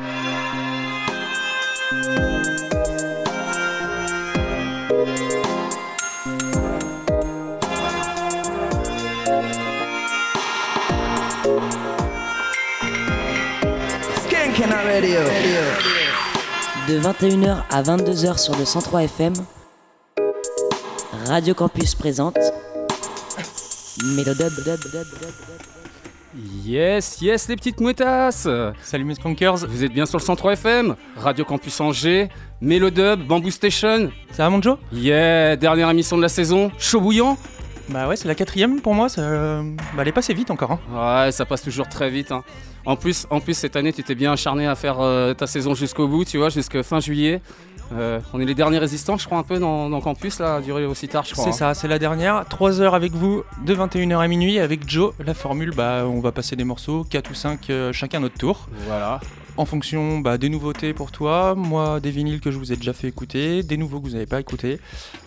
De 21h à 22h sur le 103 FM, Radio Campus présente Mélodub. Yes, yes les petites mouettasses. Salut mes skunkers Vous êtes bien sur le 103 FM, Radio Campus Angers, Mélodub, Bamboo Station. Ça va mon Joe Yeah, dernière émission de la saison, chaud bouillant Bah ouais, c'est la quatrième pour moi, ça... bah, elle est passée vite encore. Hein. Ouais, ça passe toujours très vite. Hein. En, plus, en plus, cette année, tu t'es bien acharné à faire euh, ta saison jusqu'au bout, tu vois, jusqu'à fin juillet. Euh, on est les derniers résistants, je crois, un peu dans, dans campus, là, à durer aussi tard, je crois. C'est hein. ça, c'est la dernière. 3 heures avec vous, de 21h à minuit, avec Joe. La formule, bah, on va passer des morceaux, 4 ou 5 euh, chacun notre tour. Voilà. En fonction bah, des nouveautés pour toi, moi des vinyles que je vous ai déjà fait écouter, des nouveaux que vous n'avez pas écoutés.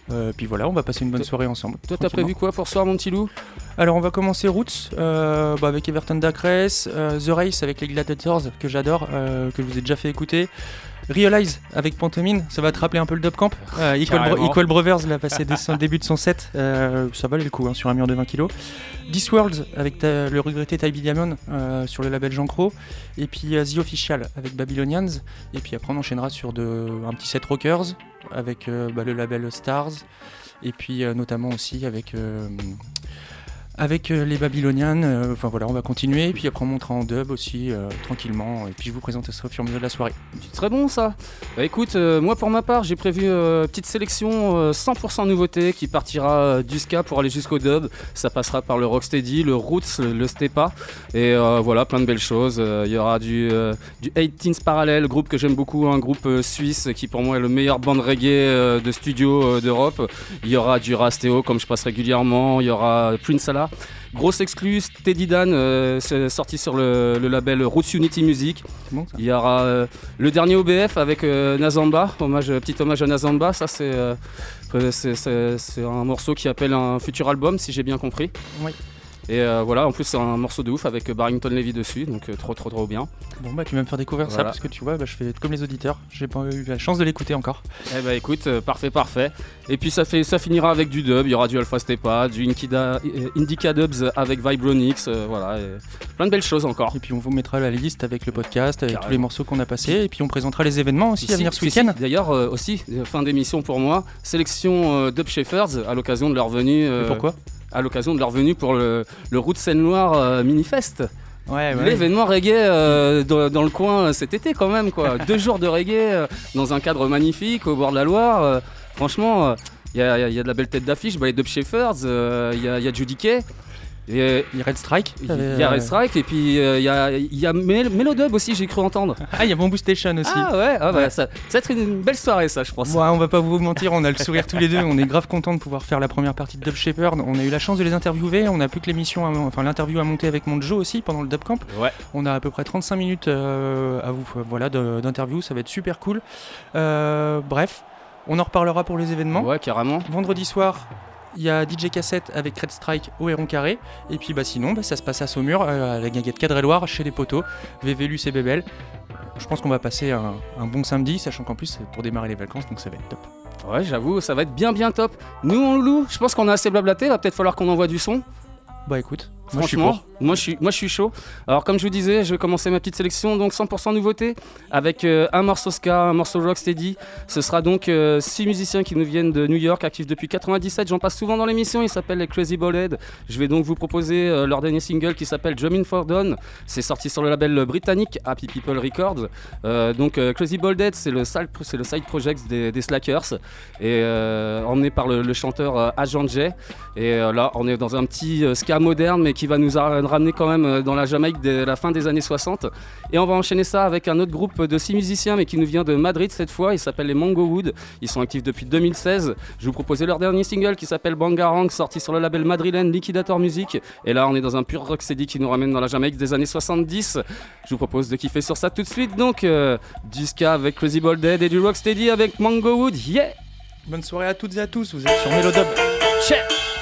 Euh, puis voilà, on va passer une bonne soirée ensemble. Toi, t'as prévu quoi pour ce soir, mon petit loup? Alors on va commencer Roots euh, bah, avec Everton Dacres, euh, The Race avec les Gladiators que j'adore, euh, que je vous ai déjà fait écouter. Realize avec Pantomime, ça va te rappeler un peu le Dub Camp. Euh, Equal, Bro- Carrément. Equal Brothers l'a passé dès son début de son set, euh, ça valait le coup hein, sur un mur de 20 kg. Discworld avec ta- le regretté Ty Diamond euh, sur le label Jean Cro. Et puis euh, The Official avec Babylonians. Et puis après on enchaînera sur de, un petit set Rockers avec euh, bah, le label Stars. Et puis euh, notamment aussi avec euh, avec euh, les Babylonians, euh, enfin voilà, on va continuer, et puis après on montera en dub aussi, euh, tranquillement, et puis je vous présenterai ça au fur et à mesure de la soirée. C'est très bon ça. Bah écoute, moi pour ma part, j'ai prévu euh, petite sélection euh, 100% nouveauté qui partira du ska pour aller jusqu'au dub. Ça passera par le rocksteady, le roots, le, stepa et voilà, plein de belles choses. Il y aura du du 18s Parallel, groupe que j'aime beaucoup, un groupe suisse qui pour moi est le meilleur band reggae de studio d'Europe. Il y aura du Rastéo comme je passe régulièrement, il y aura Prince Allah. Grosse exclus, Teddy Dan, euh, c'est sorti sur le, le label Roots Unity Music. C'est bon ça Il y aura euh, le dernier OBF avec euh, Nazamba, hommage, petit hommage à Nazamba. Ça, c'est c'est- c'est- c'est un morceau qui appelle un futur album, si j'ai bien compris. Oui. Et euh, voilà, en plus, c'est un morceau de ouf avec Barrington Levy dessus, donc euh, trop, trop, trop bien. Bon bah tu vas me faire découvrir ça, parce que tu vois, bah, je fais comme les auditeurs, j'ai pas eu la chance de l'écouter encore. Eh bah écoute, euh, parfait, parfait. Et puis ça, fait, ça finira avec du dub, il y aura du Alpha Stepa, du Inkida- euh, Indica Dubs avec Vibronix, euh, voilà, et plein de belles choses encore. Et puis on vous mettra la liste avec le podcast, avec tous les morceaux qu'on a passés, et puis on présentera les événements aussi à venir ce week-end. D'ailleurs, euh, aussi, euh, fin d'émission pour moi, sélection euh, Dub Shepherds à l'occasion de leur venue. euh, Et Pourquoi? À l'occasion de leur venue pour le, le Route Seine-Loire euh, Minifest. Ouais, L'événement reggae euh, dans, dans le coin euh, cet été quand même quoi. Deux jours de reggae dans un cadre magnifique au bord de la Loire. franchement, il y, a- y a- y a de la belle tête d'affiche. Bah, les Dub Shepherds, il y, a, y a Judy Kay. Et Il y a Red Strike. il y a Red Strike et puis il y a, y a Mel- Melodub aussi, j'ai cru entendre. Ah, il y a Bamboo Station aussi. Ah ouais, ah bah, Ouais. Ça, ça va être une belle soirée ça, je pense. Ouais, on va pas vous mentir, on a le sourire tous les deux. On est grave content de pouvoir faire la première partie de Dub Shepherd. On a eu la chance de les interviewer. On a plus que l'émission, enfin l'interview à monter avec mon Joe aussi pendant le Dub Camp. Ouais. On a à peu près 35 minutes euh, à vous, euh, voilà, d'interview. Ça va être super cool. Euh, bref, on en reparlera pour les événements. Ouais, carrément. Vendredi soir. Il y a DJ Cassette avec Red Strike au Héron Carré. Et puis bah sinon, bah, ça se passe à Saumur, euh, à la guinguette Cadre-et-Loire, chez les poteaux, Vévélus et Bébel. Je pense qu'on va passer un, un bon samedi, sachant qu'en plus c'est pour démarrer les vacances, donc ça va être top. Ouais, j'avoue, ça va être bien bien top. Nous, on loulou, je pense qu'on a assez blablaté, va peut-être falloir qu'on envoie du son. Bah écoute, moi je suis Franchement, pour. moi je suis, moi je suis chaud. Alors comme je vous disais, je vais commencer ma petite sélection, donc 100% nouveauté, avec euh, un morceau ska, un morceau rocksteady. Ce sera donc euh, six musiciens qui nous viennent de New York, actifs depuis 97. J'en passe souvent dans l'émission. Ils s'appellent les Crazy Ballhead. Je vais donc vous proposer euh, leur dernier single qui s'appelle Drumming for Dawn. C'est sorti sur le label britannique Happy People Records. Euh, donc euh, Crazy Ballhead, c'est le side, c'est le side project des, des Slackers et euh, emmené par le, le chanteur euh, Agent J. Et euh, là, on est dans un petit euh, ska moderne, mais qui va nous ramener quand même euh, dans la Jamaïque de la fin des années 60. Et on va enchaîner ça avec un autre groupe de six musiciens, mais qui nous vient de Madrid cette fois. Il s'appelle les Mango Wood. Ils sont actifs depuis 2016. Je vous proposais leur dernier single qui s'appelle Bangarang, sorti sur le label madrilène Liquidator Music. Et là, on est dans un pur rocksteady qui nous ramène dans la Jamaïque des années 70. Je vous propose de kiffer sur ça tout de suite. Donc, euh, du ska avec Crazy Ball Dead et du rocksteady avec Mango Wood. Yeah! Bonne soirée à toutes et à tous, vous êtes sur Mélodub. Check!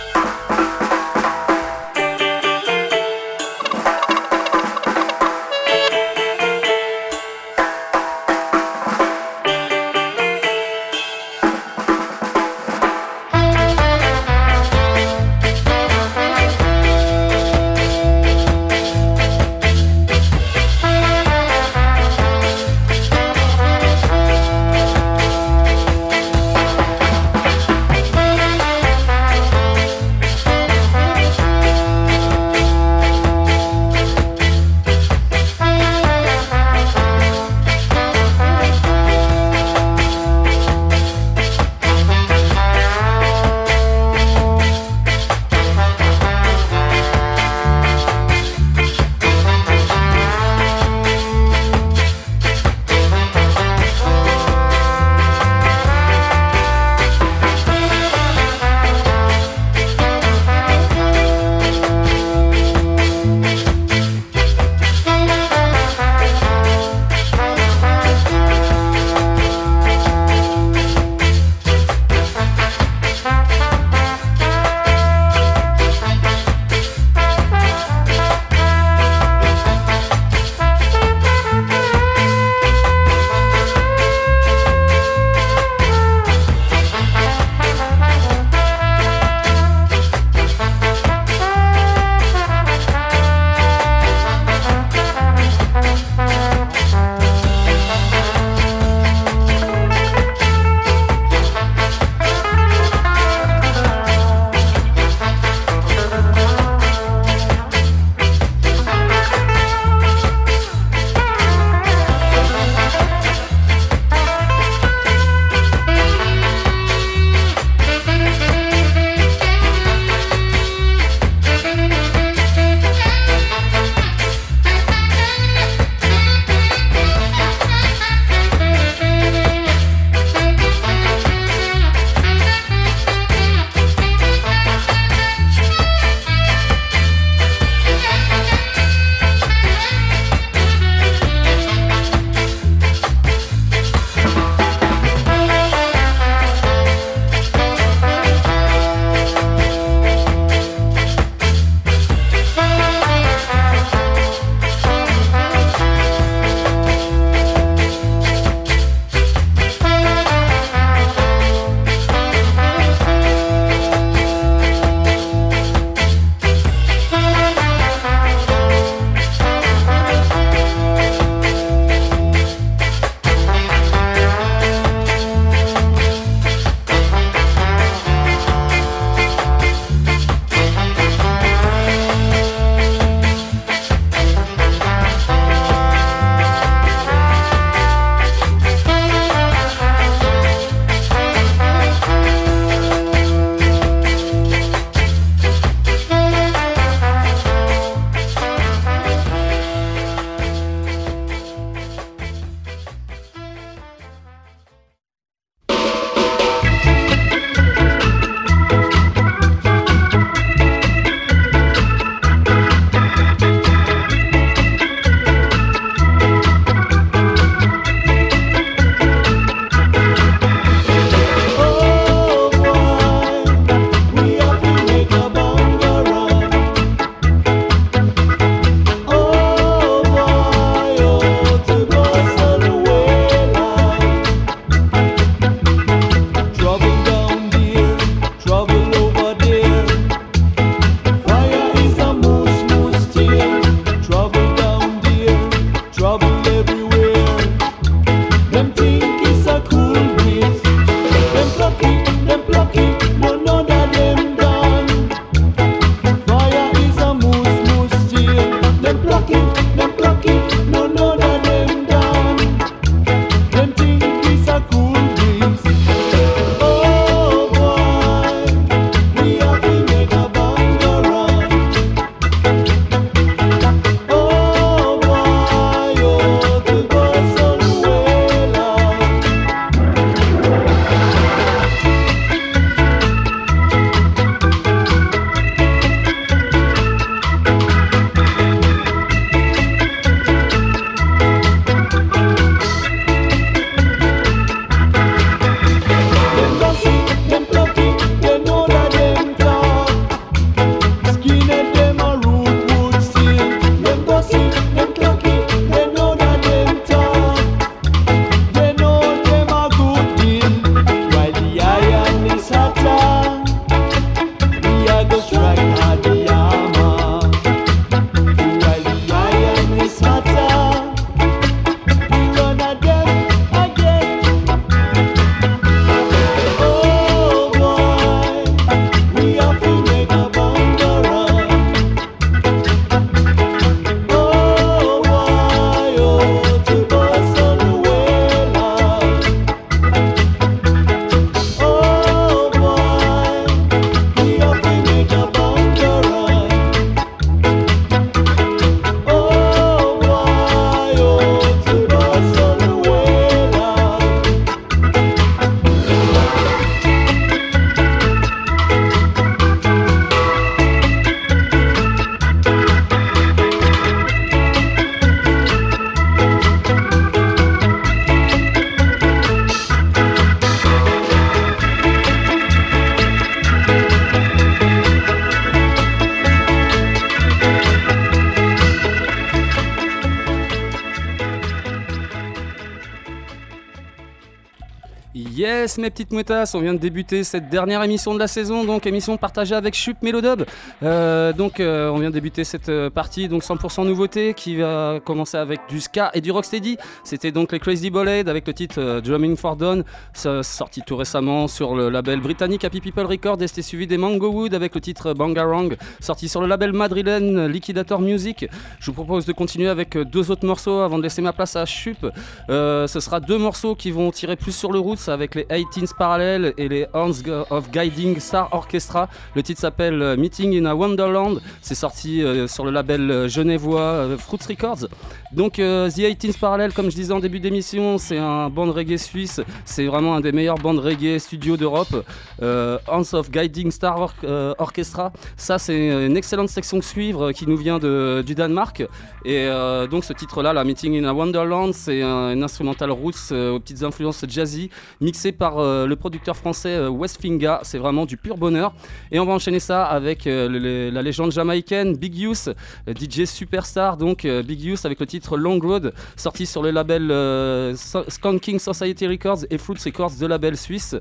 Mes petites mouettasses, on vient de débuter cette dernière émission de la saison, donc émission partagée avec Chup Mélodub. Euh, donc, euh, on vient de débuter cette euh, partie, donc 100% nouveauté, qui va commencer avec du ska et du rocksteady. C'était donc les Crazy Bolade avec le titre Drumming for Dawn, sorti tout récemment sur le label britannique Happy People Records, et c'était suivi des Mango Wood avec le titre Bangarang, sorti sur le label madrilène Liquidator Music. Je vous propose de continuer avec deux autres morceaux avant de laisser ma place à Chup. ce sera deux morceaux qui vont tirer plus sur le route avec les 18s Parallel et les Hands of Guiding Star Orchestra. Le titre s'appelle euh, Meeting in a Wonderland. C'est sorti euh, sur le label euh, genevois Fruits Records. Donc The 18s Parallel, comme je disais en début d'émission, c'est un band reggae suisse. C'est vraiment un des meilleurs bands reggae studio d'Europe. Hands of Guiding Star Orchestra. Ça, c'est une excellente section suivre qui nous vient du Danemark. Et donc ce titre-là, la Meeting in a Wonderland, c'est un, instrumental roots aux petites influences jazzy mixé par euh, le producteur français euh, Westfinga. C'est vraiment du pur bonheur. Et on va enchaîner ça avec euh, la légende jamaïcaine Big Youth, DJ superstar. Donc Big Youth avec le titre Long Road, sorti sur le label Skanking Society Records et Fruits Records de label suisse.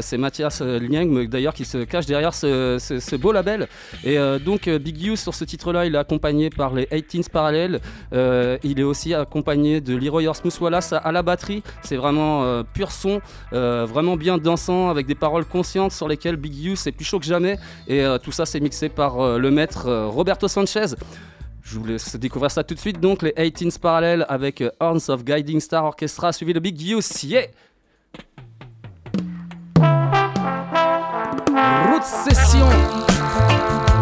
C'est Mathias Lieng d'ailleurs qui se cache derrière ce, beau label. Et donc Big Youth sur ce titre-là, il est accompagné par les 18s Parallel. il est aussi accompagné de Leroy Smooth Wallace à la batterie. C'est vraiment pur son euh, vraiment bien dansant avec des paroles conscientes sur lesquelles Big You c'est plus chaud que jamais. Et euh, tout ça c'est mixé par euh, le maître Roberto Sanchez. Je vous laisse découvrir ça tout de suite. Donc les 18s parallèles avec Horns of Guiding Star Orchestra suivi de Big Use. Yeah! Route session.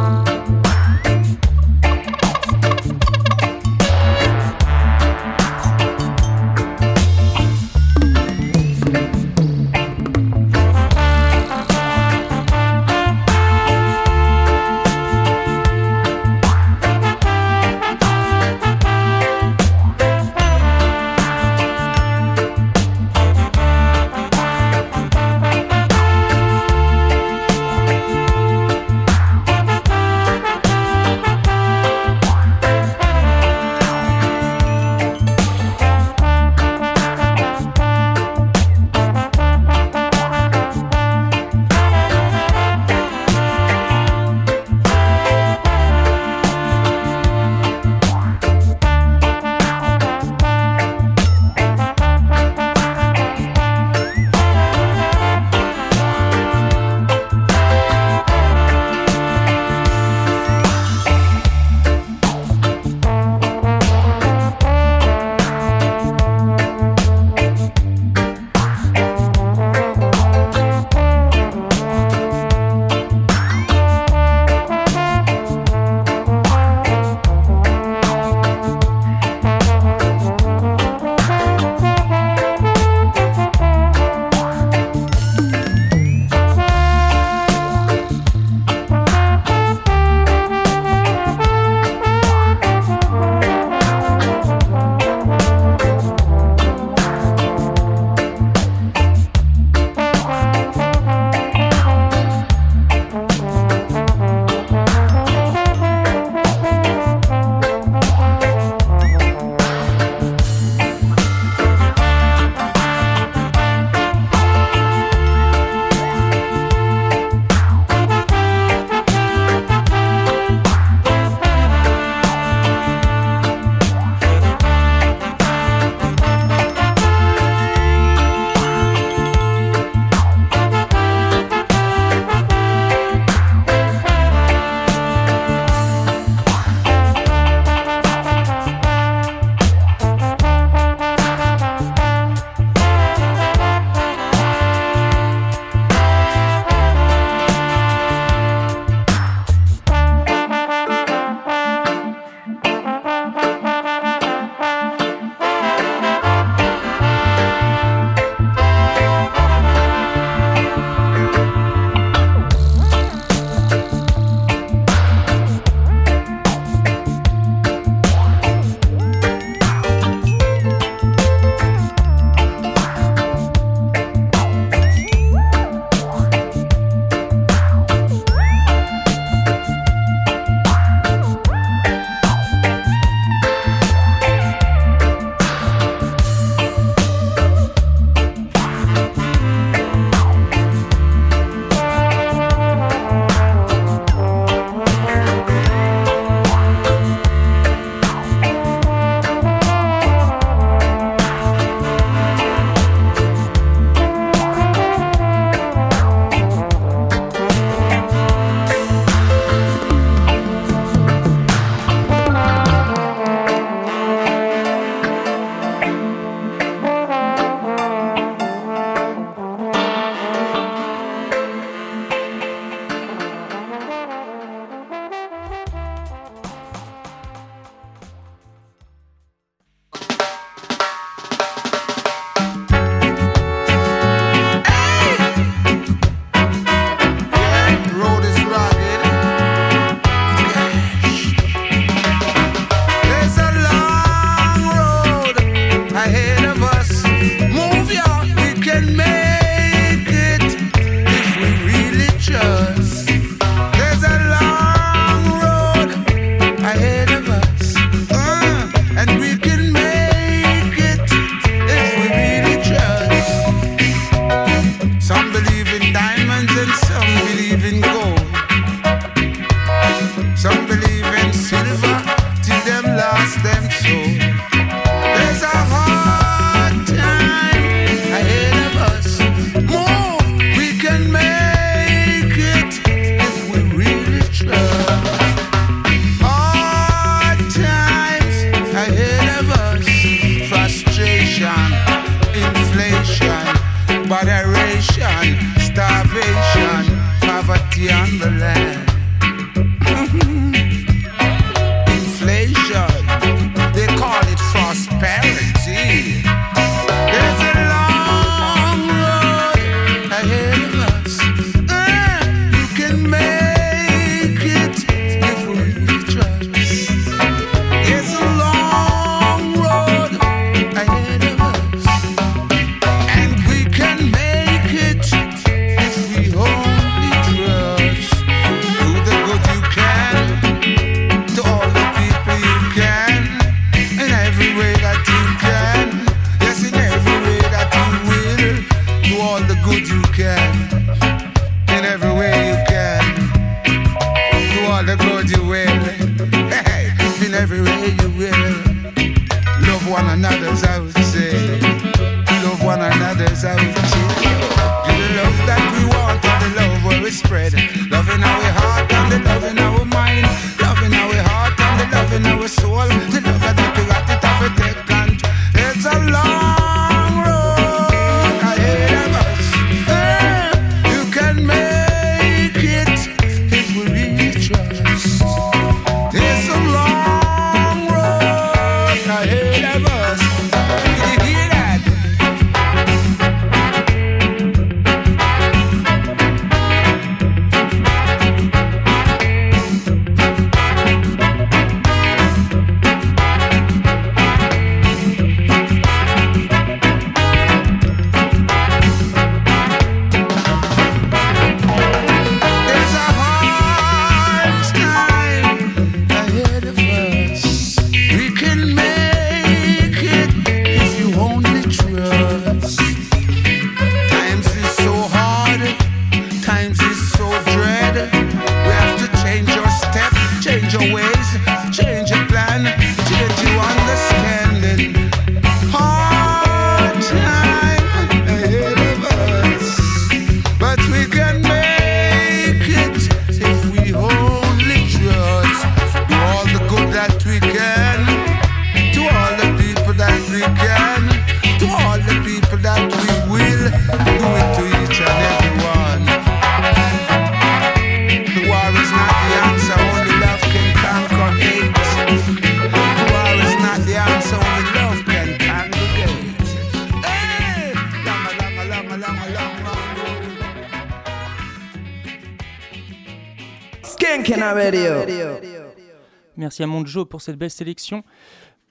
Merci à Monjo pour cette belle sélection,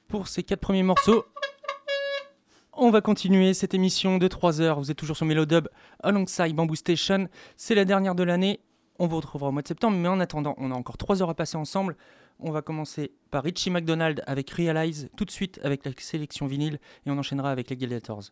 pour ces quatre premiers morceaux. On va continuer cette émission de 3 heures. Vous êtes toujours sur Melodub alongside Bamboo Station. C'est la dernière de l'année. On vous retrouvera au mois de septembre. Mais en attendant, on a encore 3 heures à passer ensemble. On va commencer par Richie McDonald avec Realize, tout de suite avec la sélection vinyle. Et on enchaînera avec les Gladiators.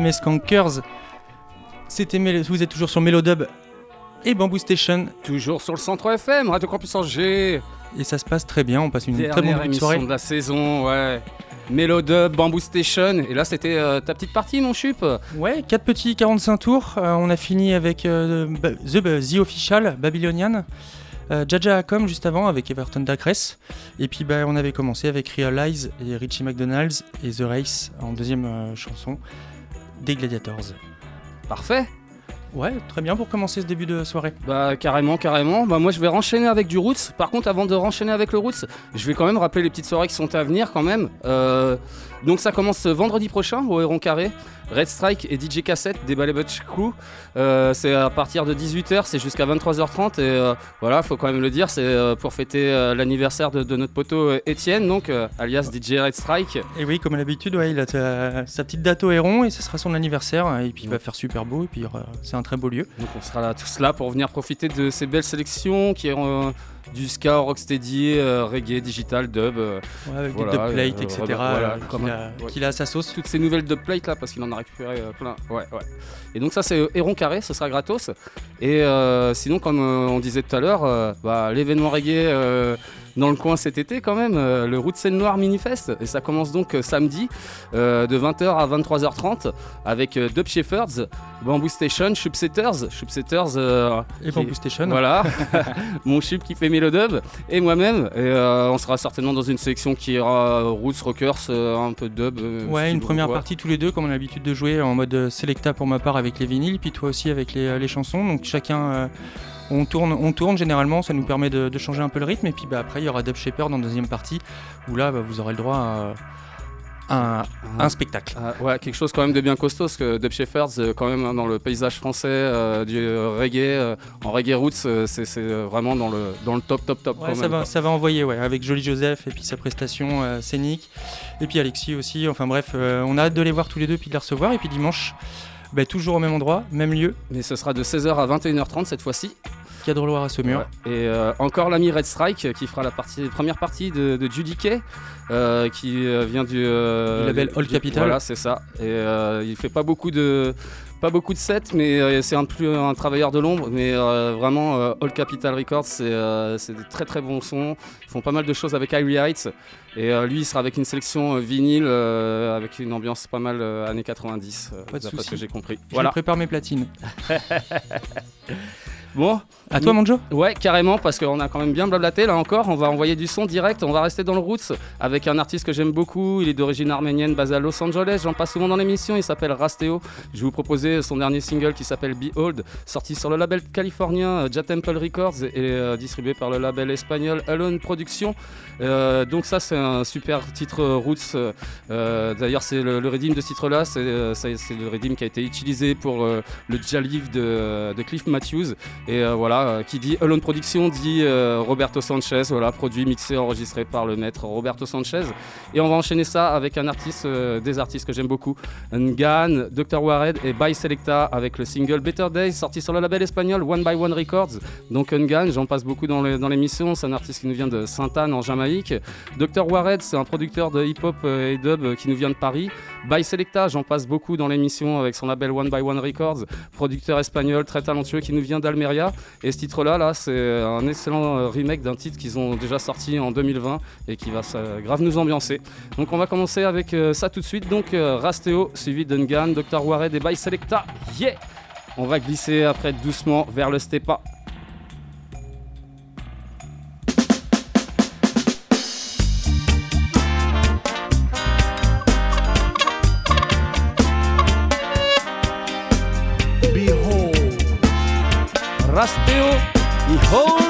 Mes skankers. C'était vous êtes toujours sur Melodub et Bamboo Station Toujours sur le centre FM, Radio Campus Angers. et ça se passe très bien. On passe une très bonne émission soirée. de la saison, ouais. Melodub, Bamboo Station. Et là, c'était euh, ta petite partie, mon chup. Ouais, 4 petits 45 tours. Euh, on a fini avec euh, The, The Official, Babylonian. Jaja Hakom juste avant avec Everton Dacres. Et puis bah, on avait commencé avec Realize et Richie McDonald's et The Race en deuxième chanson des Gladiators. Parfait. Ouais, très bien pour commencer ce début de soirée. Bah carrément, carrément. Bah moi je vais renchaîner avec du Roots. Par contre, avant de renchaîner avec le Roots, je vais quand même rappeler les petites soirées qui sont à venir quand même. Euh, donc ça commence vendredi prochain au Héron Carré. Red Strike et DJ Cassette des Ballet Butch Crew. Euh, c'est à partir de 18h, c'est jusqu'à 23h30 et euh, voilà, faut quand même le dire, c'est euh, pour fêter euh, l'anniversaire de, de notre poteau Étienne, donc alias DJ Red Strike. Et oui, comme à l'habitude, ouais, il a sa petite date au Héron et ce sera son anniversaire. Et puis il va faire super beau et puis c'est un très beau lieu. Donc on sera là, tous là pour venir profiter de ces belles sélections qui ont du ska, rocksteady, euh, reggae, digital, dub. euh, Ouais, avec Voilà, des dubplates, euh, etc. voilà, qu'il a, ouais. qu'il a à sa sauce. toutes ces nouvelles dubplates là parce qu'il en a récupéré plein. Ouais, ouais. Et donc ça c'est Héron Carré, ce sera gratos. Et sinon comme on disait tout à l'heure, bah, l'événement reggae euh, dans le coin cet été quand même, euh, le Route Seine Noire Minifest. Et ça commence donc euh, samedi euh, de 20h à 23h30 avec Dub Shepherds, Bamboo Station, Shupsetters euh, Et Bamboo Station. voilà, mon chup qui fait Mélodub et moi-même. Et on sera certainement dans une sélection qui ira Roots, Rockers, un peu de dub. Ouais, une première partie tous les deux, comme on a l'habitude de jouer en mode selecta pour ma part avec les vinyles, puis toi aussi avec les, les chansons. Donc chacun, on, tourne, on tourne généralement, ça nous permet de, de changer un peu le rythme. Et puis bah, après, il y aura Dub Shepherd en deuxième partie, où là, bah, vous aurez le droit à, un, un spectacle. Ah, ouais, quelque chose quand même de bien costaud, parce que Dub Shepherds, euh, quand même, hein, dans le paysage français euh, du reggae, euh, en reggae roots, c'est vraiment dans le, dans le top, top, top. Ouais, quand ça, même, va, ça va envoyer, ouais, avec Joli Joseph et puis sa prestation scénique. Et puis Alexis aussi. Enfin bref, on a hâte de les voir tous les deux puis de les recevoir. Et puis dimanche, bah, toujours au même endroit, même lieu, Mais ce sera de 16h à 21h30 cette fois-ci. Cadre Loire à Saumur. Ouais. Et euh, encore l'ami Red Strike euh, qui fera la partie, première partie de, de Judy Kay, euh, qui vient du, euh, Du label All Capital. Voilà, c'est ça. Et il fait pas beaucoup de pas beaucoup de sets, mais euh, c'est un plus un travailleur de l'ombre. Mais euh, vraiment, euh, All Capital Records, c'est des très très bons sons. Ils font pas mal de choses avec Irie Heights. Et lui, il sera avec une sélection vinyle, avec une ambiance pas mal années 90, euh, Pas de d'après ce souci. que j'ai compris. Je Voilà. prépare mes platines. Bon, À toi, Manjo Ouais, carrément, parce qu'on a quand même bien blablaté là encore. On va envoyer du son direct. On va rester dans le roots avec un artiste que j'aime beaucoup. Il est d'origine arménienne, basé à Los Angeles. J'en passe souvent dans l'émission. Il s'appelle Rasteo. Je vais vous proposer son dernier single qui s'appelle Behold, sorti sur le label californien euh, Ja Temple Records et euh, distribué par le label espagnol Alone Productions. Euh, donc, ça, c'est un super titre roots. Euh, D'ailleurs, c'est le, le redeem de ce titre-là. C'est le redeem qui a été utilisé pour euh, le Jaliv de, de Cliff Matthews. Et euh, voilà, euh, qui dit Alone Production dit euh, Roberto Sanchez, voilà, produit, mixé, enregistré par le maître Roberto Sanchez. Et on va enchaîner ça avec un artiste, des artistes que j'aime beaucoup, Ngan, Dr. Wared et By Selecta avec le single Better Days sorti sur le label espagnol One by One Records. Donc Ngan, j'en passe beaucoup dans l'émission, c'est un artiste qui nous vient de Sainte-Anne en Jamaïque. Dr. Wared, c'est un producteur de hip-hop et dub qui nous vient de Paris. By Selecta, j'en passe beaucoup dans l'émission avec son label One by One Records, producteur espagnol très talentueux qui nous vient d'Almeria. Et ce titre-là, là, c'est un excellent euh, remake d'un titre qu'ils ont déjà sorti en 2020 et qui va grave nous ambiancer. Donc on va commencer avec euh, ça tout de suite. Donc euh, Rasteo, suivi d'Ungan, Dr. Wared et By Selecta. Yeah On va glisser après doucement vers le Stepa. Behold,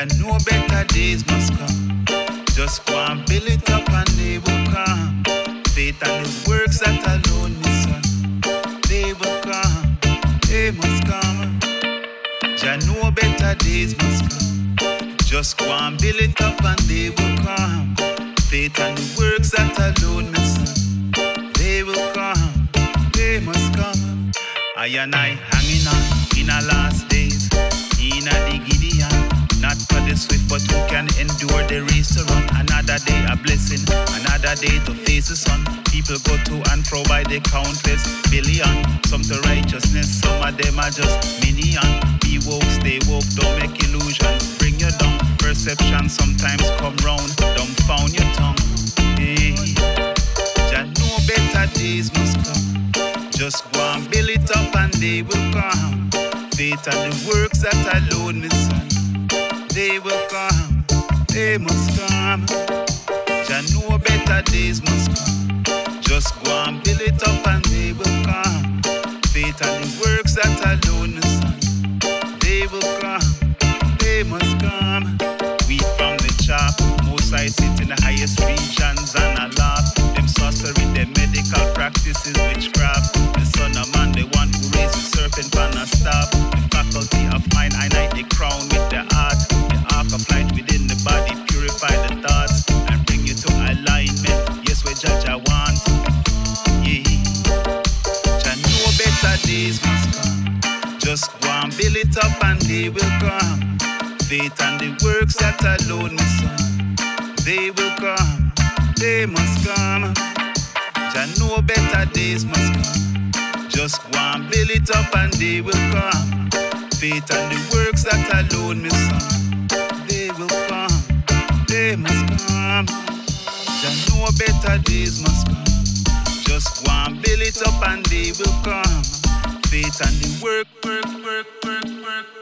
Jah know better days must come. Just go and build it up and they will come. Faith and the works that alone, my son, they will come. They must come. Jah know better days must come. Just go and build it up and they will come. Faith and the works that alone, my son, they will come. They must come. I and I hanging on in a last swift, but who can endure the race to run? Another day a blessing, another day to face the sun. People go to and fro by the countless billion. Some to righteousness, some of them are just minion. Be woke, stay woke, don't make illusions. Bring your dumb Perception sometimes come round. Dumbfound your tongue. Hey. Jah know better days must come. Just go and build it up and they will come. Faith and the works that alone, my son they will come, they must come. Jah know better days must come. Just go and build it up and they will come. Faith and the works that alone the sun, they will come, they must come. We from the chop, most I sit in the highest regions and I laugh. Them sorcery, them medical practices, witchcraft. The son of man, the one who raised the serpent on a staff. The faculty of mind, I night the crown with. The they will come. Faith and the works that alone, my son, they will come. They must come. Jah know better days must come. Just go and build it up and they will come. Faith and the works that alone, my son, they will come. They must come. Jah know better days must come. Just go and build it up and they will come. Faith and the work, work, work, work, work,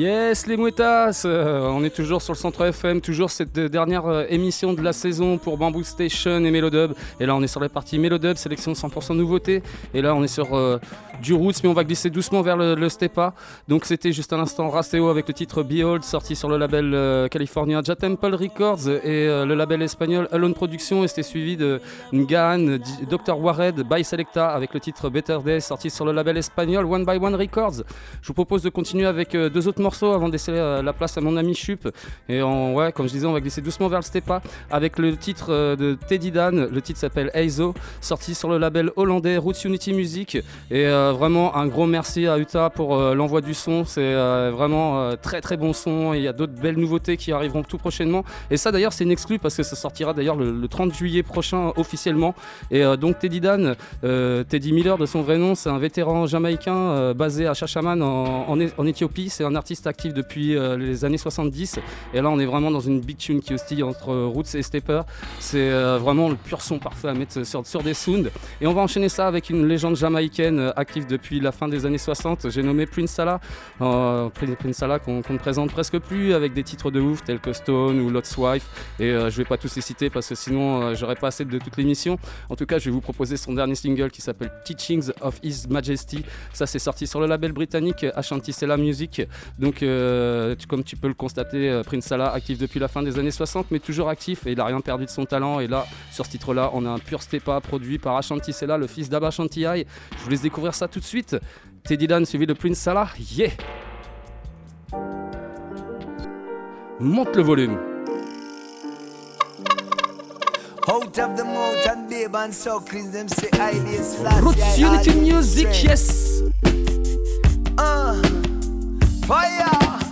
Yes, les mouettas euh, On est toujours sur le centre FM, toujours cette dernière euh, émission de la saison pour Bamboo Station et Melodub. Et là, on est sur la partie Melodub, sélection 100% nouveauté. Et là, on est sur euh, du Roots, mais on va glisser doucement vers le, Stepa. Donc, c'était juste à l'instant Rasteo avec le titre Behold, sorti sur le label californien Ja Temple Records et le label espagnol Alone Productions. Et c'était suivi de Ngan, D- Dr. Wared, by Selecta avec le titre Better Day, sorti sur le label espagnol One by One Records. Je vous propose de continuer avec deux autres morceaux avant de laisser euh, la place à mon ami Chup. Et en, ouais, comme je disais, on va glisser doucement vers le Stepa avec le titre euh, de Teddy Dan. Le titre s'appelle Eizo, sorti sur le label hollandais Roots Unity Music. Et euh, vraiment un gros merci à Uta pour l'envoi du son. C'est vraiment très très bon son. Il y a d'autres belles nouveautés qui arriveront tout prochainement. Et ça d'ailleurs c'est une exclue parce que ça sortira d'ailleurs le, le 30 juillet prochain officiellement. Et donc Teddy Dan, Teddy Miller de son vrai nom, c'est un vétéran jamaïcain basé à Chachaman en, en, en Éthiopie. C'est un artiste actif depuis euh, les années 70. Et là on est vraiment dans une big tune qui oscille entre Roots et Stepper. C'est euh, vraiment le pur son parfait à mettre sur, des sounds. Et on va enchaîner ça avec une légende jamaïcaine euh, active depuis la fin des années 60. J'ai nommé Prince Salah. Prince Salah qu'on ne présente presque plus avec des titres de ouf tels que Stone ou Lot's Wife. Et je vais pas tous les citer parce que sinon j'aurais pas assez de toute l'émission. En tout cas, je vais vous proposer son dernier single qui s'appelle Teachings of His Majesty. Ça, c'est sorti sur le label britannique Ashanti Sela Music. Donc, euh, tu- comme tu peux le constater, euh, Prince Salah actif depuis la fin des années 60, mais toujours actif et il a rien perdu de son talent. Et là, sur ce titre-là, on a un pur stepa produit par Ashanti Sela, le fils d'Abba Shanti Eye. Je vous laisse découvrir ça tout de suite. Teddy Dan suivi de Prince Salah. Yeah! Monte le volume. Out of the mouth and babe and suckers, them say I this last Roots Unity Music, yes! Uh, Olha!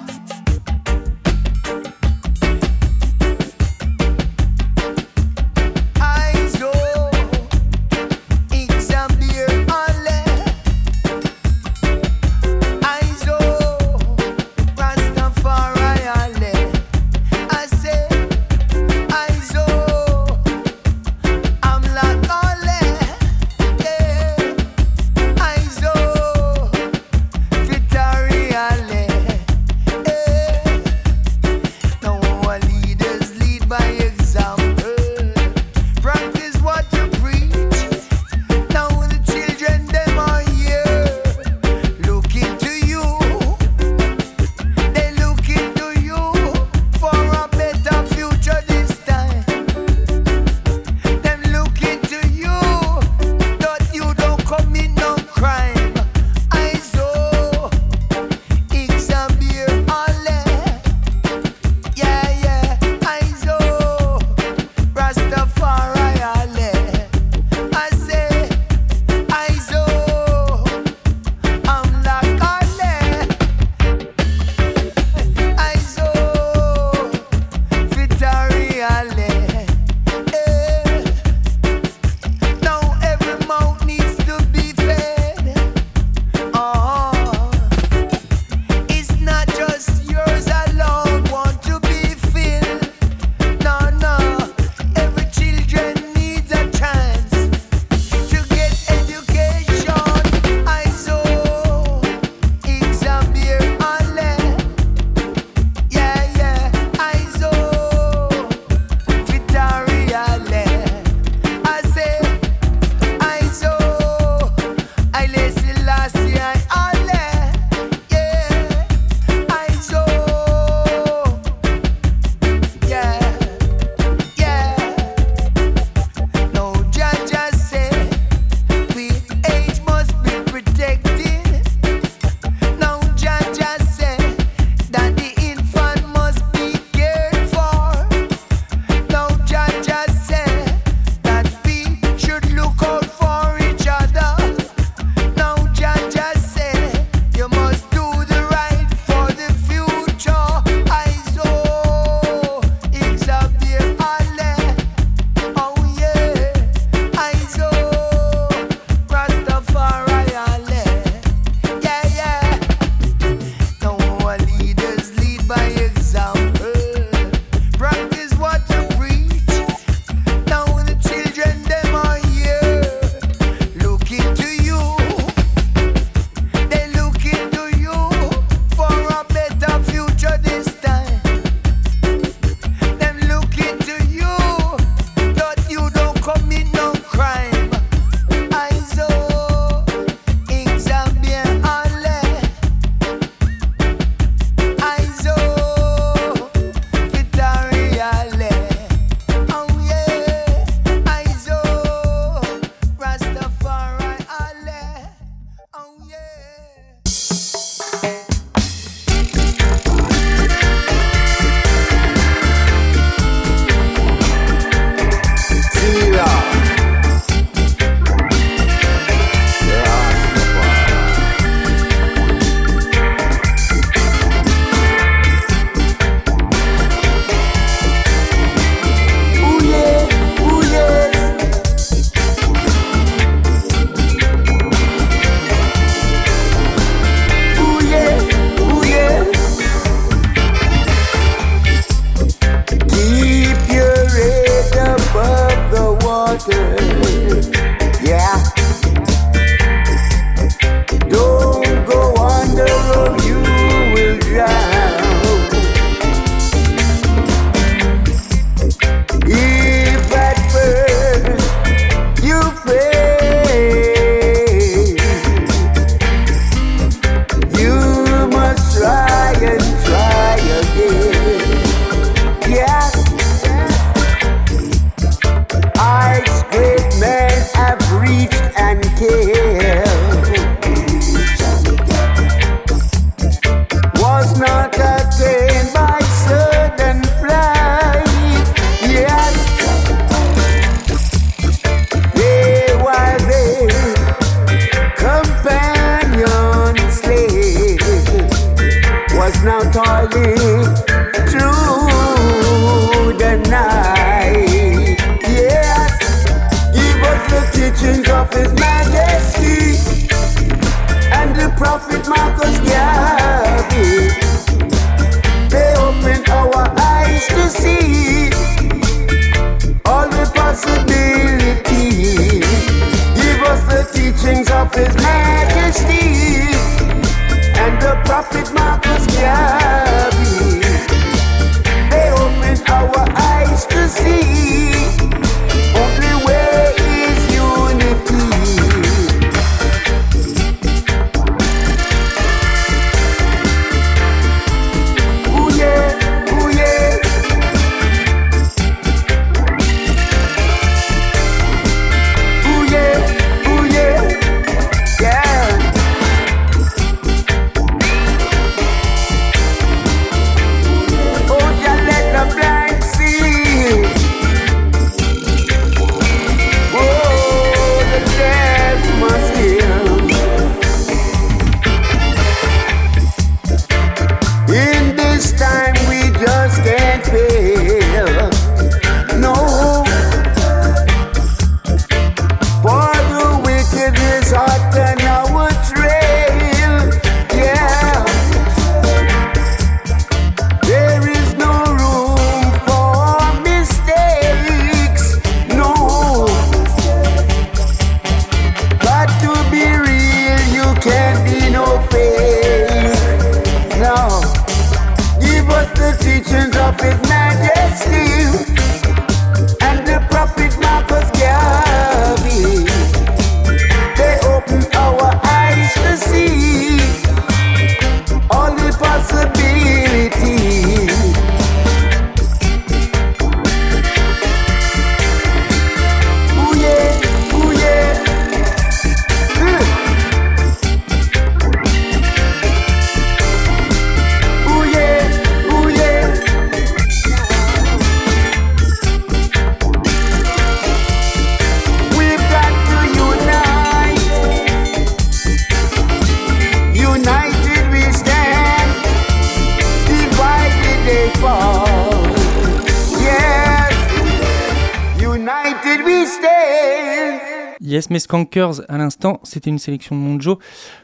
Skankers, à l'instant, c'était une sélection de Monjo.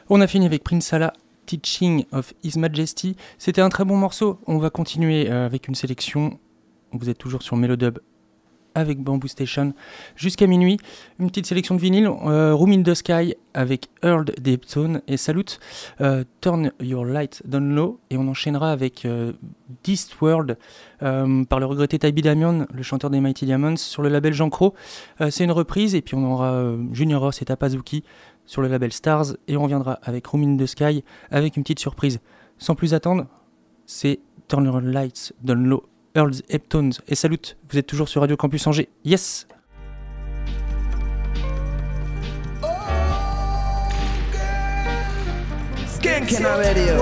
On a fini avec Prince Allah, Teaching of His Majesty. C'était un très bon morceau. On va continuer euh, avec une sélection. Vous êtes toujours sur Melodub avec Bamboo Station jusqu'à minuit. Une petite sélection de vinyle. euh, Room in the Sky avec Earl Deptone et Salute. euh, Turn Your Light Down Low. Et on enchaînera avec euh, World par le regretté Tybee Damian, le chanteur des Mighty Diamonds, sur le label Jean Cro. Euh, c'est une reprise et puis on aura euh, Junior Ross et Tapazuki sur le label Stars et on reviendra avec Room in the Sky avec une petite surprise. Sans plus attendre, c'est Turn Your Lights Down Earls Heptones et Salute. Vous êtes toujours sur Radio Campus Angers. Yes! Radio.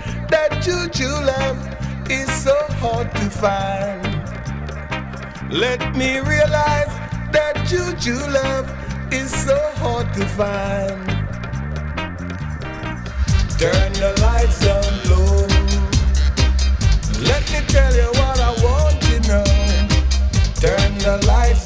that juju love is so hard to find. Let me realize that juju love is so hard to find. Turn the lights down low. Let me tell you what I want to know. Turn the lights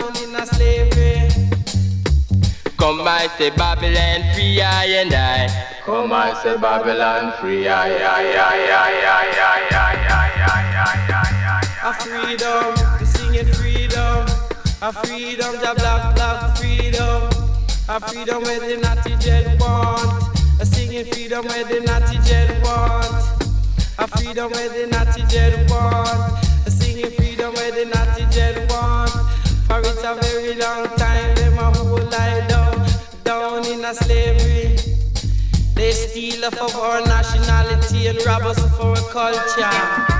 down in a slavery. Come I say Babylon free I and I. Come I say Babylon free, I, I, I, I, I, I, I, I, I, I, A freedom, we singing freedom. A freedom, the black, black freedom. A freedom where the natty jet want. A singing freedom where the natty jet want. A freedom where the natty jet want. A singing freedom where the natty jet want. For it's a very long time, them a whole lie down, down in a slavery. They steal off of our nationality and rob us of our culture.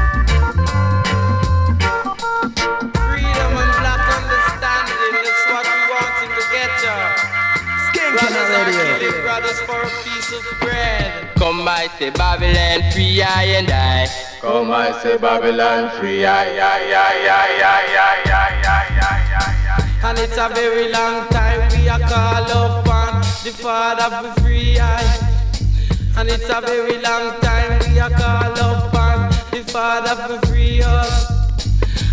Radio. brothers for a piece of bread. Come I say Babylon free I and I. Come I say Babylon free, aye, aye, aye, aye, aye, aye, aye, aye, aye. And it's a very long time we are call upon the Father for free, aye. And it's a very long time we are call upon the Father for free us.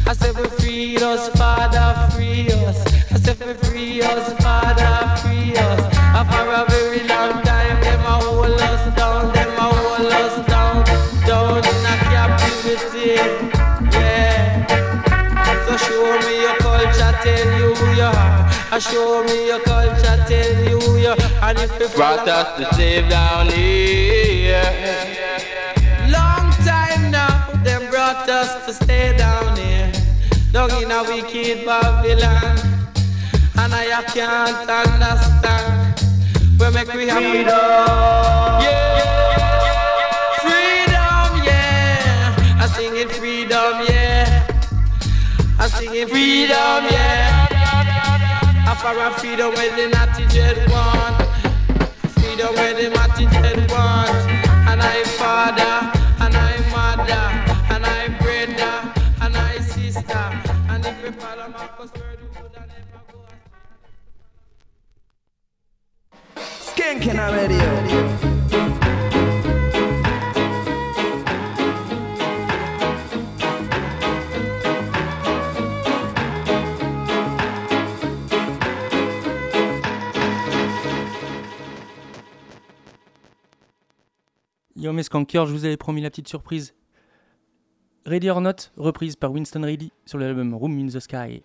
I said for free us, Father free us. I said for free us, Father free us. And for a very long time them a hold us down, them a hold us down, down in a captivity. Yeah. So show me your culture, tell you who you are. I show me your culture, tell you who you are. And if you Brought us to save down here. Long time now, them brought us to stay down. Down in a wicked Babylon. And I can't understand. Where make we have freedom. Yeah. Freedom, yeah. I sing it freedom, yeah. I sing it freedom, yeah. I for a freedom where the natty jet want. Freedom where the natty jet want. And I father, Skanking radio. Yo mes skankers, je vous avais promis la petite surprise. Ready or Not, reprise par Winston Reilly sur l'album Room in the Sky.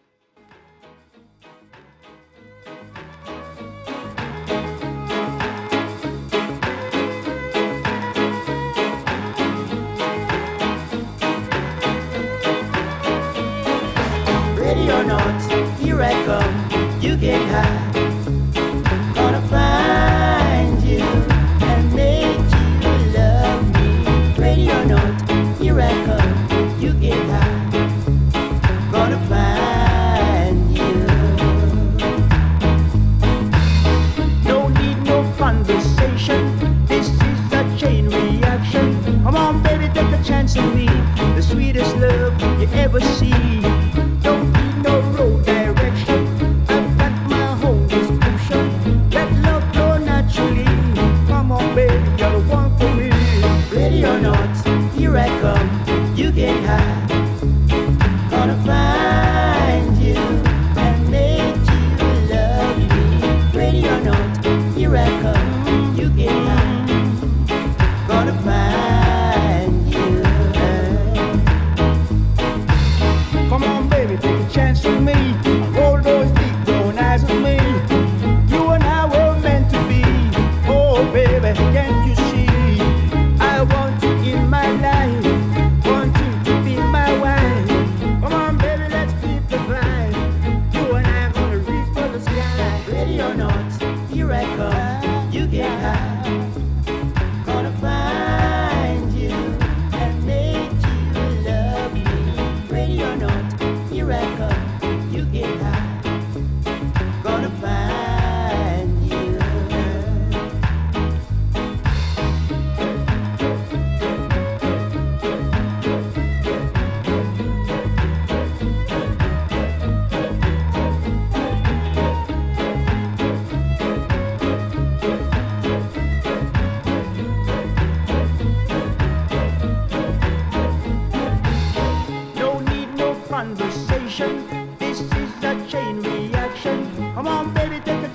Ready or not, here I come. You get high.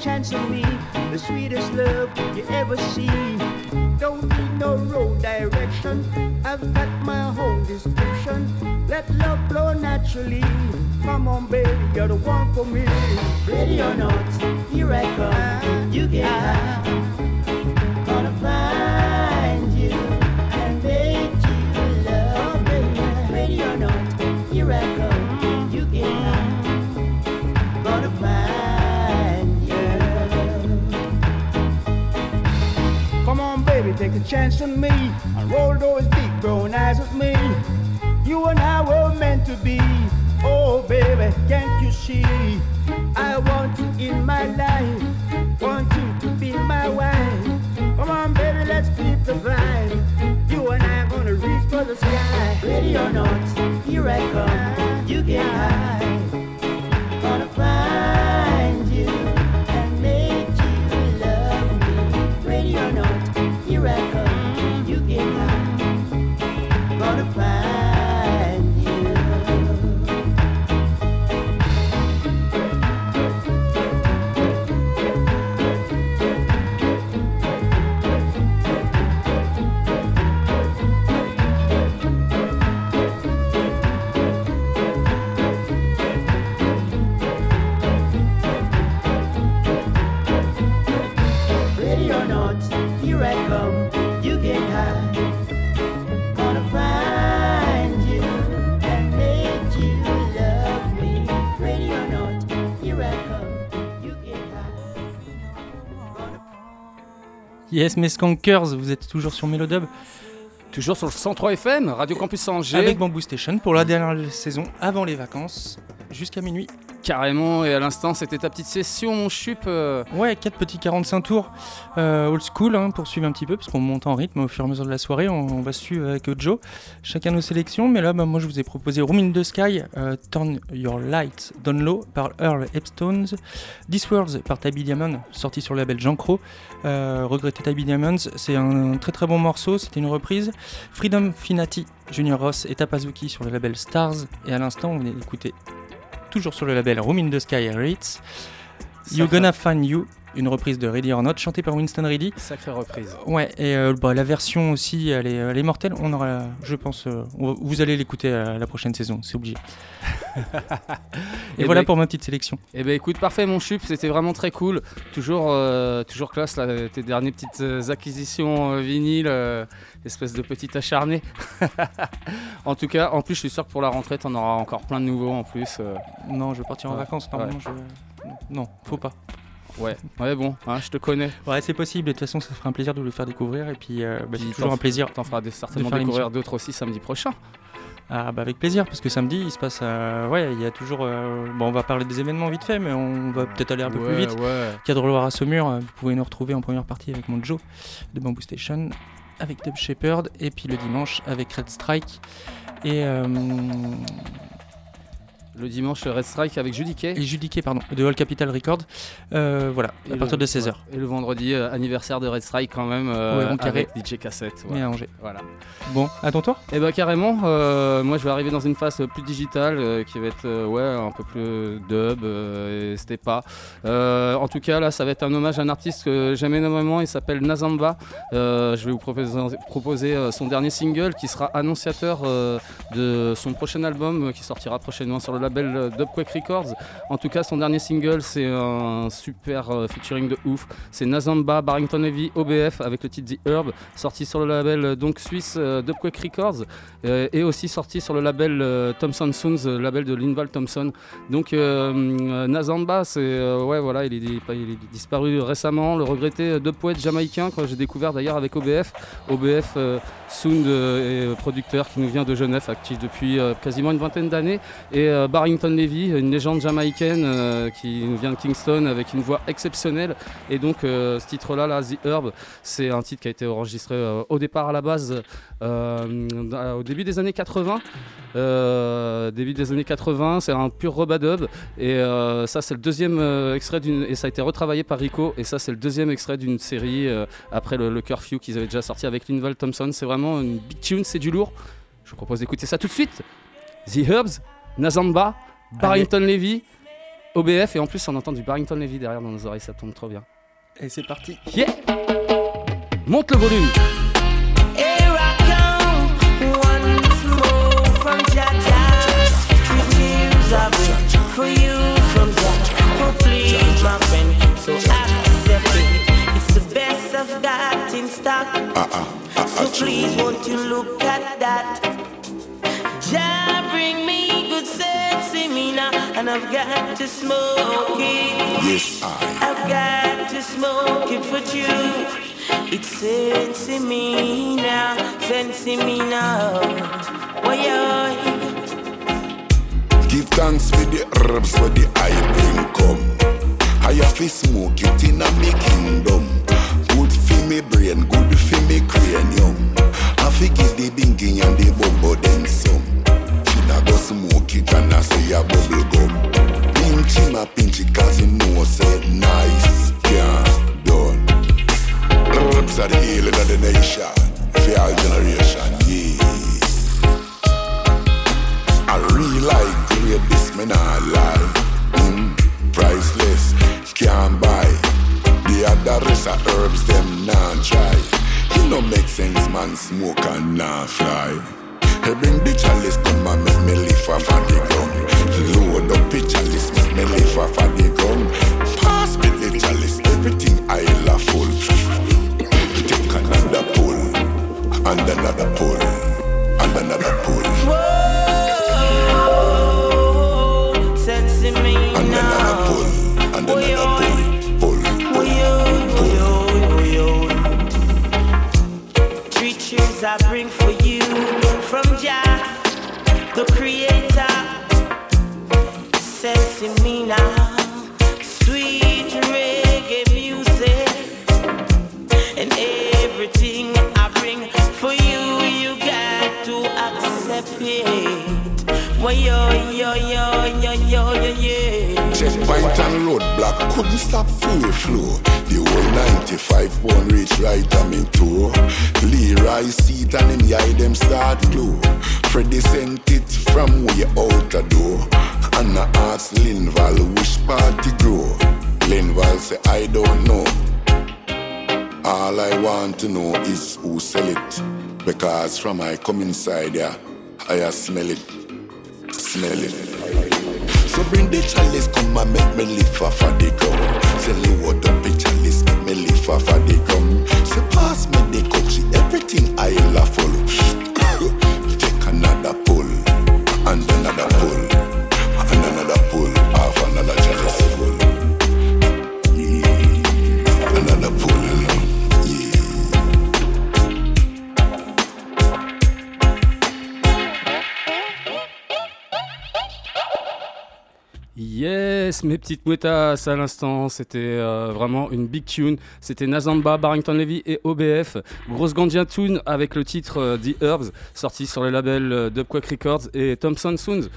Chance me. The sweetest love you ever see. Don't need no road direction. I've got my own description. Let love flow naturally. Come on, baby, you're the one for me. Ready or not, here I come. You get. Yes, mes skankers, vous êtes toujours sur Mélodub Toujours sur le 103 FM, Radio Campus Angers. avec Bamboo Station pour la dernière saison avant les vacances, jusqu'à minuit. Carrément, et à l'instant, c'était ta petite session, mon chup. euh, Ouais, 4 petits 45 tours euh, old school hein, pour suivre un petit peu, parce qu'on monte en rythme au fur et à mesure de la soirée. On, va suivre avec Joe chacun nos sélections. Mais là, bah, moi, je vous ai proposé Room in the Sky, euh, Turn Your Light Down Low par Earl Epstones, This Worlds par Tabby Diamond, sorti sur le label Jean Crow. Regretté Tabby Diamonds, c'est un très très bon morceau, c'était une reprise. Freedom Finati, Junior Ross et Tapazuki sur le label Stars. Et à l'instant, on venait d'écouter, toujours sur le label Room in the Sky Ritz, You Sacré- Gonna Find You, une reprise de Ready or Not, chantée par Winston Ready. Sacrée reprise. Ouais, et euh, bah, la version aussi, elle est, elle est mortelle. On aura, je pense, euh, on vous allez l'écouter à la prochaine saison, c'est obligé. et Eh voilà ben, pour ma petite sélection. Eh ben écoute, parfait mon chup, c'était vraiment très cool. Toujours, euh, toujours classe là, tes dernières petites euh, acquisitions euh, euh, espèce de petit acharné. en tout cas, en plus je suis sûr que pour la rentrée t'en auras encore plein de nouveaux en plus. euh. Non, je vais partir en Ouais, vacances, ouais. normalement, je... Non, faut pas. Ouais, ouais bon, hein, je te connais. Ouais, c'est possible, et de toute façon, ça fera un plaisir de vous le faire découvrir, et puis euh, bah, c'est toujours un plaisir. T'en feras des- certainement de découvrir d'autres aussi samedi prochain. Ah bah avec plaisir, parce que samedi, il se passe... euh, ouais, il y a toujours... euh, Bon, on va parler des événements vite fait, mais on va peut-être aller un peu Ouais, plus vite. ouais. Cadre Loire à Saumur, vous pouvez nous retrouver en première partie avec mon Joe de Bamboo Station, avec Dub Shepherd, et puis le dimanche avec Red Strike. Et, euh, Le dimanche Red Strike avec Judy Kay. et Judy Kay, pardon, de All Capital Records. Euh, voilà, Et à le- partir de 16h. Et le vendredi, euh, anniversaire de Red Strike quand même, euh, Ouais, carré. avec DJ Cassette. Mais à Angers. Voilà. Bon, à ton tour Et bah carrément, euh, moi je vais arriver dans une phase plus digitale qui va être ouais, un peu plus dub, et c'était pas. En tout cas là ça va être un hommage à un artiste que j'aime énormément, il s'appelle Nazamba. Je vais vous proposer, proposer, son dernier single qui sera annonciateur de son prochain album qui sortira prochainement sur le label euh, Dubquake Records. En tout cas son dernier single c'est un super euh, featuring de ouf. C'est Nazamba, Barrington Heavy, OBF avec le titre The Herb, sorti sur le label euh, donc suisse Dubquake Records et aussi sorti sur le label Thompson Sounds, le label de Linval Thompson. Donc Nazamba, c'est ouais voilà, il est, disparu récemment, le regretté dub jamaïcain que j'ai découvert d'ailleurs avec OBF. OBF Sound euh, est producteur qui nous vient de Genève, actif depuis euh, quasiment une vingtaine d'années. Et euh, Barrington Levy, une légende jamaïcaine euh, qui nous vient de Kingston avec une voix exceptionnelle. Et donc euh, ce titre-là, là, The Herb, c'est un titre qui a été enregistré euh, au départ à la base euh, au début des années 80. Euh, début des années 80, c'est un pur rebadub. Et euh, ça, c'est le deuxième euh, extrait d'une. Et ça a été retravaillé par Rico. Et ça, c'est le deuxième extrait d'une série euh, après le, Curfew qu'ils avaient déjà sorti avec Linval Thompson. Une big tune, c'est du lourd. Je vous propose d'écouter ça tout de suite. The Herbs, Nazamba, Barrington Levy. OBF et en plus on entend du Barrington Levy derrière dans nos oreilles, ça tombe trop bien. Et c'est parti. Yeah Monte le volume for you from. Oh please, my friend, so accept it. Best I've got in stock. Uh-uh, uh-uh, so please, won't you look at that? Jah bring me good sense in me now, and I've got to smoke it. Yes, I. I've got to smoke it for you. It's sense in me now, sense in me now. Yeah. Give thanks for the herbs where the I bring come. I have to smoke it in a me kingdom. Good for me brain, good for me cranium. I forget the bingy and the bumbo then some. Finna go smoke it and I say a bubble gum. Pinch him a pinch it cause he know say nice, yeah, done. Herbs are the healing of the nation. For all generation, yeah. I really like great this me not lie. Mm, priceless, can't buy. The other rest of herbs them not try. It no make sense man smoke and not fly. Hey, bring the chalice come and make me live off of the ground. Load up the chalice, make me live off of the ground. Pass me the chalice, everything I love full. Take another pull, and another pull, and another pull. Checkpoint and roadblock couldn't stop free flow. The whole 95 won't reach right on me toe. Leroy seat and him eye them start glow. Freddy sent it from way out the door. And I asked Linval which party grow. Linval say I don't know. All I want to know is who sell it. Because from I come inside there, I smell it, smell it. So bring the chalice, come and make me live off of the gum. Say load up the chalice, make me live off of the gum. Say pass me the see everything I love full. Yes, mes petites mouettas à l'instant, c'était euh, vraiment une big tune. C'était Nazamba, Barrington Levy et OBF. Grosse Gandhian tune avec le titre euh, The Herbs, sorti sur le label euh, Dubquack Records et Thompson Sounds.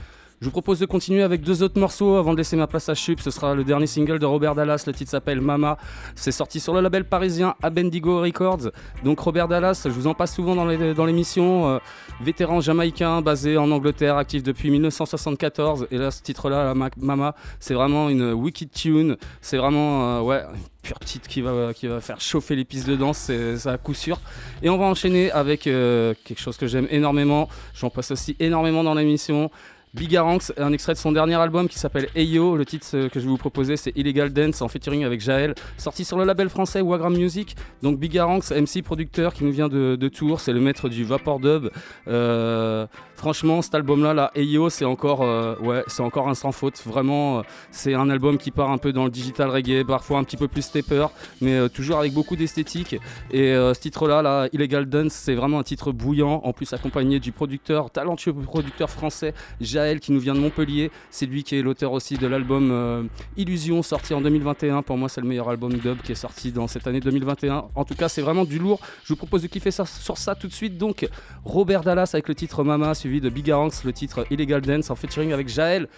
Je vous propose de continuer avec deux autres morceaux avant de laisser ma place à Chup. Ce sera le dernier single de Robert Dallas. Le titre s'appelle Mama. C'est sorti sur le label parisien Abendigo Records. Donc Robert Dallas, je vous en passe souvent dans l'émission. euh, vétéran jamaïcain basé en Angleterre, actif depuis 1974. Et là, ce titre-là, Mama, c'est vraiment une wicked tune. C'est vraiment, euh, ouais, une pure petite qui va, qui va faire chauffer les pistes de danse, c'est à coup sûr. Et on va enchaîner avec euh, quelque chose que j'aime énormément. J'en passe aussi énormément dans l'émission. Bigaranx, un extrait de son dernier album qui s'appelle Eyo. Le titre euh, que je vais vous proposer, c'est Illegal Dance en featuring avec Jaël, sorti sur le label français Wagram Music. Donc Bigaranx, MC producteur qui nous vient de, Tours, c'est le maître du vapor dub. Euh, franchement, cet album-là, là, Eyo, c'est encore, euh, c'est encore un sans faute. Vraiment, c'est un album qui part un peu dans le digital reggae, parfois un petit peu plus stepper, mais toujours avec beaucoup d'esthétique. Et ce titre-là, là, Illegal Dance, c'est vraiment un titre bouillant, en plus accompagné du producteur, talentueux producteur français Jaël qui nous vient de Montpellier. C'est lui qui est l'auteur aussi de l'album euh, Illusion, sorti en 2021. Pour moi, c'est le meilleur album dub qui est sorti dans cette année 2021. En tout cas, c'est vraiment du lourd. Je vous propose de kiffer ça, sur ça tout de suite. Donc, Robert Dallas avec le titre Mama, suivi de Bigaranx, le titre Illegal Dance en featuring avec Jaël.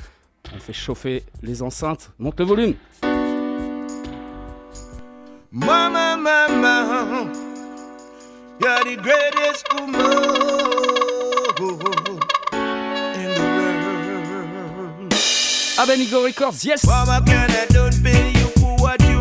On fait chauffer les enceintes. Monte le volume. Mama, mama, Abenigo Records, yes. Mama, can I don't pay you for what you?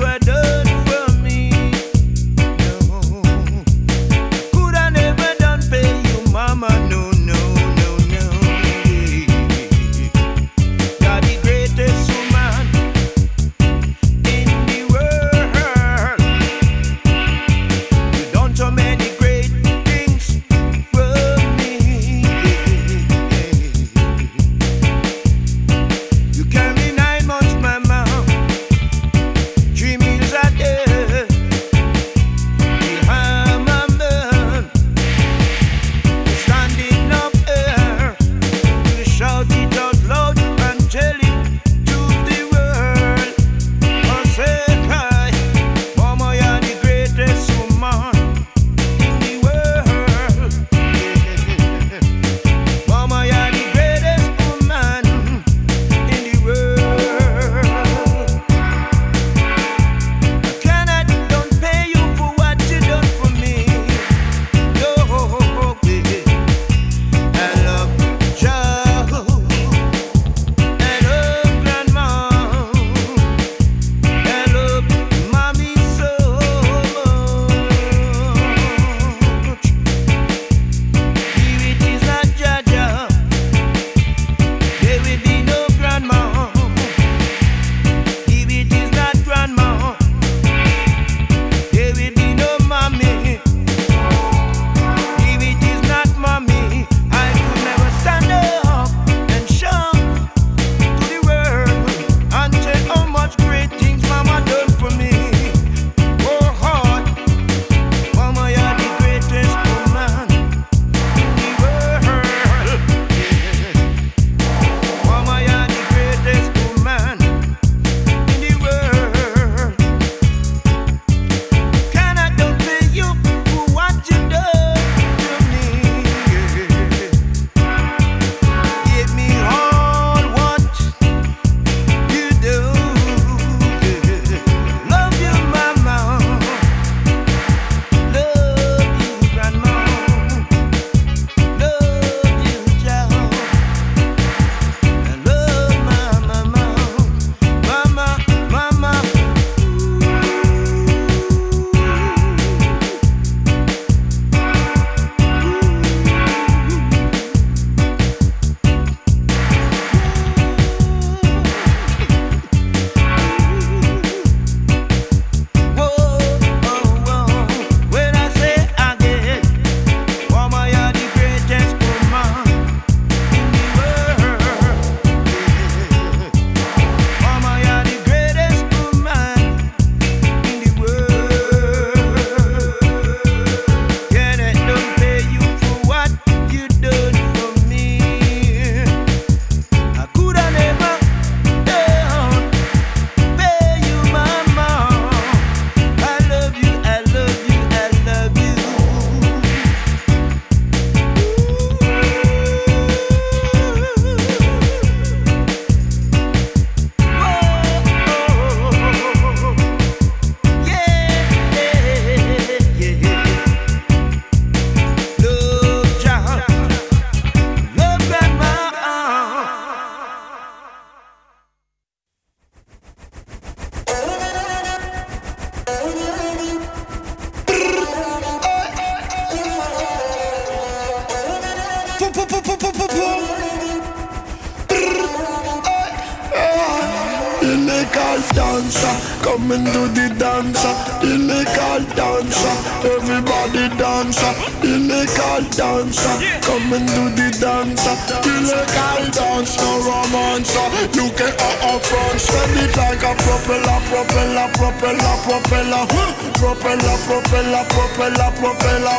propeller, propeller, propeller, propeller, propeller, propeller, propeller.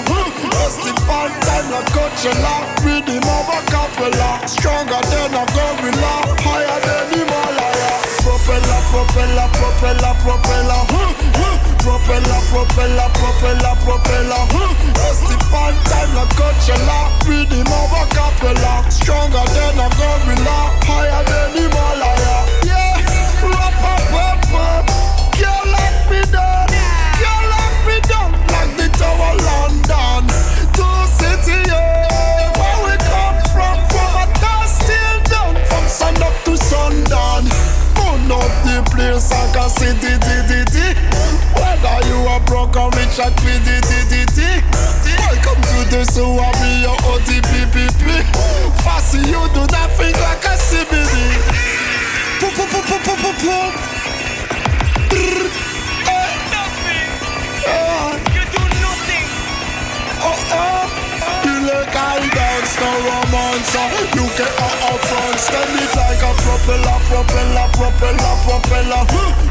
Testify than a Coachella, with him over Capella, stronger than a gorilla, higher than Himalaya. Propeller, propeller, propeller, propeller, propeller, propeller, propeller, propeller. Testify than a Coachella, with him over Capella, stronger than a gorilla, higher than Himalaya. Yeah, rap. Di di di di. Whether you are broke or rich, I di di di di di. Welcome to the zoo, I'll be your ODPPP. Fussy, you do that thing like a CBD. Poo poo poo poo poo poo poo. Brrr. Eh. Ah. Oh oh legal dance, no romance. You get out of front, stand it like a propeller, propeller, propeller, propeller,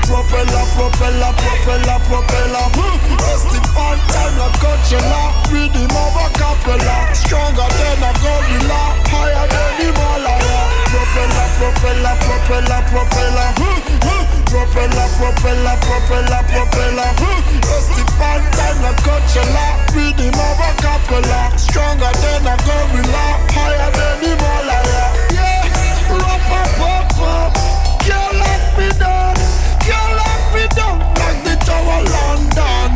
propeller, propeller, propeller, propeller. Rusty fan time, I got your lap, with capella. Stronger than a gorilla, higher than Himalaya. Propeller, propeller, propeller, propeller propeller, propeller, propeller, propeller. Rusty fan time, I got rhythm of a cappella, stronger than a gorilla, higher than the Himalaya. Yeah, rap up, up, up. Can't lock me down, can't lock me down like the Tower of London.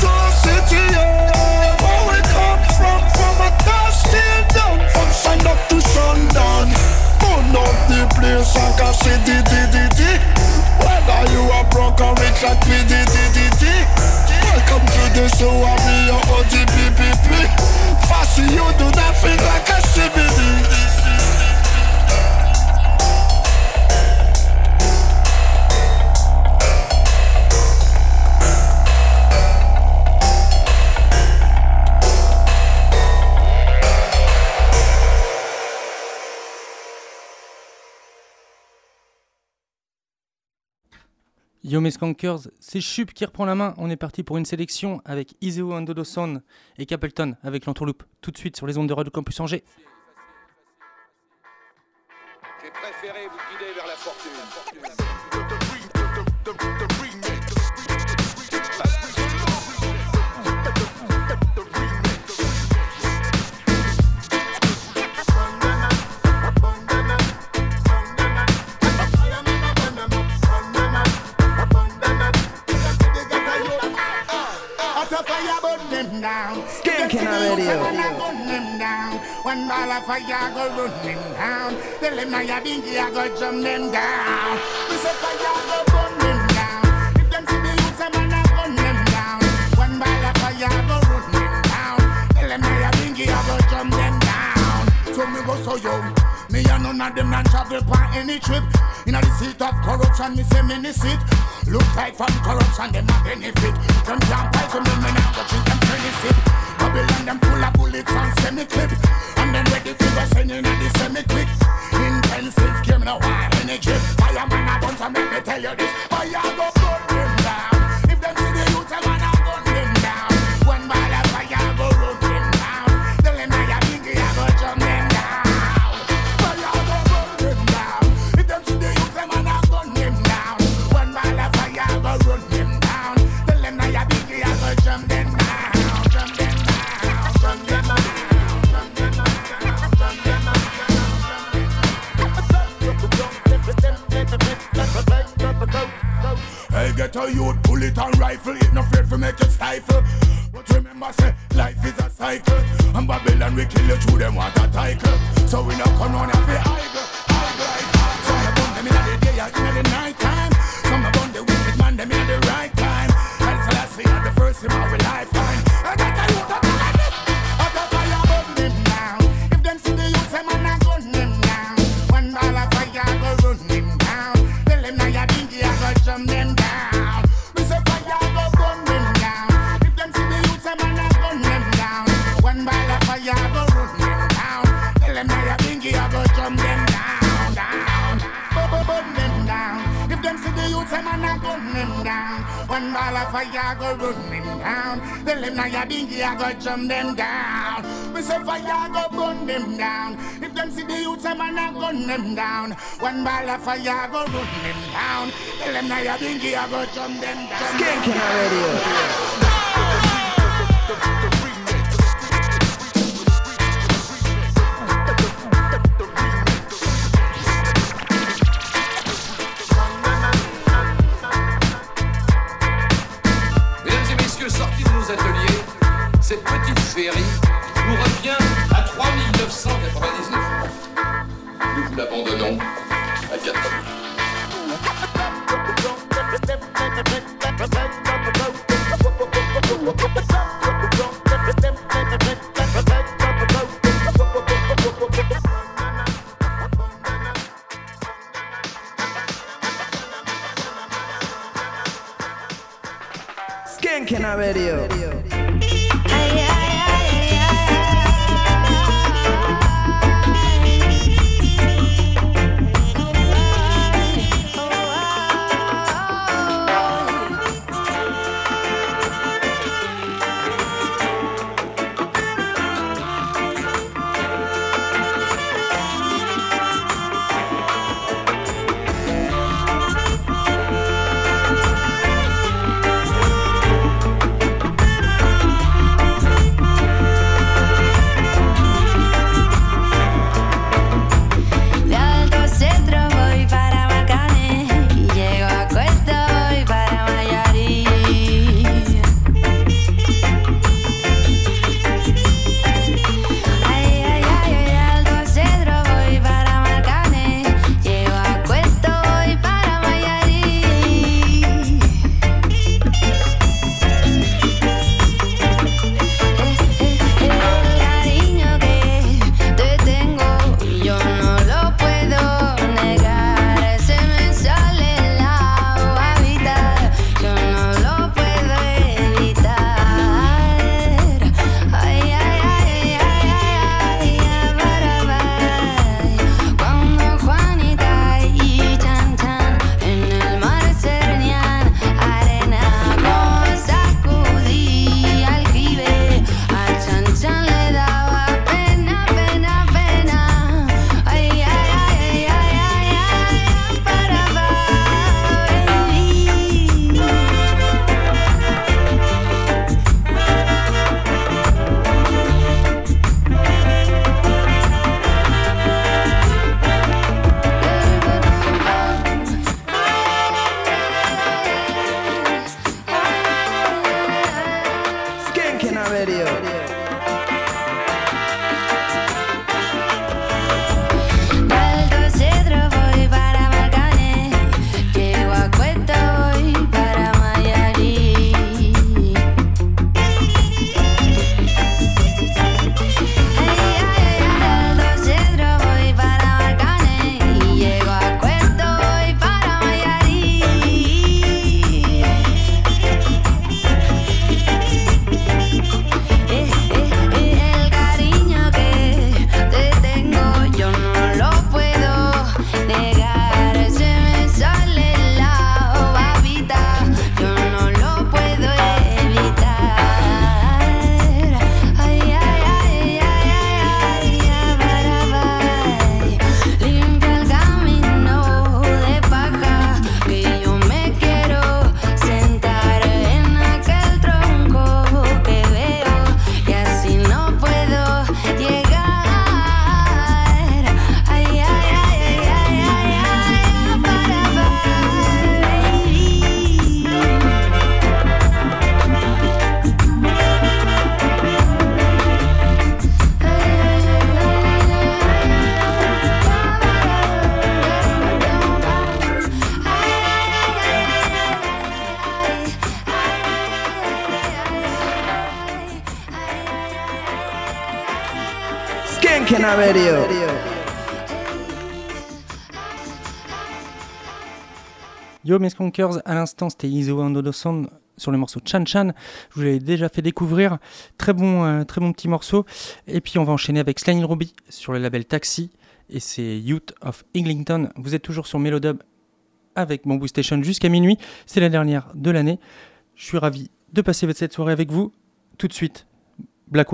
Two city, yeah, where we come from, from a touch till down, from sun up to sundown. Burn up the place like a city, di di di. Whether you are broke or rich, like me, di di di di. Welcome to the show, be your OGPPP. Fussy, you do that thing like a CBD. Skankers, c'est Chup qui reprend la main. On est parti pour une sélection avec Iseo Andodoson et Capleton avec l'entourloupe. Tout de suite sur les ondes de Radio Campus Angers. J'ai préféré vous guider vers la fortune. Them down. Skanking Them on see the radio. I'm gonna gun them down. One ball of fire, go run them down. Now you dingy, I go jump them down. We say fire, go burn them down. If them see the youth, I'm gonna gun them down. One ball of fire, go run them down. Tell them now you dingy, I go jump them down. So me go so young. Me and none of them not travel on any trip. In the seat of corruption, me say many sit. Look like from corruption, them a benefit. Them can't fight to me, me now go drink them friendly sip. Babylon, them full of bullets and semi-clip. And then ready for the sending of the semi-quick. Intensive care, me no want energy. Fireman a bunch and make me tell you this. Fire go Hey, youth bullet and rifle, it no afraid to make you stifle. But remember, say life is a cycle, and Babylon we kill you through them water cycle. So we no come on and fi idle. Some a burn them in the day in the night time. Some a burn the wicked man them in the right time. And Selassie the first our fire go run them down. Tell them now you dingy, I go jump them down. Me say fire go burn them down. If them see the youth, them a gun them down. One ball of fire go run them down. Tell them now you dingy, I go jump them down. Skanking on radio. Ferry nous revient à 3999. Nous vous l'abandonnons à 4000. Skank and À l'instant c'était Iso Andodosan sur le morceau Chan Chan, je vous l'avais déjà fait découvrir, très bon, euh, très bon petit morceau, et puis on va enchaîner avec Slaney Robbie sur le label Taxi, et c'est Youth of Eglinton, vous êtes toujours sur Melodub avec Bamboo Station jusqu'à minuit, c'est la dernière de l'année, je suis ravi de passer cette soirée avec vous, tout de suite, Black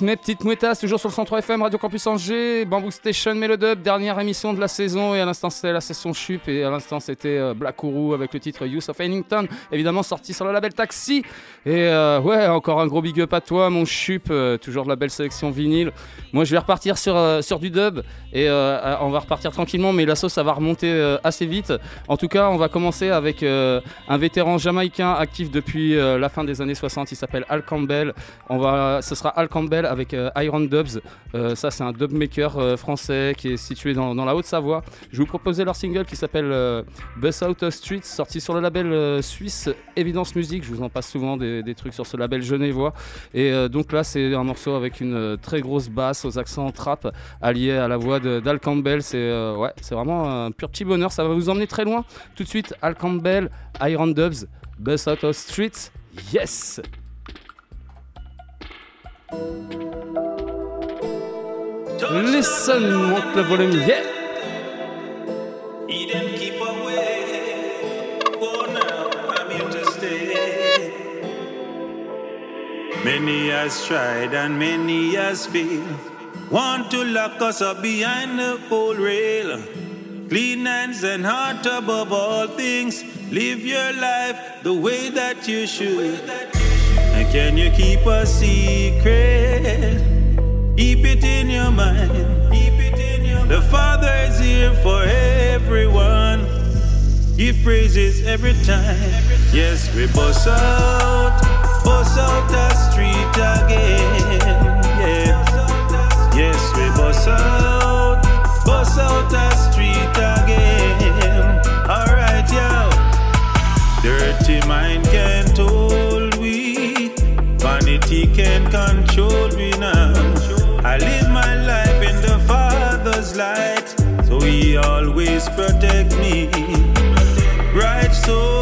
mes petites mouettas, toujours sur le 103 FM, Radio Campus Angers, Bamboo Station, Melodub, dernière émission de la saison, et à l'instant c'était la session chup, et à l'instant c'était euh, Black Ouru avec le titre Youth of Hennington, évidemment sorti sur le label Taxi, et euh, ouais, encore un gros big up à toi, mon chup, euh, toujours de la belle sélection vinyle. Moi je vais repartir sur, euh, sur du dub, et euh, on va repartir tranquillement, mais la sauce ça va remonter euh, assez vite. En tout cas, on va commencer avec un vétéran jamaïcain actif depuis la fin des années 60, il s'appelle Al Campbell, on va, ce sera Al Campbell avec Iron Dubs. Ça, c'est un dub maker français qui est situé dans, la Haute-Savoie. Je vais vous proposer leur single qui s'appelle Bus Out of Streets, sorti sur le label suisse Evidence Music. Je vous en passe souvent des, des trucs sur ce label genevois. Et donc là, c'est un morceau avec une très grosse basse aux accents trap allié à la voix d'Al Campbell. C'est euh, c'est vraiment un pur petit bonheur. Ça va vous emmener très loin. Tout de suite, Al Campbell, Iron Dubs, Bus Out of Streets. Yes! Listen, monte le volume, yeah! Many has tried and many has. Want to lock us up behind the pole rail. Clean hands and heart above all things. Live your life the way that you should. And can you keep a secret? Keep it in your mind. Keep it in your The Father is here for everyone. Give praises every time. Yes, we bust out, bust out the street again. Bust out, bust out the street again. Alright, yo. Dirty mind can't hold we. Vanity can't control me now. I live my life in the Father's light, so He always protect me. Bright soul,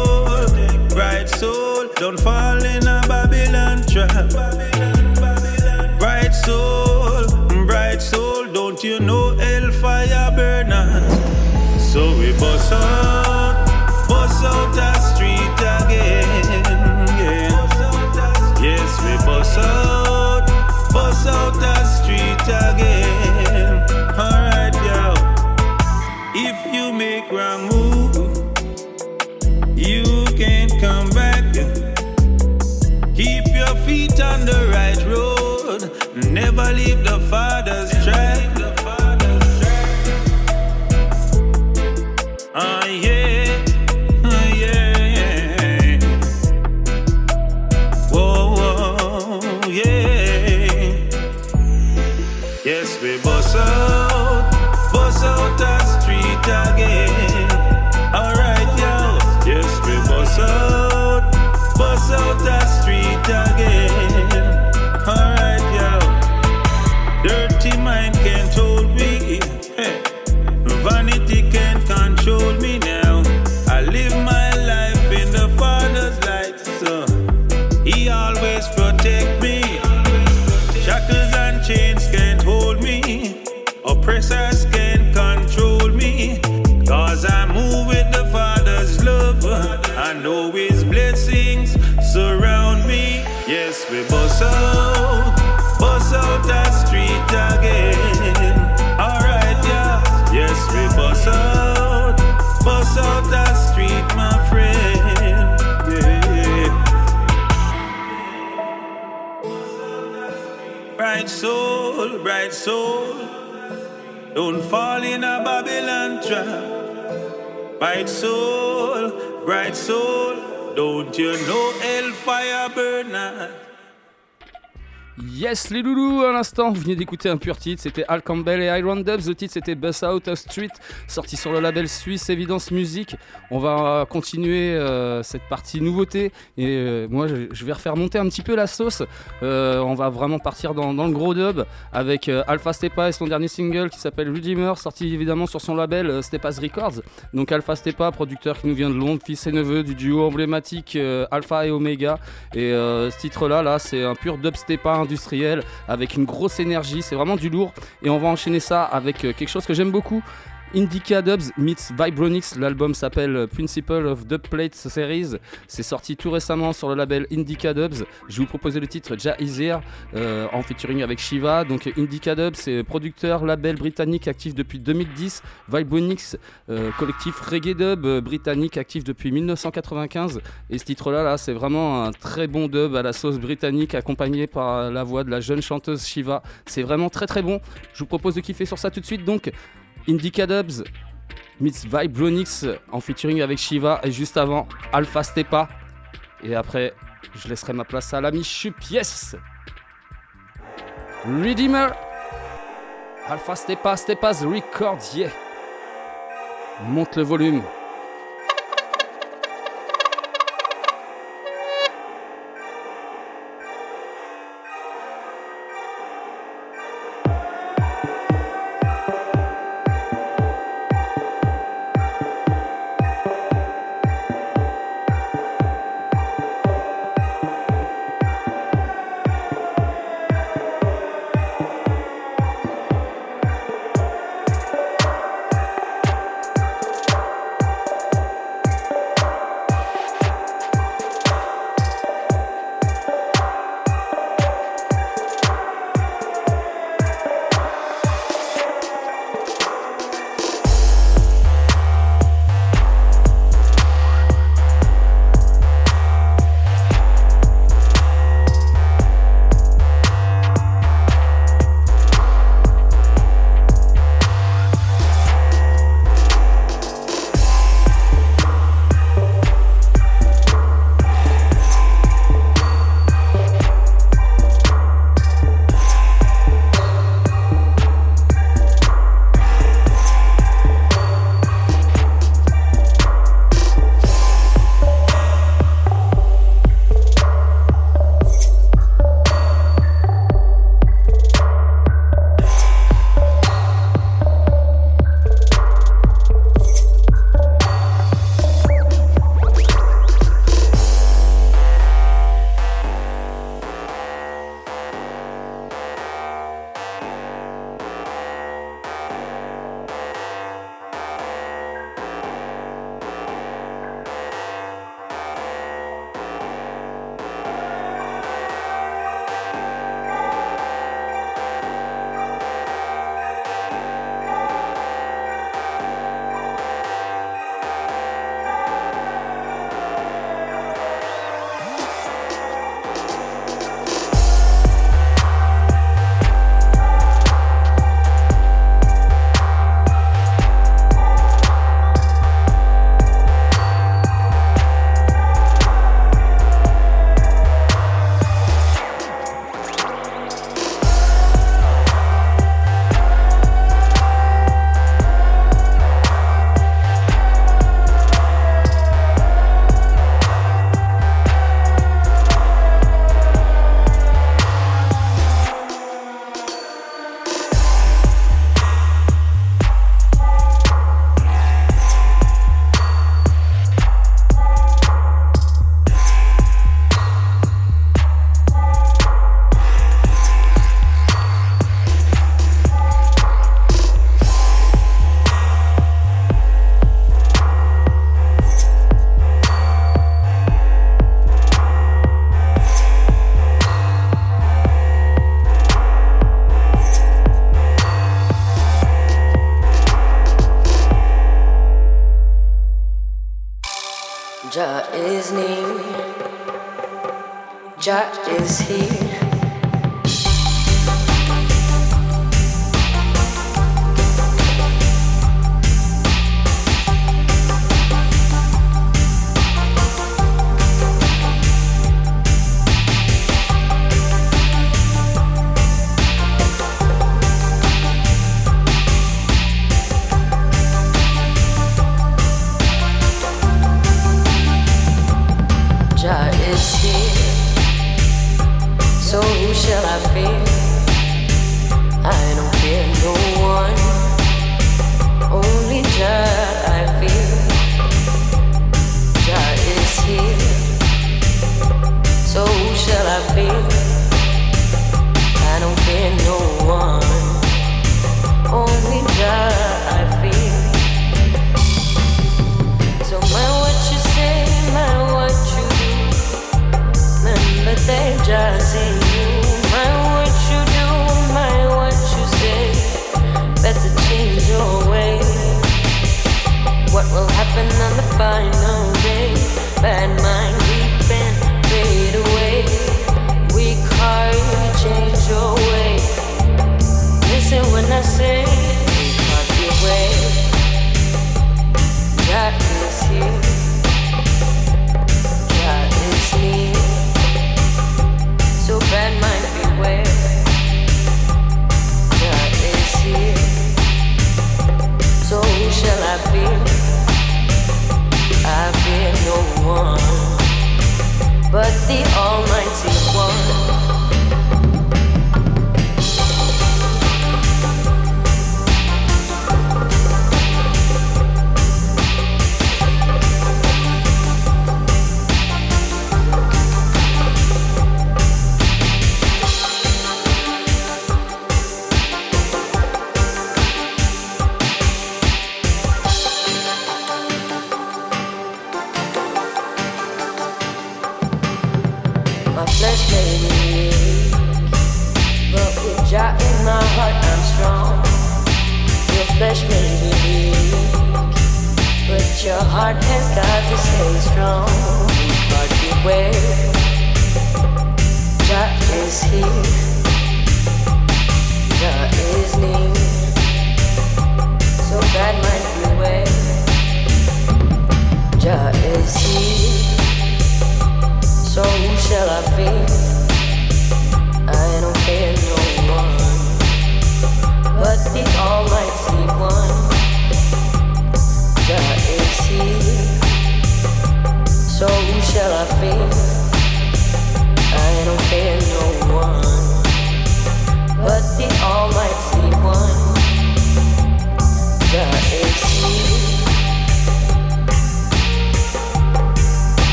you know hellfire burn out? Yes les loulous, à l'instant, vous venez d'écouter un pur titre, c'était Al Campbell et Iron Dubs, le titre c'était Bus Out of Street, sorti sur le label suisse Evidence Music. On va continuer euh, cette partie nouveauté et euh, moi je, vais refaire monter un petit peu la sauce. Euh, on va vraiment partir dans, le gros dub avec euh, Alpha Stepa et son dernier single qui s'appelle Redeemer, sorti évidemment sur son label euh, Stepa's Records. Donc Alpha Stepa, producteur qui nous vient de Londres, fils et neveu du duo emblématique euh, Alpha et Omega. Et euh, ce titre-là, là, c'est un pur dubstepa industriel avec une grosse énergie. C'est vraiment du lourd. Et on va enchaîner ça avec euh, quelque chose que j'aime beaucoup. Indica Dubs meets Vibronix, l'album s'appelle Principle of Dub Plate Series. C'est sorti tout récemment sur le label Indica Dubs. Je vais vous proposer le titre Ja Is Here euh, en featuring avec Shiva. Donc Indica Dubs, c'est producteur, label britannique actif depuis 2010. Vibronix, euh, collectif reggae dub euh, britannique actif depuis 1995. Et ce titre-là, là, c'est vraiment un très bon dub à la sauce britannique accompagné par la voix de la jeune chanteuse Shiva. C'est vraiment très très bon. Je vous propose de kiffer sur ça tout de suite. Donc Indica Dubs meets Vibronix en featuring avec Shiva et juste avant Alpha Stepa. Et après, je laisserai ma place à l'ami Chupies. Redeemer. Alpha Stepa, Stepa's Record, yeah. Monte le volume. Is near.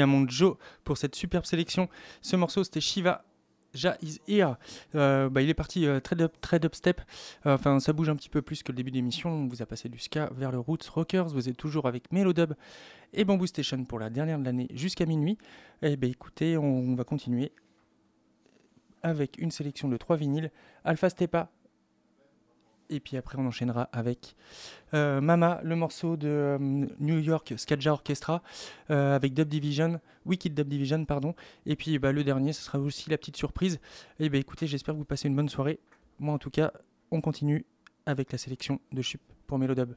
À mon Joe pour cette superbe sélection. Ce morceau, c'était Shiva. Ja is here. Bah, il est parti euh, très, dub, très dubstep. Euh, Enfin, ça bouge un petit peu plus que le début d'émission. On vous a passé du ska vers le Roots Rockers. Vous êtes toujours avec Melodub et Bamboo Station pour la dernière de l'année jusqu'à minuit. Et ben écoutez, on, on va continuer avec une sélection de trois vinyles. Alpha Stepa. Et puis après, on enchaînera avec euh, Mama, le morceau de euh, New York Skadja Orchestra, euh, avec Dub Division, Wicked Dub Division, pardon. Et puis bah, le dernier, ce sera aussi la petite surprise. Et ben écoutez, j'espère que vous passez une bonne soirée. Moi, en tout cas, on continue avec la sélection de Chup pour Radio.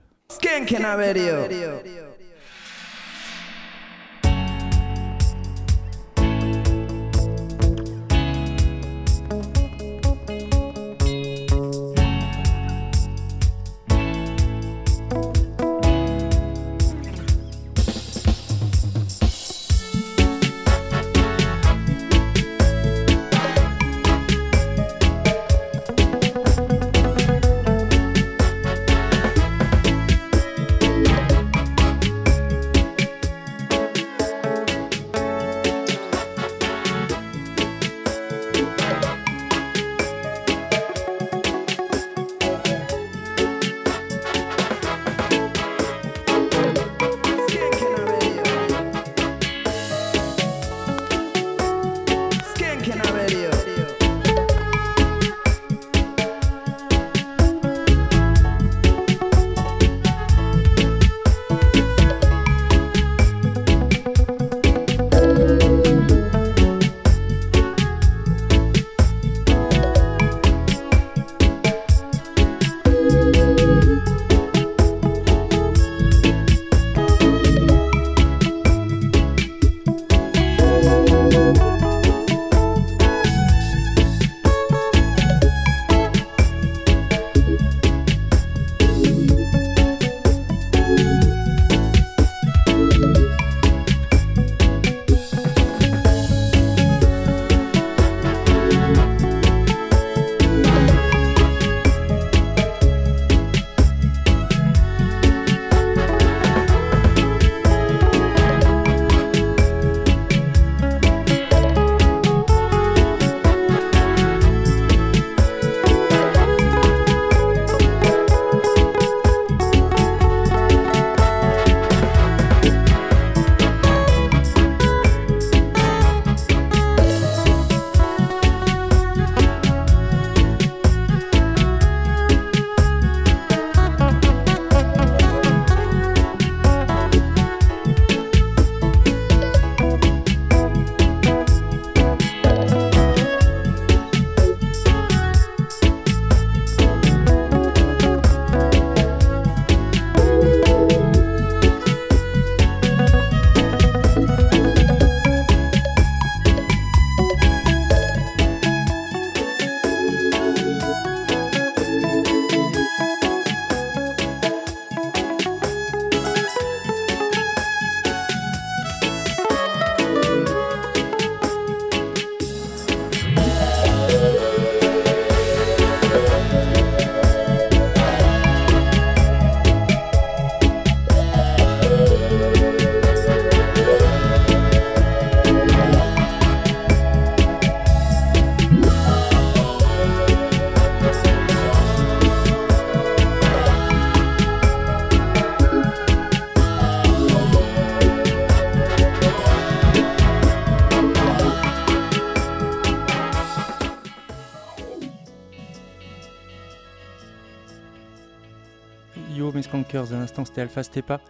Skankers, à c'était Alpha Stepa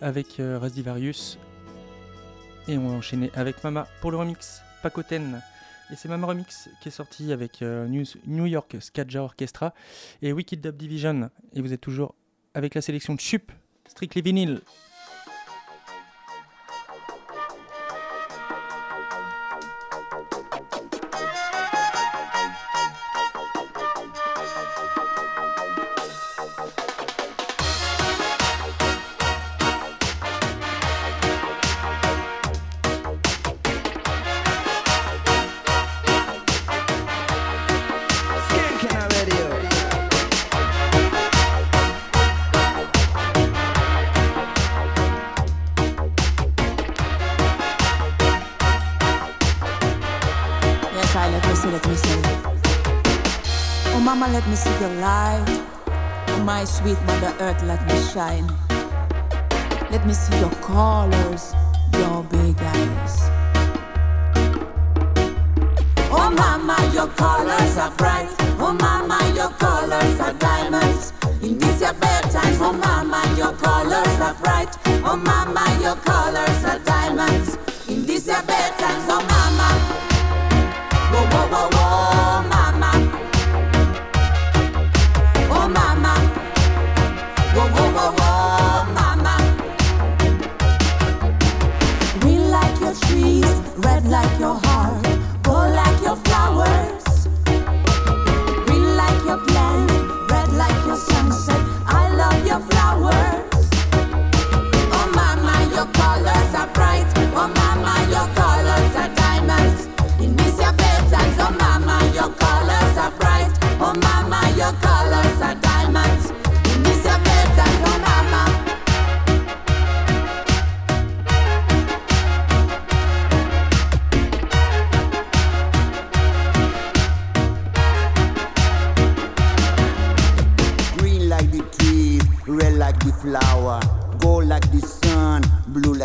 avec euh. Et on va enchaîner avec Mama pour le remix Pacoten. Et c'est Mama Remix qui est sorti avec euh, New, York Skaja Orchestra et Wicked Dub Division. Et vous êtes toujours avec la sélection de Chup, Strictly Vinyl. Sweet mother earth, let me shine. Let me see your colors, your big eyes. Oh, mama, your colors are bright. Oh, mama, your colors are diamonds. In this your bedtime, oh, mama, your colors are bright. Oh, mama, your colors are diamonds. In this your bedtime, oh, mama.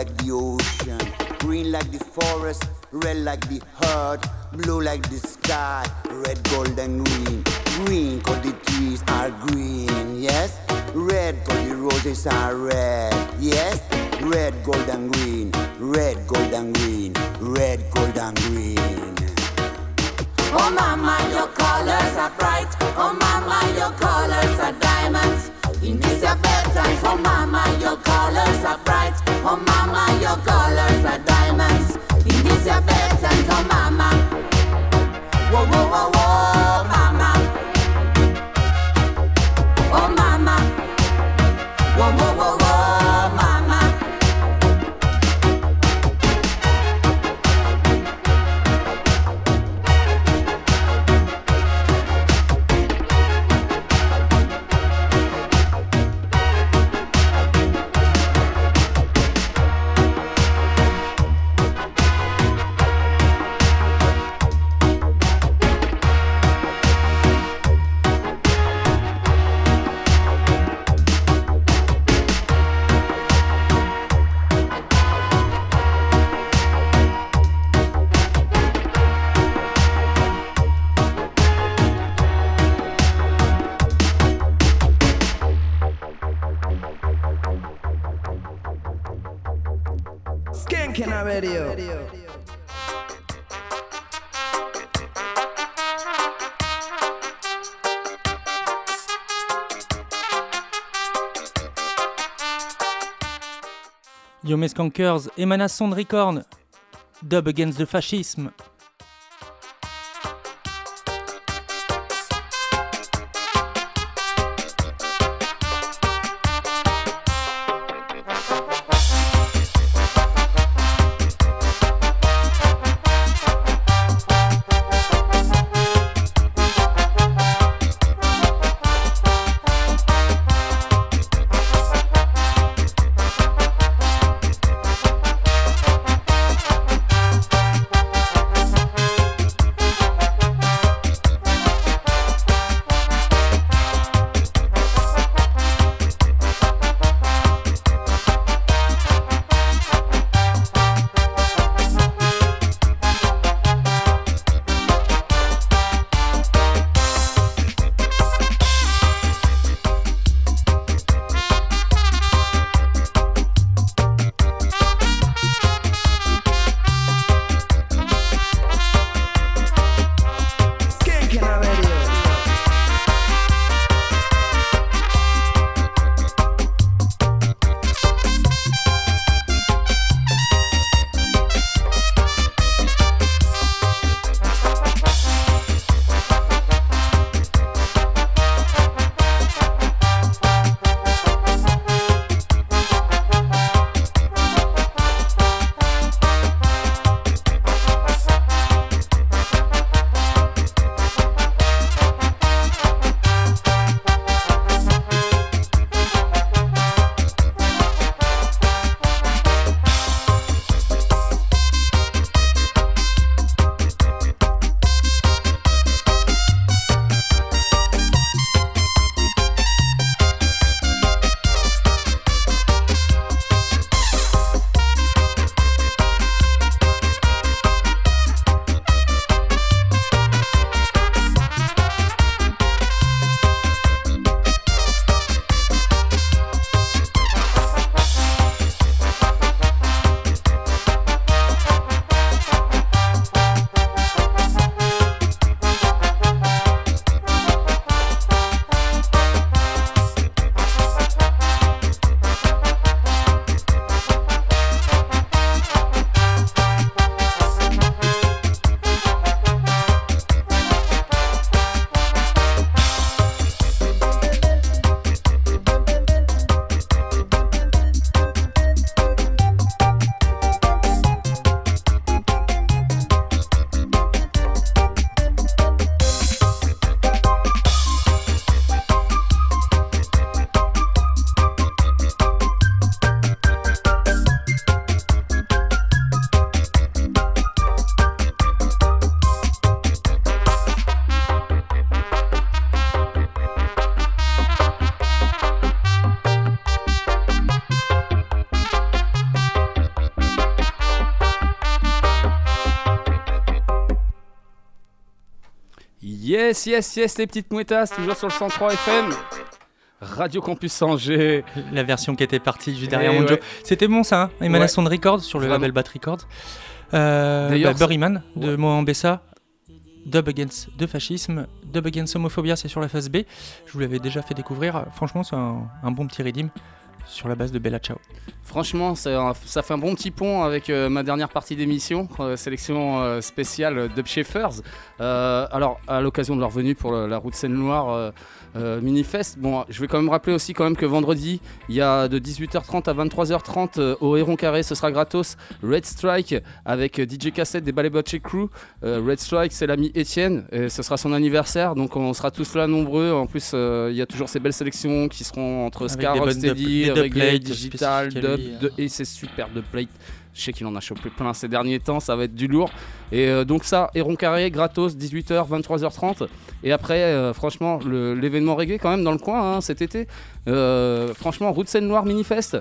Like the ocean. Green like the forest, red like the earth, blue like the sky, red, gold and green. Green cause the trees are green, yes. Red cause the roses are red, yes. Red, gold and green, red, gold and green, red, gold and green. Oh mama, your colors are bright. Oh mama, your colors are diamonds. In this your bedtime, oh mama, your colors are bright. Oh mama, your colors are diamonds. In this your bedtime, oh mama. Whoa, whoa, whoa, whoa, radio. Yo mes Skankers, Emana Dub Against the Fascism. Yes, yes, yes, les petites mouettasses, toujours sur le 103 FM. Radio Campus Angers. La version qui était partie juste derrière Eh mon ouais. C'était bon ça, hein Émanation Ouais. de Records sur le Vraiment. label Bat Records. Euh, bah, Burryman de Mohan Bessa. Dub Against de fascisme, Dub Against Homophobia, c'est sur la phase B. Je vous l'avais déjà fait découvrir. Franchement, c'est un, un bon petit redeem sur la base de Bella Ciao. Franchement, ça fait un bon petit pont avec euh, ma dernière partie d'émission, euh, sélection euh, spéciale Dub Schaeffers. Alors, à l'occasion de leur venue pour la route Seine-Loire euh, Minifest, bon, je vais quand même rappeler aussi quand même que vendredi, il y a de 18h30 à 23h30 euh, au Héron Carré, ce sera gratos, Red Strike avec euh, DJ Cassette des Ballet Botché Crew. Euh, Red Strike, c'est l'ami Étienne, et ce sera son anniversaire, donc on sera tous là nombreux. En plus, il y a toujours ces belles sélections qui seront entre dub- des reggae, digital, dub, de- et c'est super de plate. Je sais qu'il en a chopé plein ces derniers temps, ça va être du lourd. Et euh, donc ça, Héron Carré, gratos, 18h, 23h30. Et après, euh, franchement, l'événement reggae quand même dans le coin hein, cet été. Euh, franchement, Route Seine-Loire Minifest.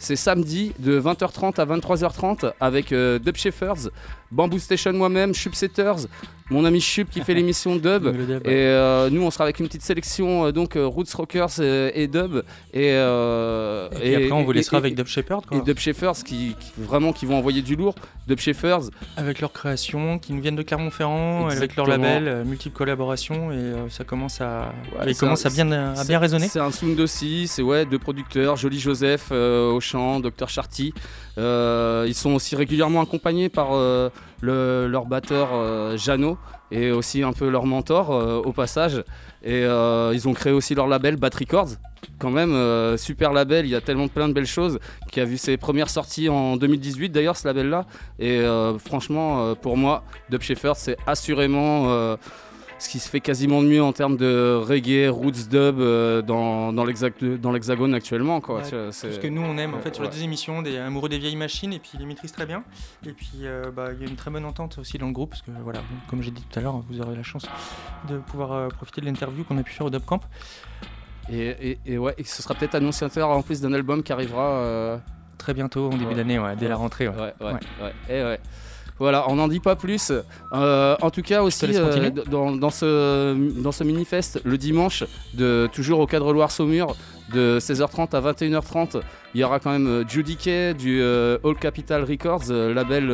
C'est samedi de 20h30 à 23h30 avec Dub Shepherds, Bamboo Station moi-même, Chup Setters, mon ami Chup qui fait l'émission Dub. Et euh, nous, on sera avec une petite sélection euh, donc euh, Roots Rockers et Dub. Et, euh, Et après, on vous laissera avec Dub Shepherd, quoi. Et Dub Shepherds qui, qui- vraiment qui vont envoyer du lourd. Dub Shepherds. Avec leurs créations qui nous viennent de Clermont-Ferrand, avec leur label, multiples collaborations, et ça commence à, Ouais, commence un- à bien, à bien résonner. C'est un sound aussi, c'est ouais, deux producteurs, Joli Joseph au chant, Dr Charty. Ils sont aussi régulièrement accompagnés par le- leur batteur euh, Jeannot et aussi un peu leur mentor euh, au passage. Et euh, ils ont créé aussi leur label Bat Records. Quand même, super label, il y a tellement plein de belles choses, qui a vu ses premières sorties en 2018 d'ailleurs ce label-là. Et franchement, pour moi, Dub Shepherd, c'est assurément ce qui se fait quasiment de mieux en termes de reggae, roots dub euh, dans, dans l'hexag- dans l'hexagone actuellement. Quoi. Ouais, c'est- ce que nous on aime en fait sur les deux émissions, des amoureux des vieilles machines et puis ils les maîtrisent très bien. Et puis euh, bah, il y a une très bonne entente aussi dans le groupe parce que voilà, comme j'ai dit tout à l'heure, vous aurez la chance de pouvoir euh, profiter de l'interview qu'on a pu faire au Dubcamp. Et, et- et ouais, et ce sera peut-être annonciateur en plus d'un album qui arrivera très bientôt en début Ouais. d'année, ouais, dès la rentrée. Ouais. Ouais, ouais, Ouais. ouais. Et ouais. Voilà, on n'en dit pas plus. Euh, en tout cas aussi euh, dans, dans ce dans ce le dimanche de toujours au cadre Loire Saumur de 16h30 à 21h30, il y aura quand même euh, Judy Kay du euh, All Capital Records, label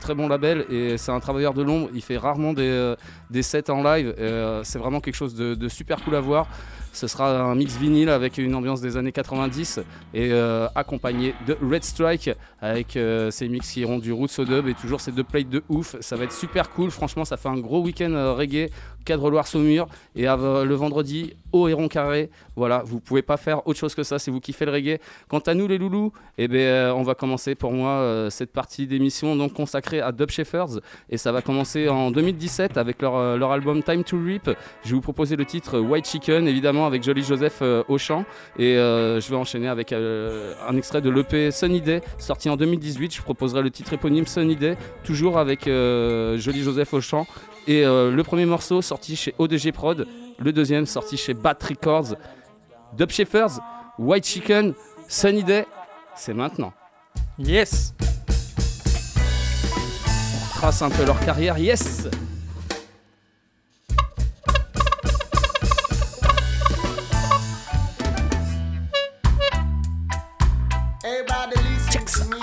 très bon label et c'est un travailleur de l'ombre. Il fait rarement des, des sets en live. c'est vraiment quelque chose de, de super cool à voir. Ce sera un mix vinyle avec une ambiance des années 90 et euh, accompagné de Red Strike avec euh, ces mix qui iront du roots au dub et toujours ces deux plates de ouf. Ça va être super cool. Franchement, ça fait un gros week-end euh, reggae, cadre Loire Saumur et le vendredi au Héron Carré. Voilà, vous pouvez pas faire autre chose que ça si vous kiffez le reggae. Quant à nous les loulous, eh ben, euh, on va commencer pour moi euh, cette partie d'émission donc consacrée à Dub Shepherds et ça va commencer en 2017 avec leur, euh, leur album Time to Rip. Je vais vous proposer le titre White Chicken évidemment avec Jolly Joseph au chant et je vais enchaîner avec un extrait de l'EP Sunny Day sorti en 2018. Je proposerai le titre éponyme Sunny Day toujours avec euh, Jolly Joseph au chant et le premier morceau sorti chez ODG Prod, le deuxième sorti chez Bat Records. Dub Shepherds, White Chicken, Sunny Day, c'est maintenant. Yes. On trace un peu leur carrière, yes. Everybody listen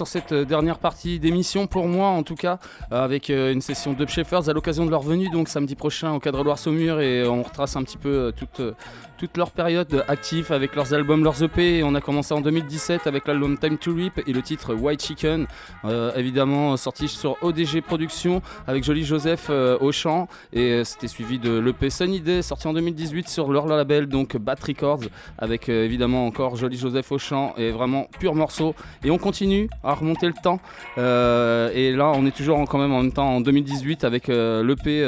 sur cette euh, dernière partie d'émission pour moi en tout cas euh, avec euh, une session Dub Shepherds à l'occasion de leur venue donc samedi prochain au cadre Loire Saumur et on retrace un petit peu toute, toute leur période active avec leurs albums, leurs EP et on a commencé en 2017 avec l'album Time to Rip et le titre White Chicken euh, évidemment sorti sur ODG Productions avec Jolie Joseph euh, au chant. Et euh, c'était suivi de l'EP Sunny Day sorti en 2018 sur leur label donc Bat Records avec euh, évidemment encore Jolie Joseph au chant et vraiment pur morceau. Et on continue à remonter le temps et là on est toujours en- quand même en même temps en 2018 avec l'EP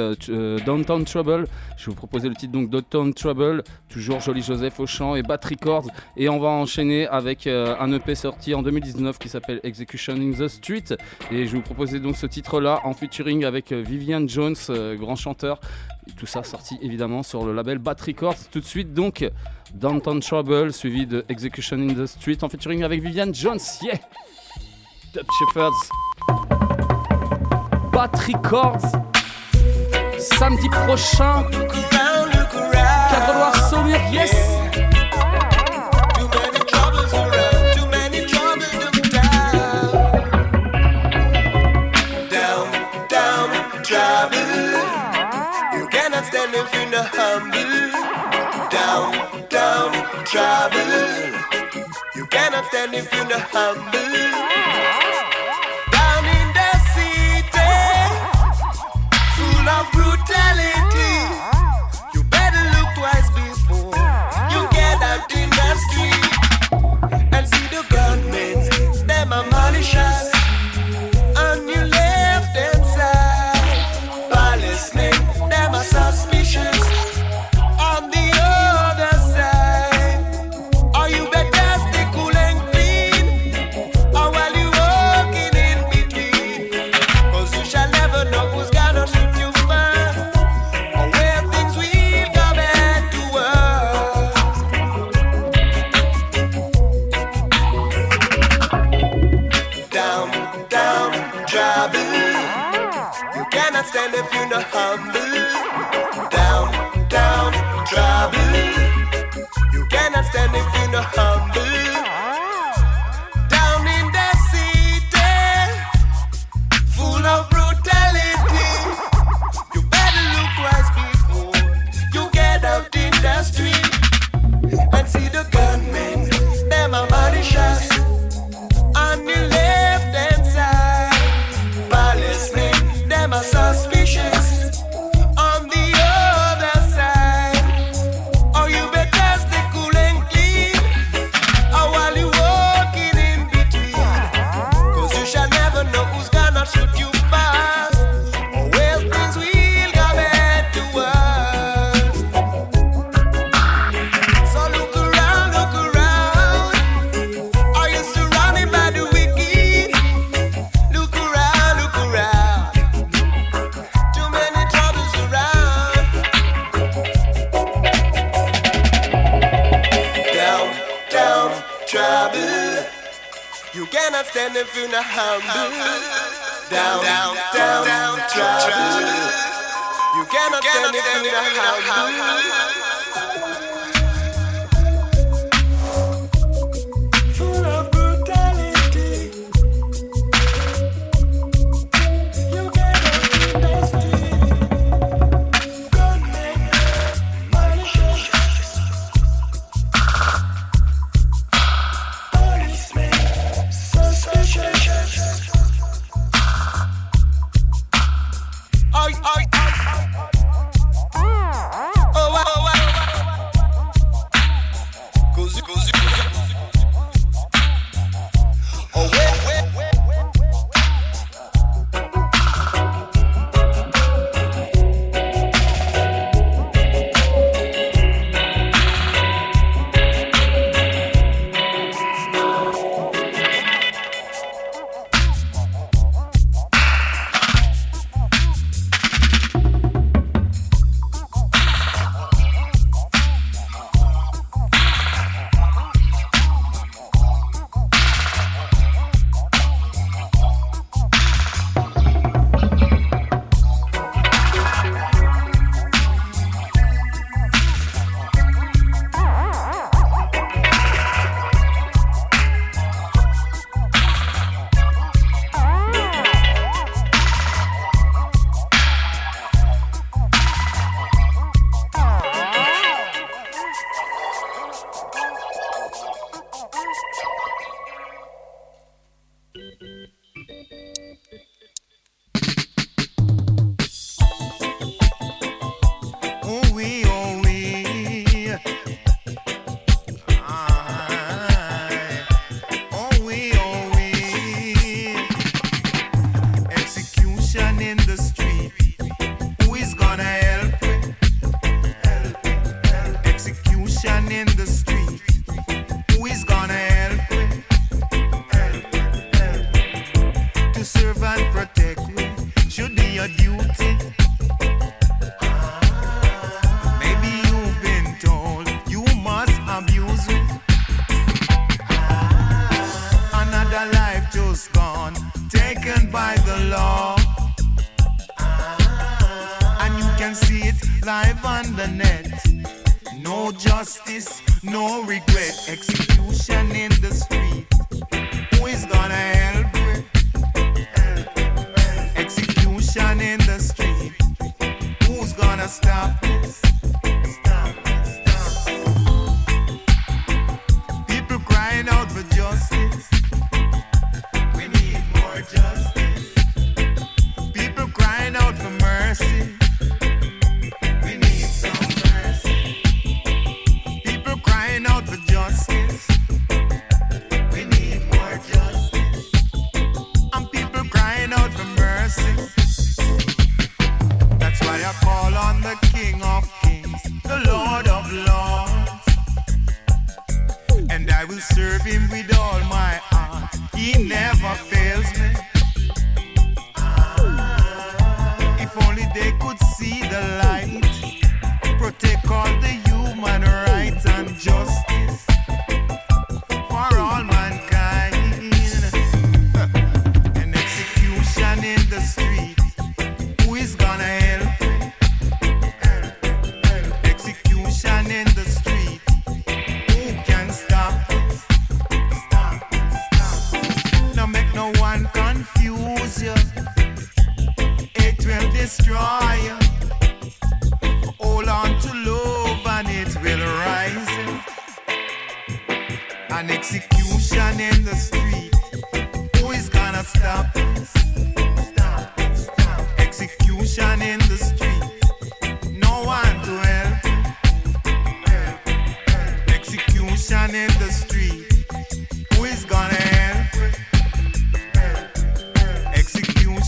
Downtown Trouble. Je vais vous proposer le titre donc Downtown Trouble toujours Jolie Joseph au chant et Bat Records. Et on va enchaîner avec euh, un EP sorti en 2019 qui s'appelle Execution in the Street. Et je vous proposer donc ce titre là en featuring avec euh, Vivian Jones euh, grand chanteur. Tout ça sorti évidemment sur le label Bat Records. Tout de suite donc Downtown Trouble suivi de Execution in the Street en featuring avec Vivian Jones. Yeah! Dub Shepherds. Bat Records samedi prochain trouble. You cannot stand if you're not humble.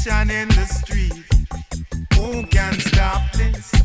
action in the street. Who can stop this?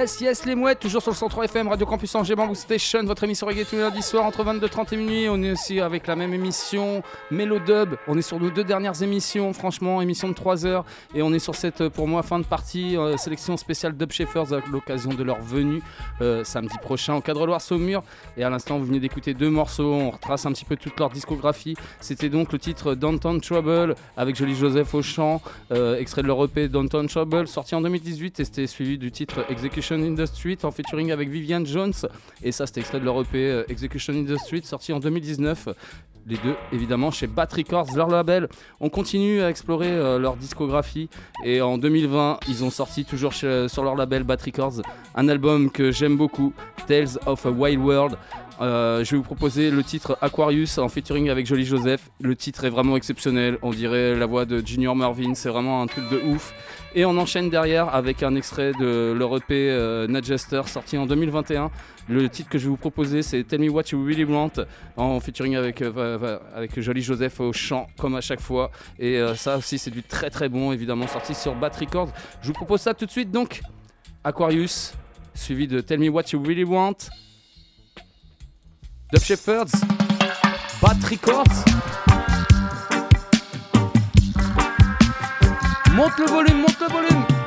Yes, yes, les mouettes, toujours sur le 103 FM, Radio Campus Angers, Bamboo Station, votre émission reggae tous les lundis soirs entre 22h30 et minuit. On est aussi avec la même émission, Mélodub. On est sur nos deux dernières émissions, franchement, émission de 3 heures. Et on est sur cette, pour moi, fin de partie, euh, sélection spéciale Dub Shepherds à l'occasion de leur venue euh, samedi prochain au cadre Loire-Saumur. Et à l'instant, vous venez d'écouter deux morceaux, on retrace un petit peu toute leur discographie. C'était donc le titre Downtown Trouble avec Jolie Joseph au chant, euh, extrait de leur EP Downtown Trouble, sorti en 2018 et c'était suivi du titre Execution Execution in the Street en featuring avec Vivian Jones. Et ça, c'était extrait de leur EP euh, Execution in the Street, sorti en 2019 les deux évidemment chez Bat Records, leur label. On continue à explorer euh, leur discographie et en 2020, ils ont sorti toujours euh, sur leur label Bat Records un album que j'aime beaucoup, Tales of a Wild World. Je vais vous proposer le titre Aquarius en featuring avec Jolie Joseph. Le titre est vraiment exceptionnel, on dirait la voix de Junior Marvin, c'est vraiment un truc de ouf. Et on enchaîne derrière avec un extrait de leur EP euh, sorti en 2021. Le titre que je vais vous proposer c'est Tell Me What You Really Want en featuring avec, euh, Jolie Joseph au chant comme à chaque fois. Et euh, ça aussi c'est du très très bon évidemment sorti sur Bat Records. Je vous propose ça tout de suite donc. Aquarius suivi de Tell Me What You Really Want. Dub Shepherds, Bat Records. Monte le volume, monte le volume.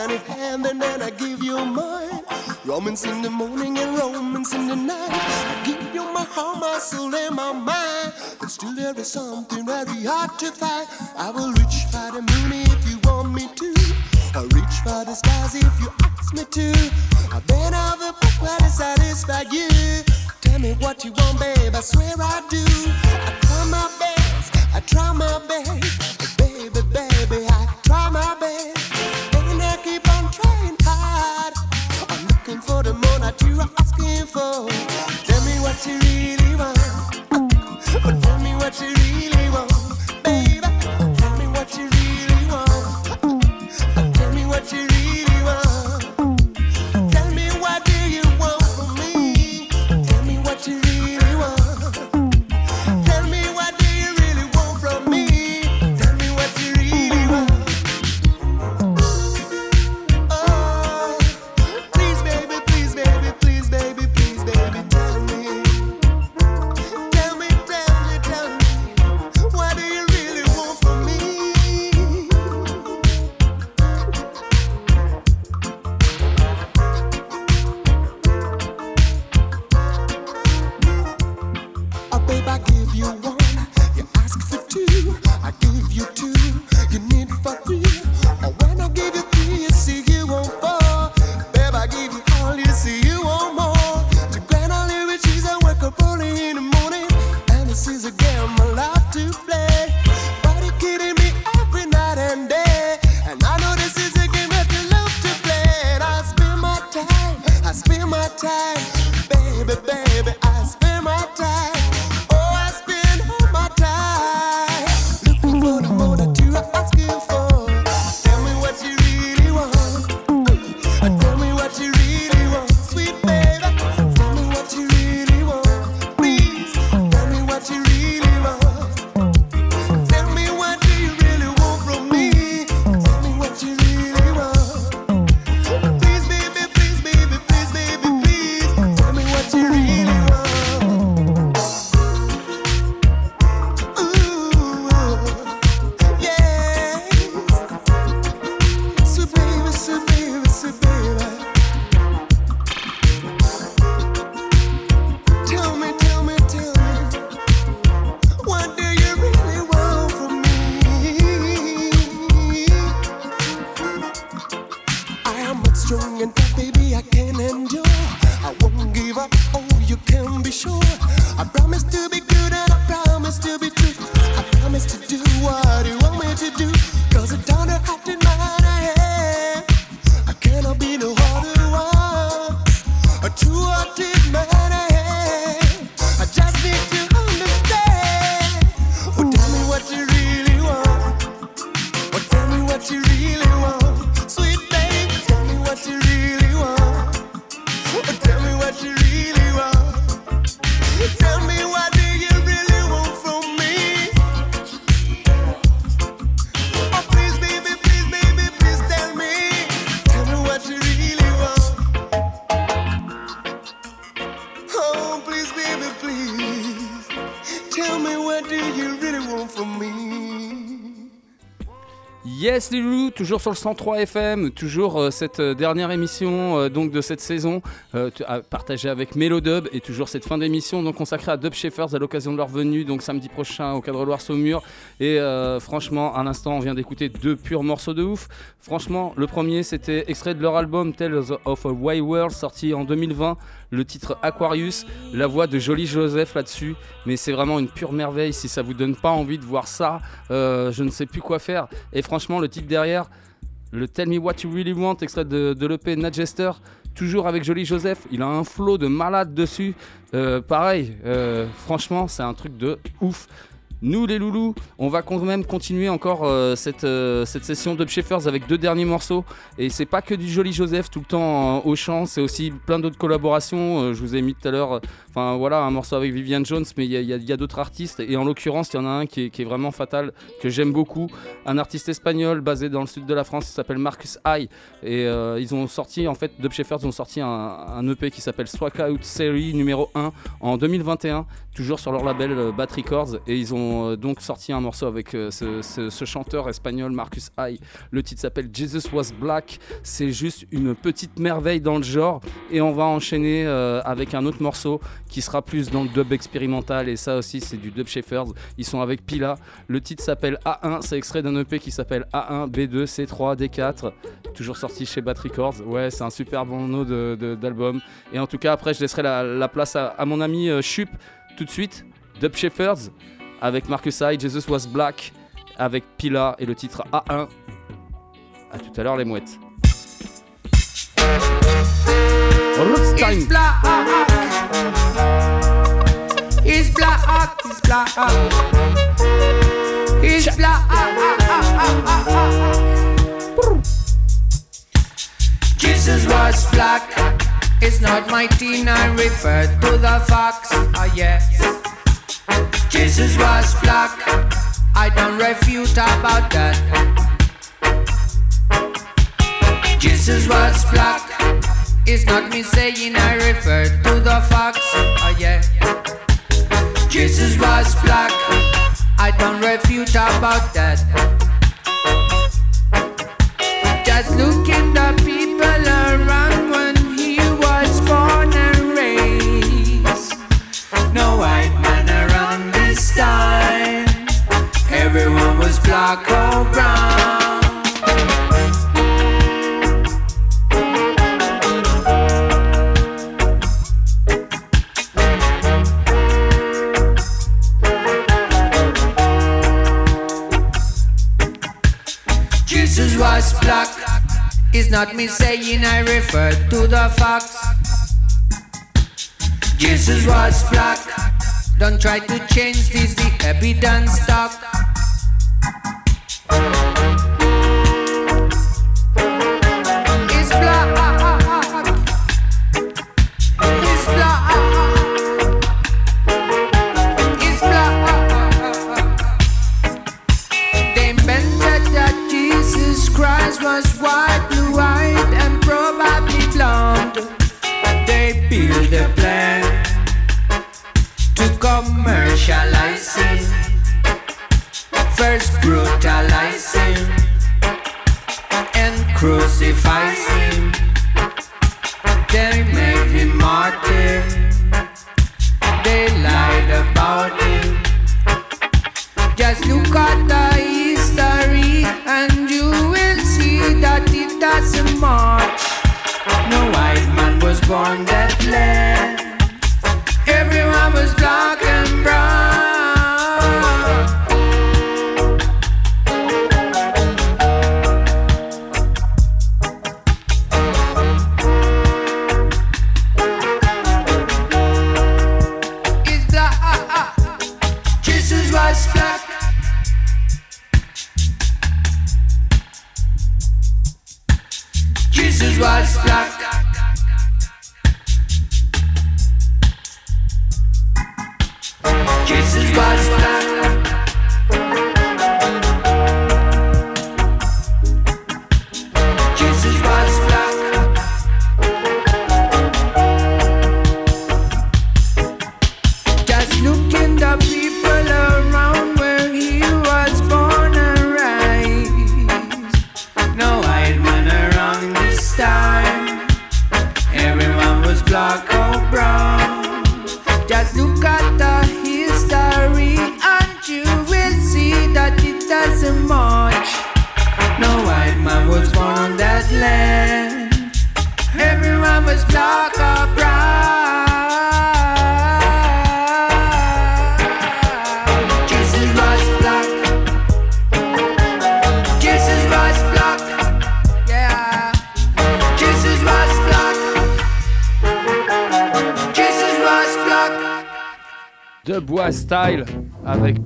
On your hand and then I give you mine. Romance in the morning and romance in the night. I give you my heart, my soul, and my mind. But still there is something very hard to find. I will reach for the moon if you want me to. I'll reach for the stars if you ask me to. I've bet all the book to satisfy you. Tell me what you want, babe. I swear I do. I try my best. I try my best. Tell me what you really want. Oh, tell me what you really Yes loulous, toujours sur le 103 FM, toujours euh, cette euh, dernière émission euh, donc de cette saison partager avec Mélodub et toujours cette fin d'émission donc consacrée à Dub Shepherds à l'occasion de leur venue donc samedi prochain au cadre Loire Saumur et franchement à l'instant on vient d'écouter deux purs morceaux de ouf. Franchement le premier c'était extrait de leur album Tales of a Way World sorti en 2020, le titre Aquarius, la voix de Jolie Joseph là-dessus mais c'est vraiment une pure merveille si ça vous donne pas envie de voir ça euh, je ne sais plus quoi faire et franchement le titre derrière le Tell Me What You Really Want, extrait de, de l'EP Nadjester, toujours avec Jolie Joseph. Il a un flow de malade dessus. Euh, pareil, euh, franchement, c'est un truc de ouf. Nous, les loulous, on va quand même continuer encore euh, cette, euh, cette session de Sheffers avec deux derniers morceaux. Et c'est pas que du Joli Joseph tout le temps euh, au chant, c'est aussi plein d'autres collaborations. Euh, je vous ai mis tout à l'heure, voilà, un morceau avec Vivian Jones, mais il y a, il il d'autres artistes. Et en l'occurrence, il y en a un qui est, vraiment fatal, que j'aime beaucoup. Un artiste espagnol basé dans le sud de la France qui s'appelle Marcus High. Et ils ont sorti, en fait, Dub Shepherds ont sorti un, EP qui s'appelle Swag Out Series numéro 1 en 2021, toujours sur leur label Bat Records. Euh, donc sorti un morceau avec euh, ce, chanteur espagnol Marcus High. Le titre s'appelle Jesus Was Black. C'est juste une petite merveille dans le genre. Et on va enchaîner euh, avec un autre morceau qui sera plus dans le dub expérimental. Et ça aussi, c'est du Dub Shepherds. Ils sont avec Pila. Le titre s'appelle A1. C'est extrait d'un EP qui s'appelle A1, B2, C3, D4. Toujours sorti chez Bat Records. Ouais, c'est un super bon nom d'album. Et en tout cas, après, je laisserai la, la place à, à mon ami Chup tout de suite. Dub Shepherds avec Marcus Hyde, Jesus Was Black avec Pila et le titre A1. A tout à l'heure, les mouettes. Roots It's time. black. It's black. It's black. It's black. Jesus was black. It's not my teen. I refer to the fox. Ah yes. Jesus was black. I don't refute about that. Jesus was black. It's not me saying I refer to the fox. Oh yeah. Jesus was black. I don't refute about that. Just look in the Everyone was black or brown. Jesus was black. It's not me saying I refer to the fox. Jesus was black. Don't try to change this, the evidence stock. It's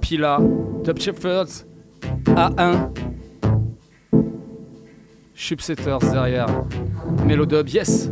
Pila, Dub Shepherds, A1, Chupsetters derrière, Mélodub, yes!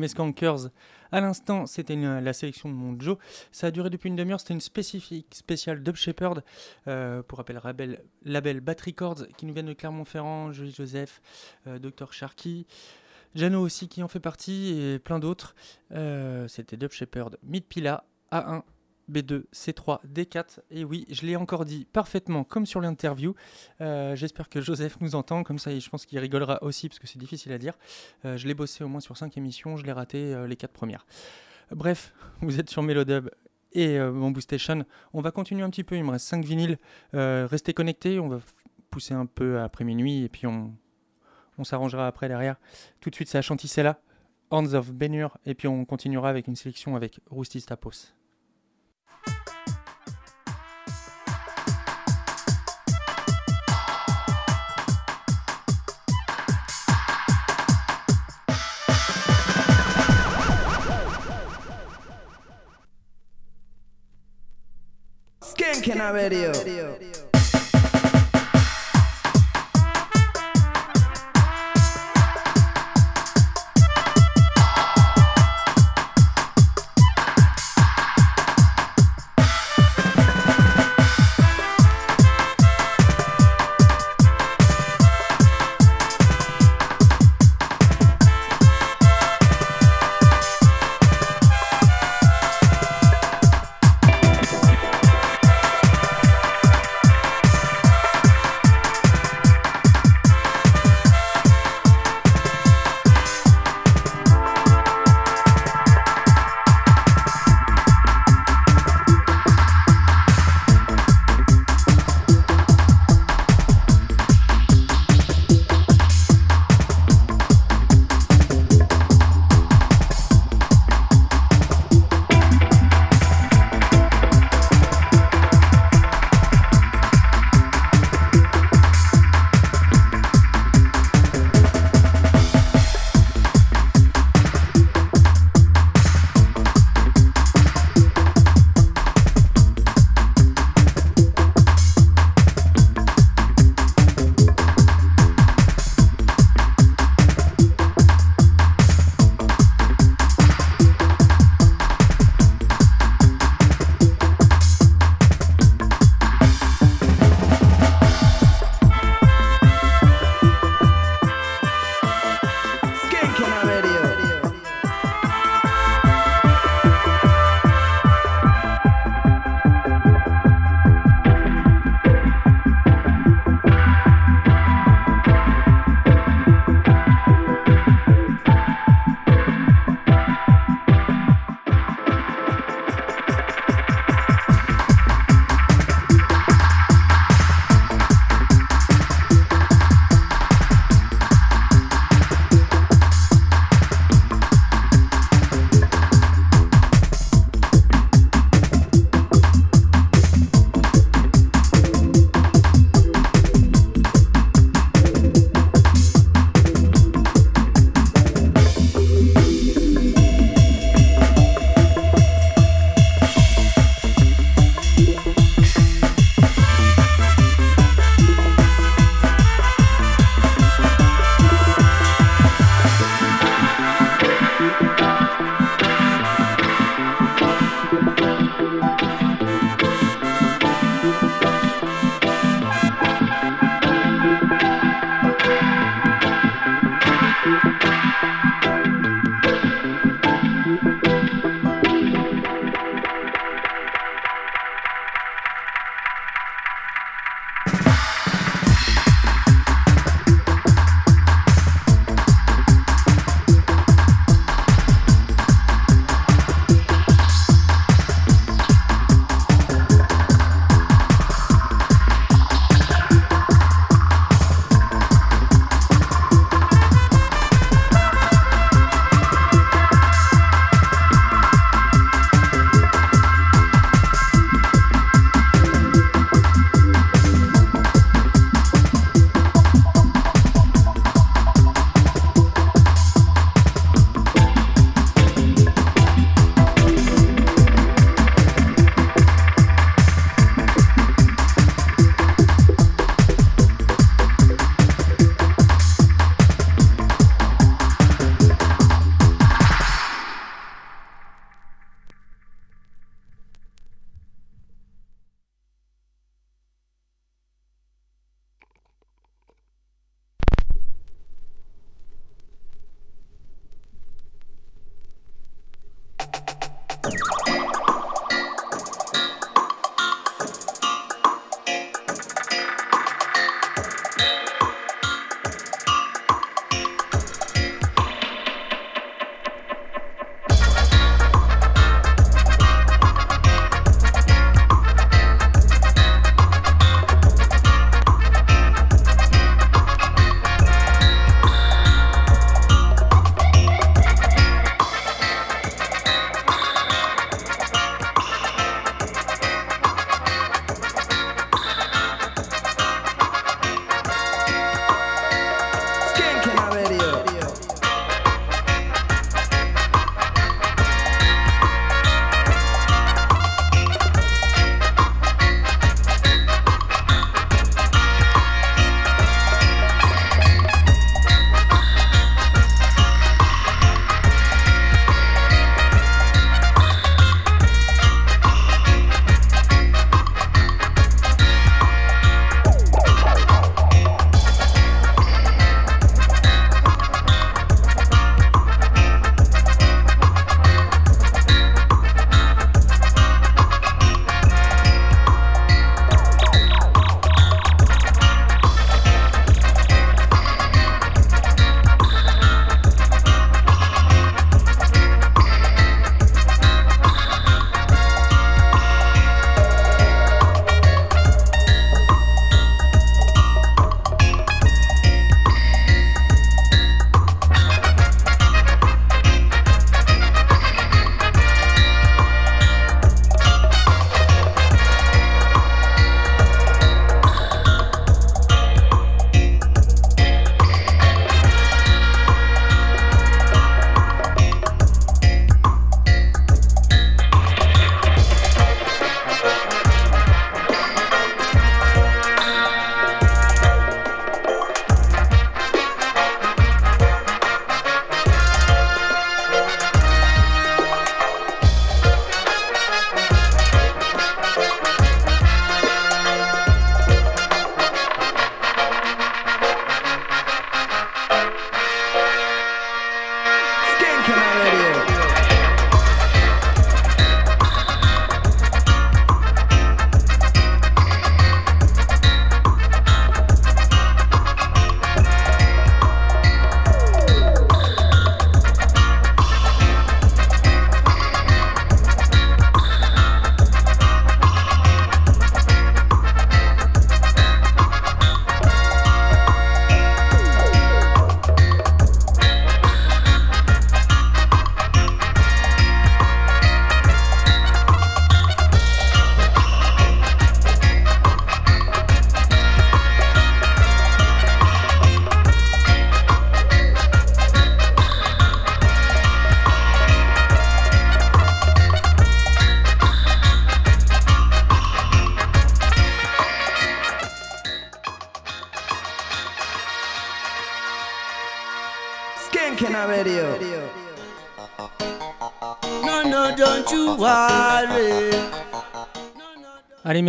Mes skankers. À l'instant, c'était la sélection de mon. Ça a duré depuis une demi-heure. C'était une spécifique spéciale Dub Shepherd. euh, pour rappel, label, label Bat Records qui nous vient de Clermont-Ferrand, Julie Joseph, euh, Dr. Sharky. Jano aussi qui en fait partie et plein d'autres. Euh, c'était Dub Shepherd, Mid Pila, A1, B2, C3, D4. Et oui, je l'ai encore dit parfaitement comme sur l'interview. Euh, J'espère que Joseph nous entend, comme ça je pense qu'il rigolera aussi parce que c'est difficile à dire. Euh, je l'ai bossé au moins sur 5 émissions, je l'ai raté euh, les 4 premières. Bref, vous êtes sur Melodub et euh, Bamboo Station. On va continuer un petit peu, il me reste 5 vinyles. Restez connectés, on va pousser un peu après minuit et puis on, s'arrangera après derrière. Tout de suite, c'est à Chanticella, Hands of Benur, et puis on continuera avec une sélection avec Rusty Stapos. Skanking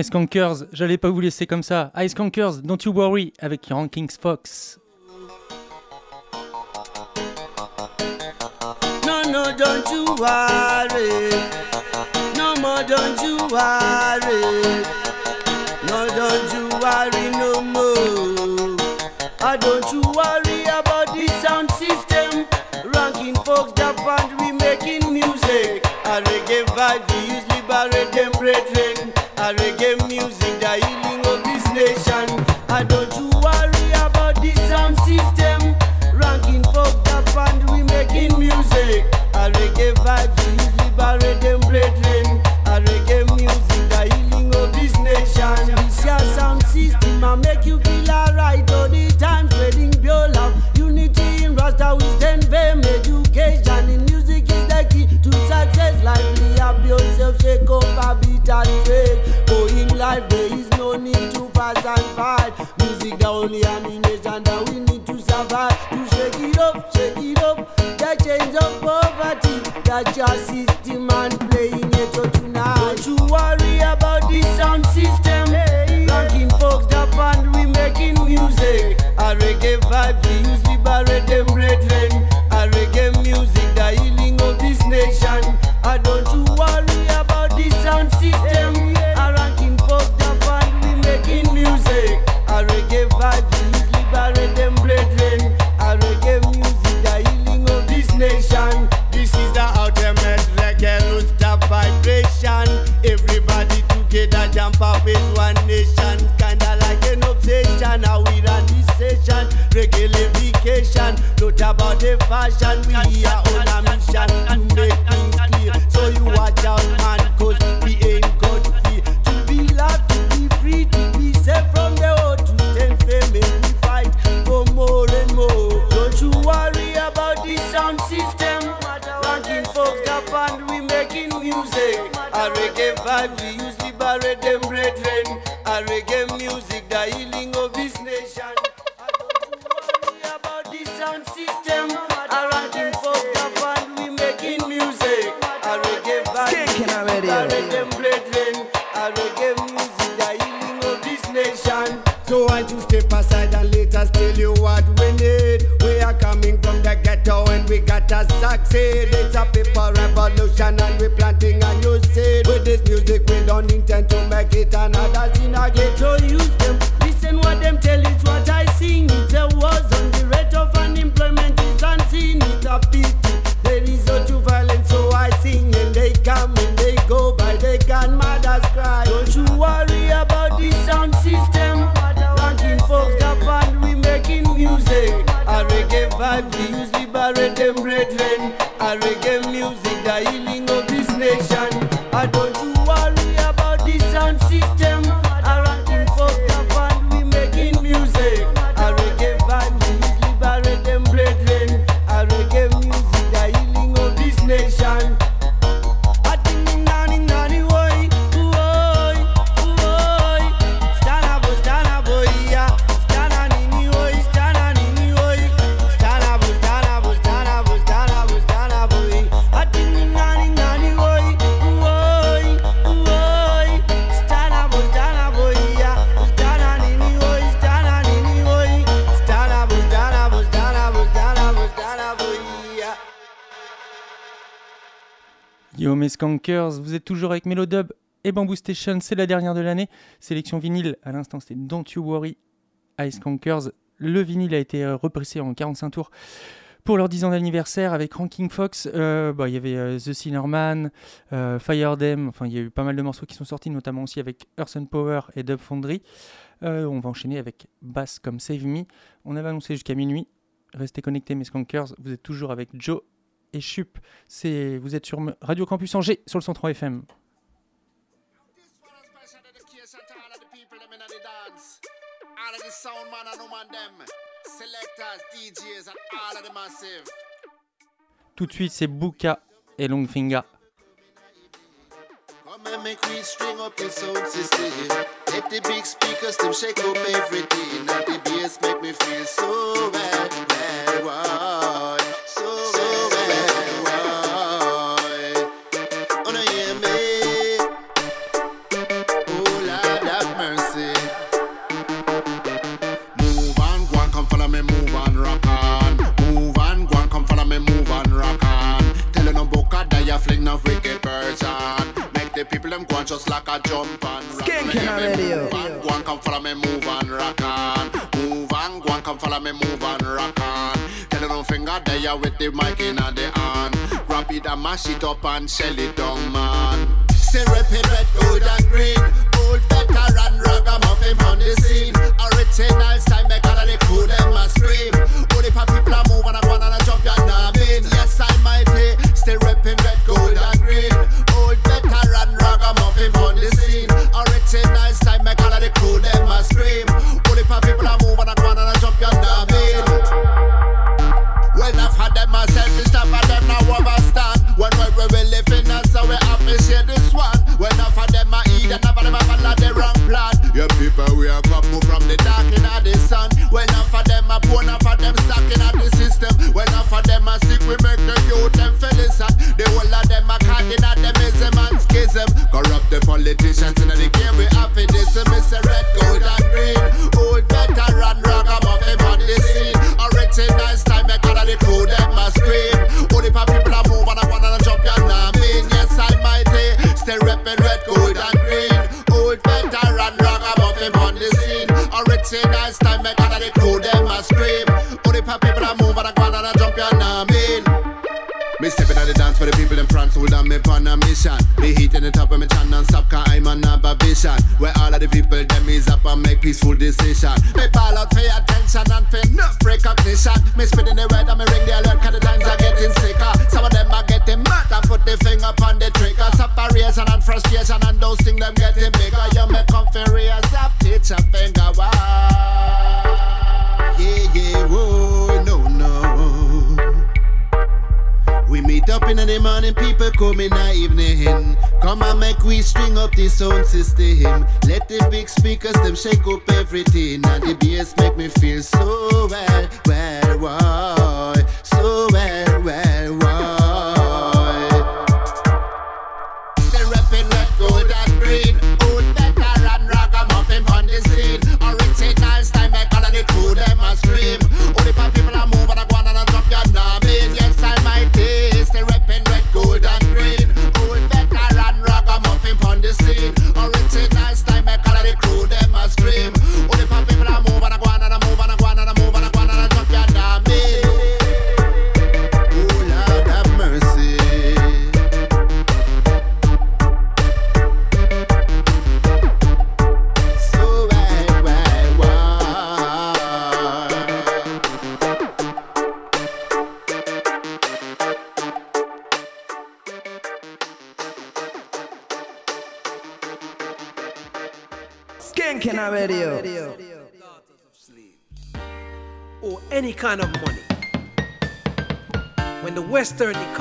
mes skankers, j'allais pas vous laisser comme ça. Ice Skankers, Don't You Worry avec Rankings Fox. No, no, don't you worry. No more, don't you worry. No, don't you worry no more. Ah, don't you worry about the sound system. Ranking folks that fund we making music. A reggae vibe, we use liberate them brethren. That's your system and playing it out tonight. Don't you worry about the sound system. Ranking folks, the band, we making music. A reggae vibe, we use liberate them about the fashion. We are on a mission to make things clear. So you watch out, man, cause we ain't got fear. To be loved, to be free, to be safe from the old, to stand firm and we fight for more and more. Don't you worry about the sound system. Ranking folks up and we making music. A reggae vibe, we use liberate them brethren. A people revolution and we planting a new seed. With this music we don't intend to make it another sin again. So use them, listen what them tell is what I sing. It's a war zone, the rate of unemployment is unseen. It's a pity, there is no true violence. So I sing and they come and they go by the grandmother's cry. Don't you worry about the sound system. Ranking folks the band we making music. A reggae vibe we use liberate them brethren. Reggae music Vous êtes toujours avec Melodub et Bamboo Station, c'est la dernière de l'année. Sélection vinyle, à l'instant c'était Don't You Worry, Ice Skankers. Le vinyle a été euh, repressé en 45 tours pour leur 10 ans d'anniversaire avec Ranking Fox. Euh, bah, Il y avait euh, The Sinnerman, euh, Fire Them, enfin il y a eu pas mal de morceaux qui sont sortis, notamment aussi avec Earth and Power et Dub Foundry. On va enchaîner avec Bass comme Save Me. On avait annoncé jusqu'à minuit. Restez connectés mes skankers, vous êtes toujours avec Joe et Chup. C'est, vous êtes sur Radio Campus Angers sur le 103 FM. Tout de suite, c'est Buka et Longfinger. Come and make we string up the sound system. Let the big speakers them shake up everything. And the bass make me feel so bad, bad, boy. version. Make the people them go on just like a jump and rock in a radio. Go and come follow me, move and rock on. Move and go and come follow me, move and rock on. Tell them finger there with the mic in the hand. Grab it and mash it up and sell it down, man. Say rapid red, gold and green. Old a muffin on the scene. Original style, make all of the crew them a scream. Only the people are moving and one and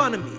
economy.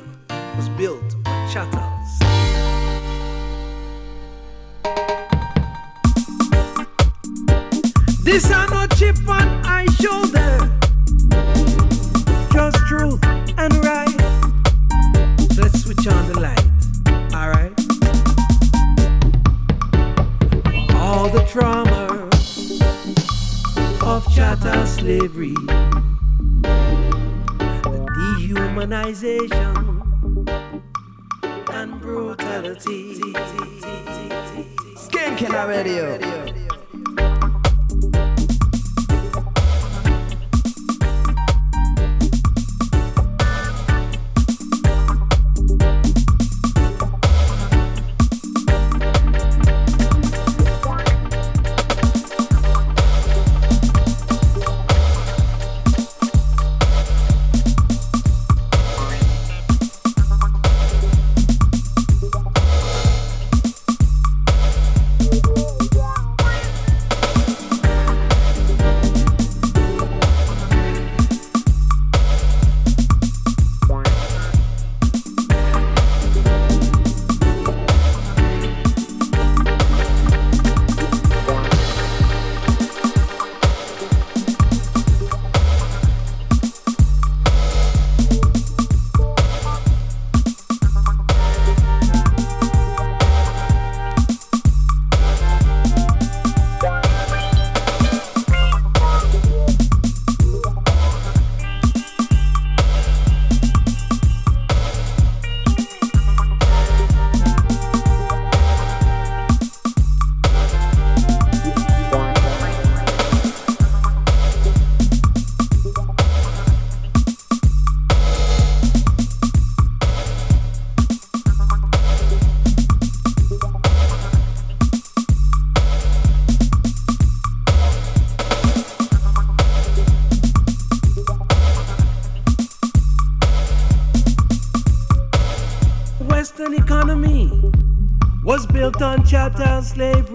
man chattered slavery.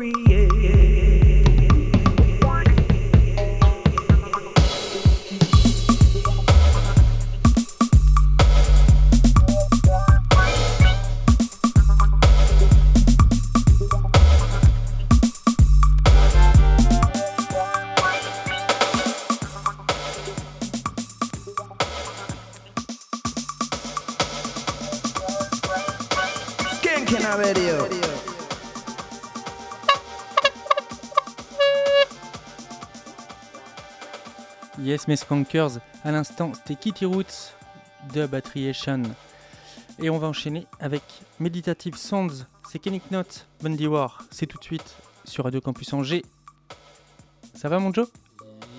Smith Funkers. À l'instant, c'était Kitty Roots de Battriation. Et on va enchaîner avec Meditative Sounds. C'est Kenny Knott, Bundy War. C'est tout de suite sur Radio Campus Angers. Ça va, mon Joe?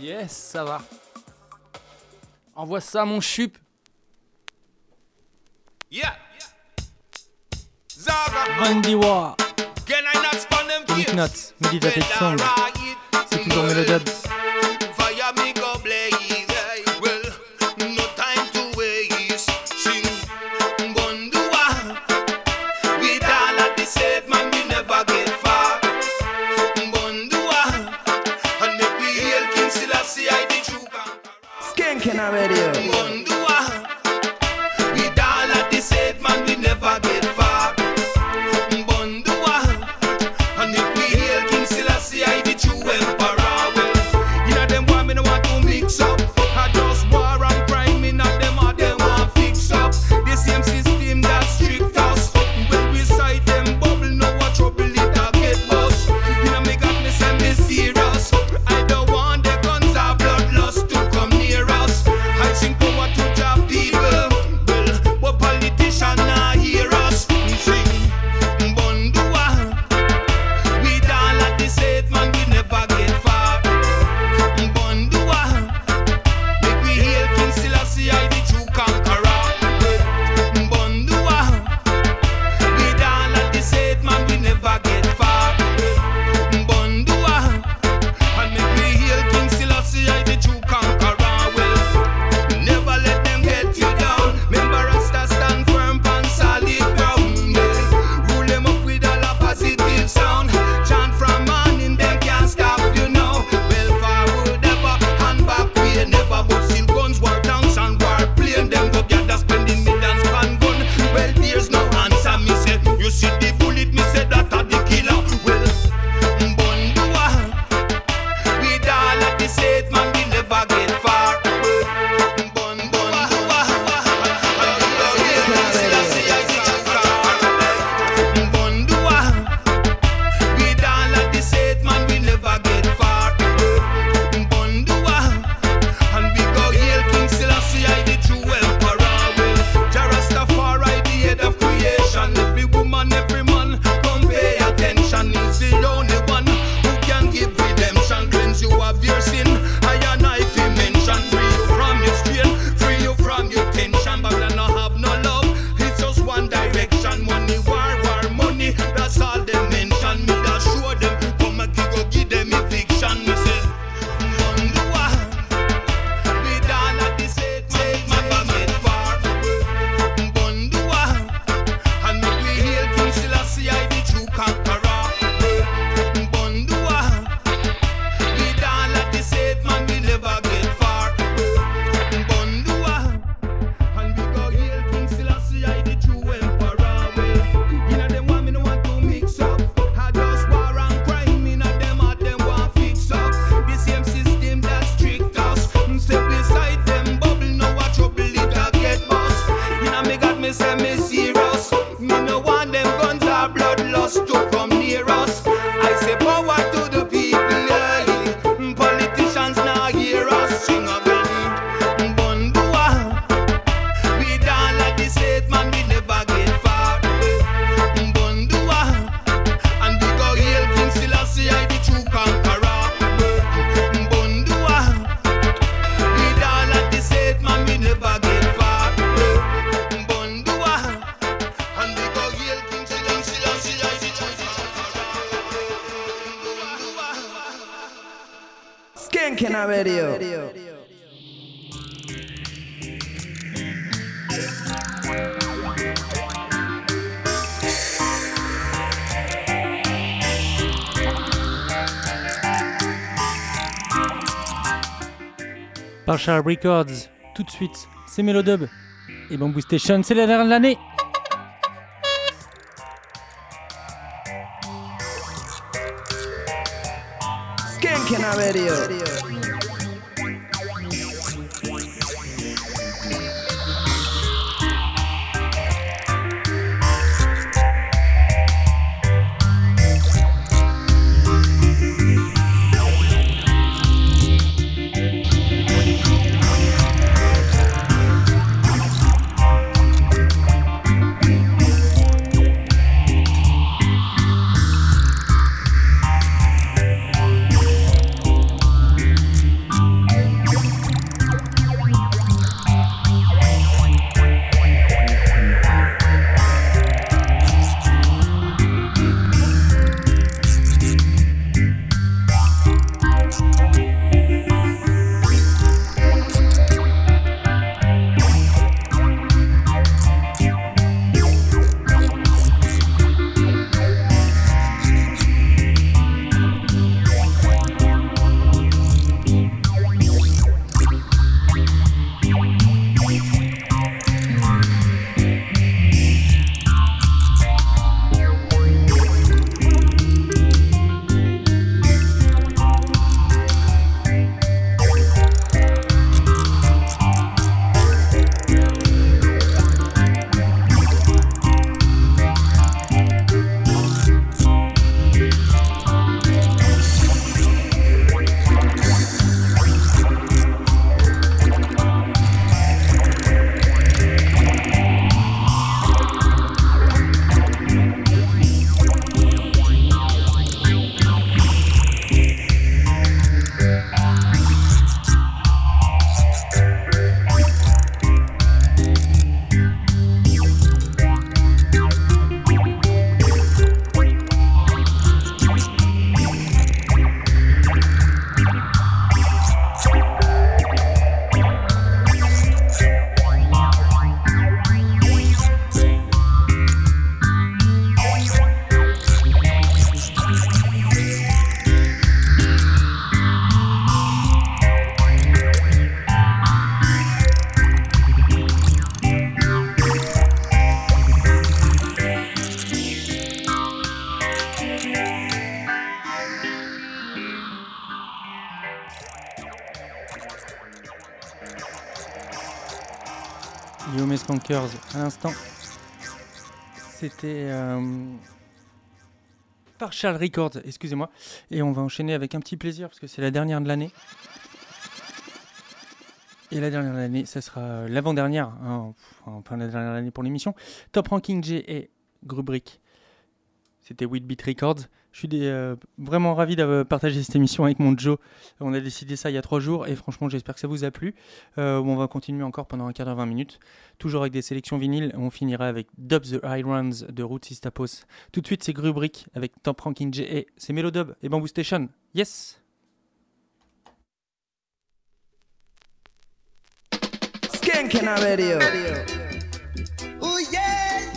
Yes, ça va. Envoie ça, mon chup. Yeah. Bundy War. Kenick Knott, Meditative Sounds. C'est toujours Mélodub. Records, tout de suite, c'est Melodub. Et Bamboo Station, c'est la dernière de l'année. Radio. À l'instant. C'était euh, Partial Records, excusez-moi. Et on va enchaîner avec un petit plaisir parce que c'est la dernière de l'année. Et la dernière de l'année, ça sera l'avant-dernière, hein, enfin la dernière de l'année pour l'émission. Top Ranking J et Grubrick. C'était Beat Records. Je suis des, euh, vraiment ravi de partager cette émission avec mon Joe. On a décidé ça il y a trois jours et franchement, j'espère que ça vous a plu. Euh, on va continuer encore pendant un quart d'heure, 20 minutes. Toujours avec des sélections vinyles. On finira avec Dub the Irons de Roots Sistapos. Tout de suite, c'est Grubrick avec Top Ranking J et c'est Melodub et Bamboo Station. Yes! Skanking Radio. Oh yeah.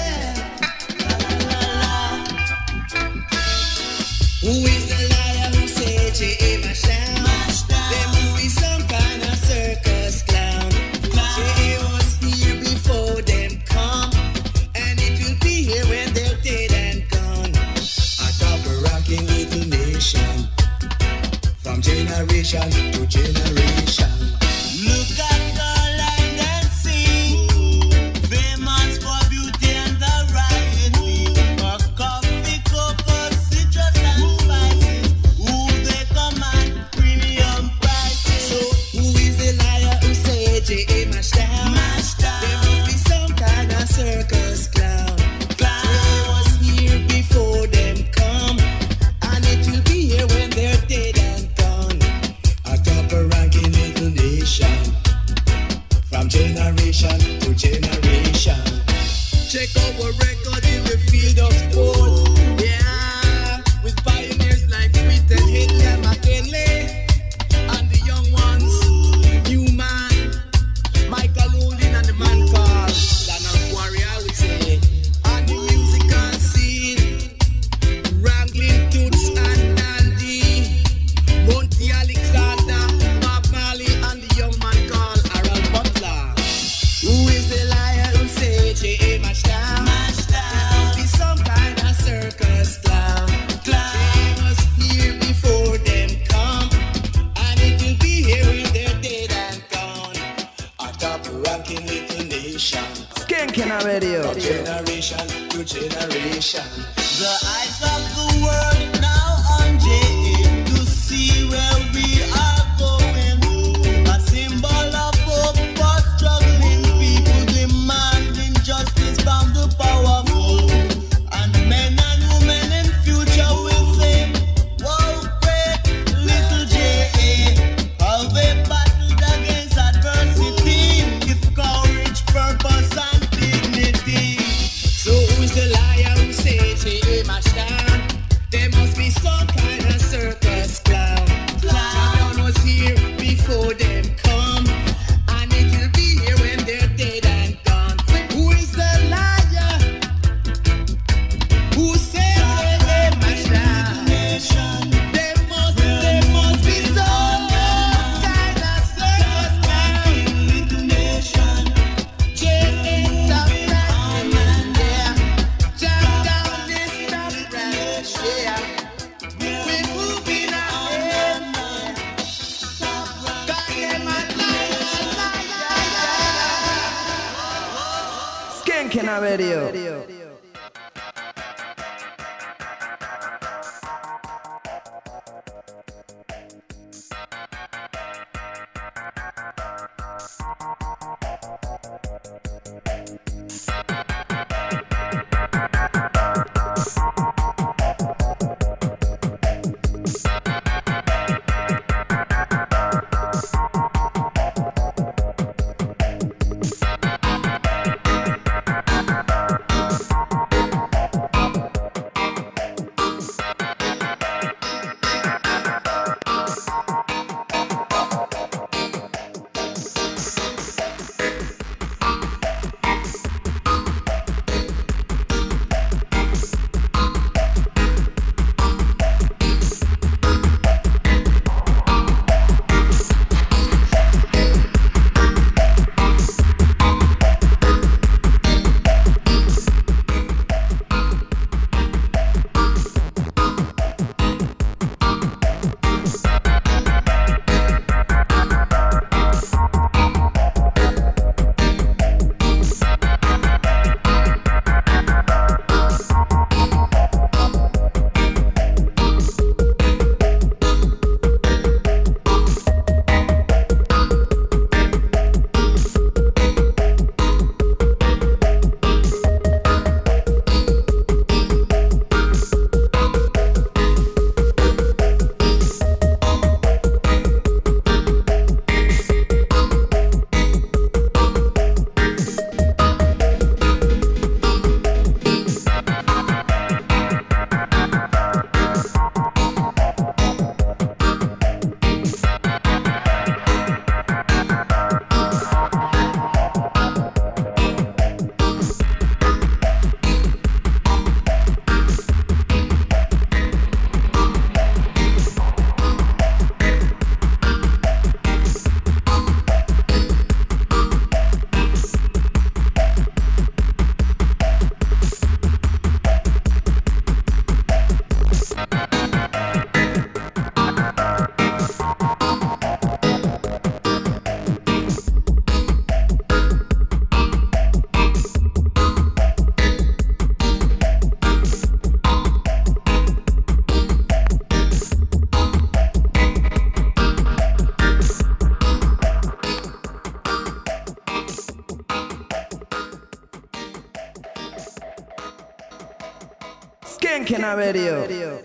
cannot radio.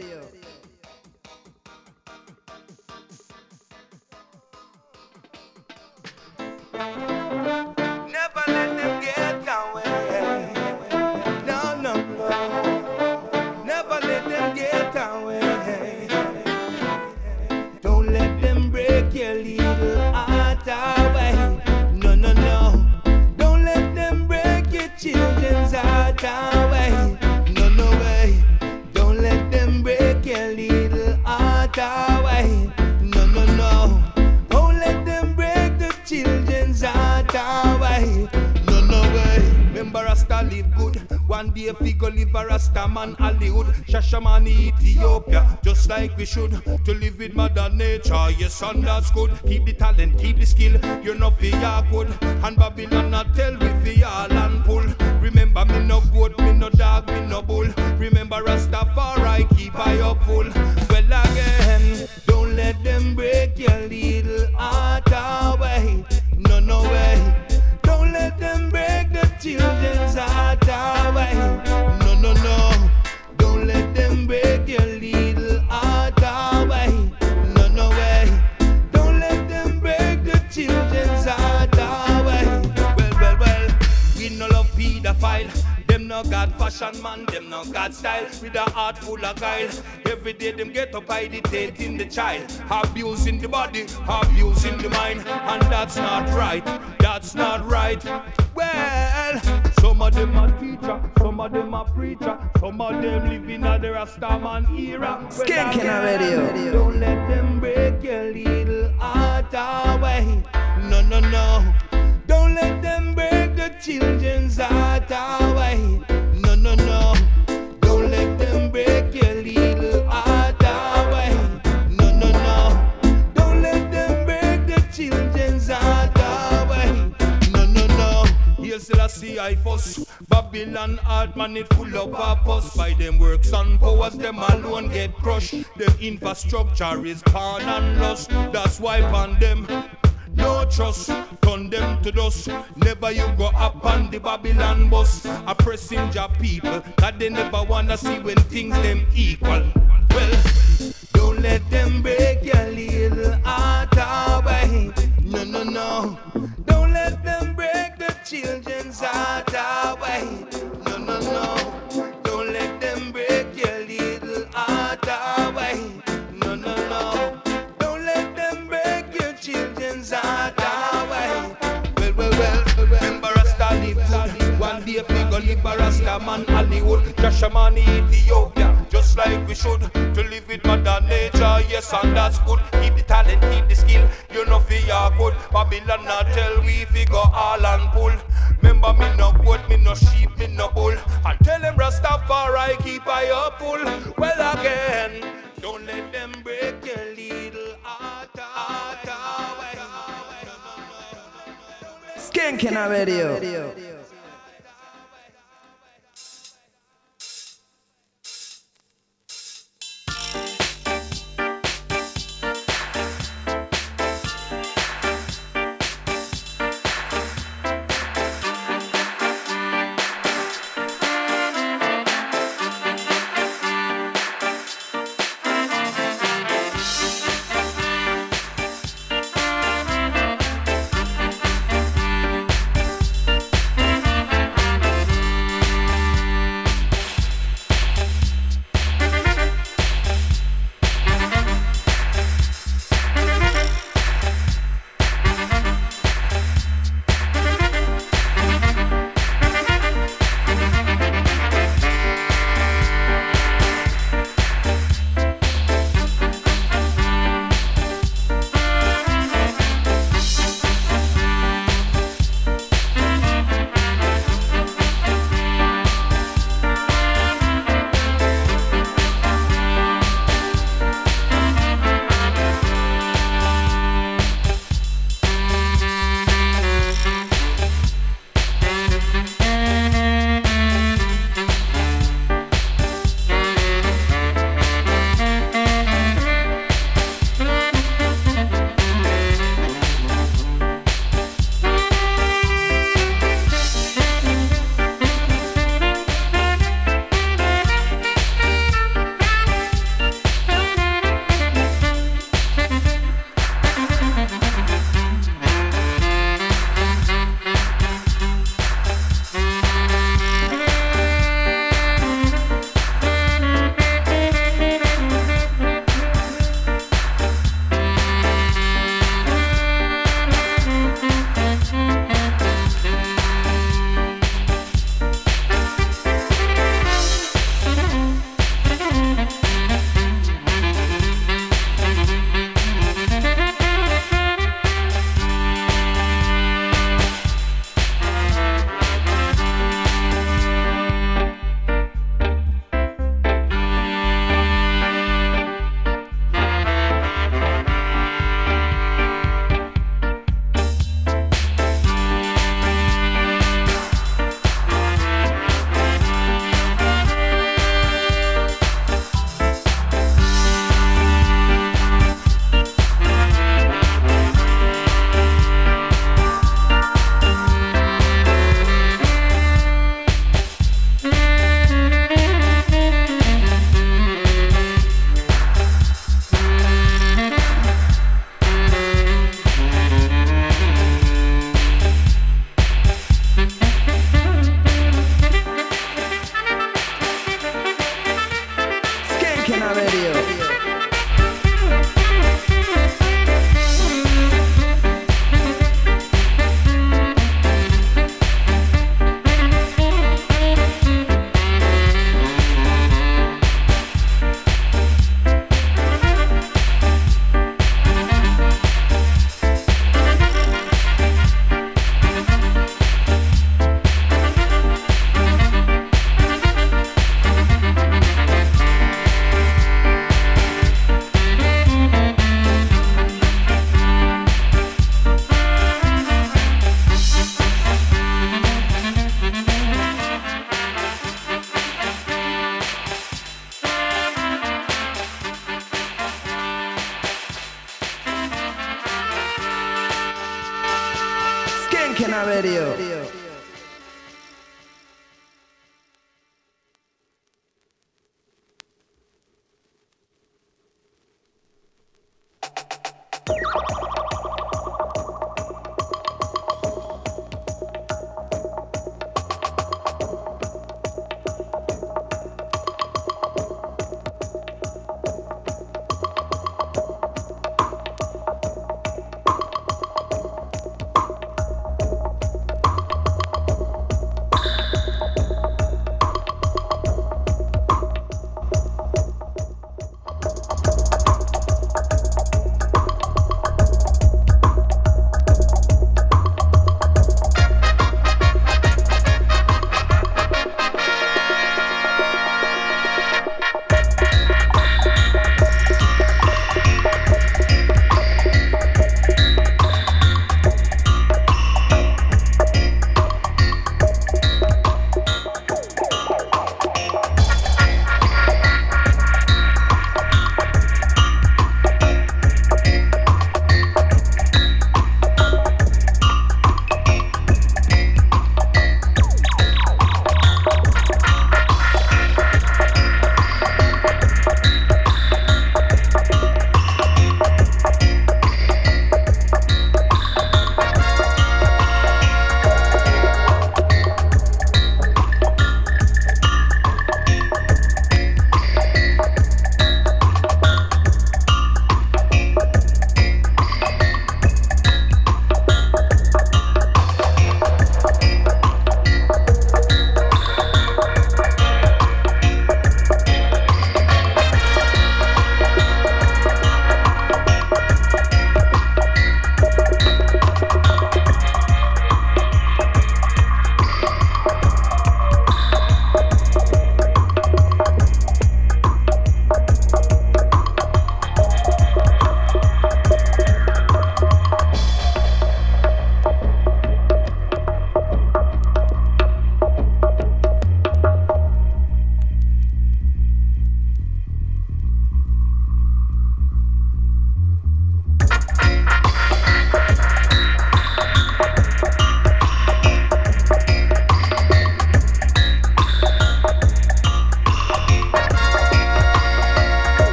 should to live with mother nature. Yes, and that's good. Keep the talent, keep the skill. You know fi awkward. And Babylon not tell we fi all and pull. Remember me no goat, me no dog, me no bull. Remember Rastafari keep eye up full. Fashion man, them no got style. With a heart full of guile. Every day them get up in the child. Abusing the body, abusing the mind. And that's not right. That's not right. Well, some of them are teacher, some of them are preacher, some of them living at the Rastaman era. Skanking radio. Don't let them break your little heart away. No, no, no. Don't let them break the children's heart away. See I fuss. Babylon art man it full of purpose. By them works and powers, them alone get crushed. Them infrastructure is pawn and lost. That's why on them. No trust, them to dust. Never you go up on the Babylon bus. Oppressing your people, that they never wanna see when things them equal. Well, don't let them break your little heart away. No, no, no. Don't let the children's heart away. No, no, no. Don't let them break your little heart away. No, no, no. Don't let them break your children's heart away. Well, well, well, remember Rasta live good. One day we go live Rasta man Hollywood. Joshua man Ethiopia, like we should. To live with mother nature, yes, and that's good. Keep the talent, keep the skill, you know fear good. Babylon not tell we figure all and pull. Remember me no goat, me no sheep, me no bull. And tell them Rastafari keep I up full. Well again, don't let them break your little heart. Skanking radio. Thank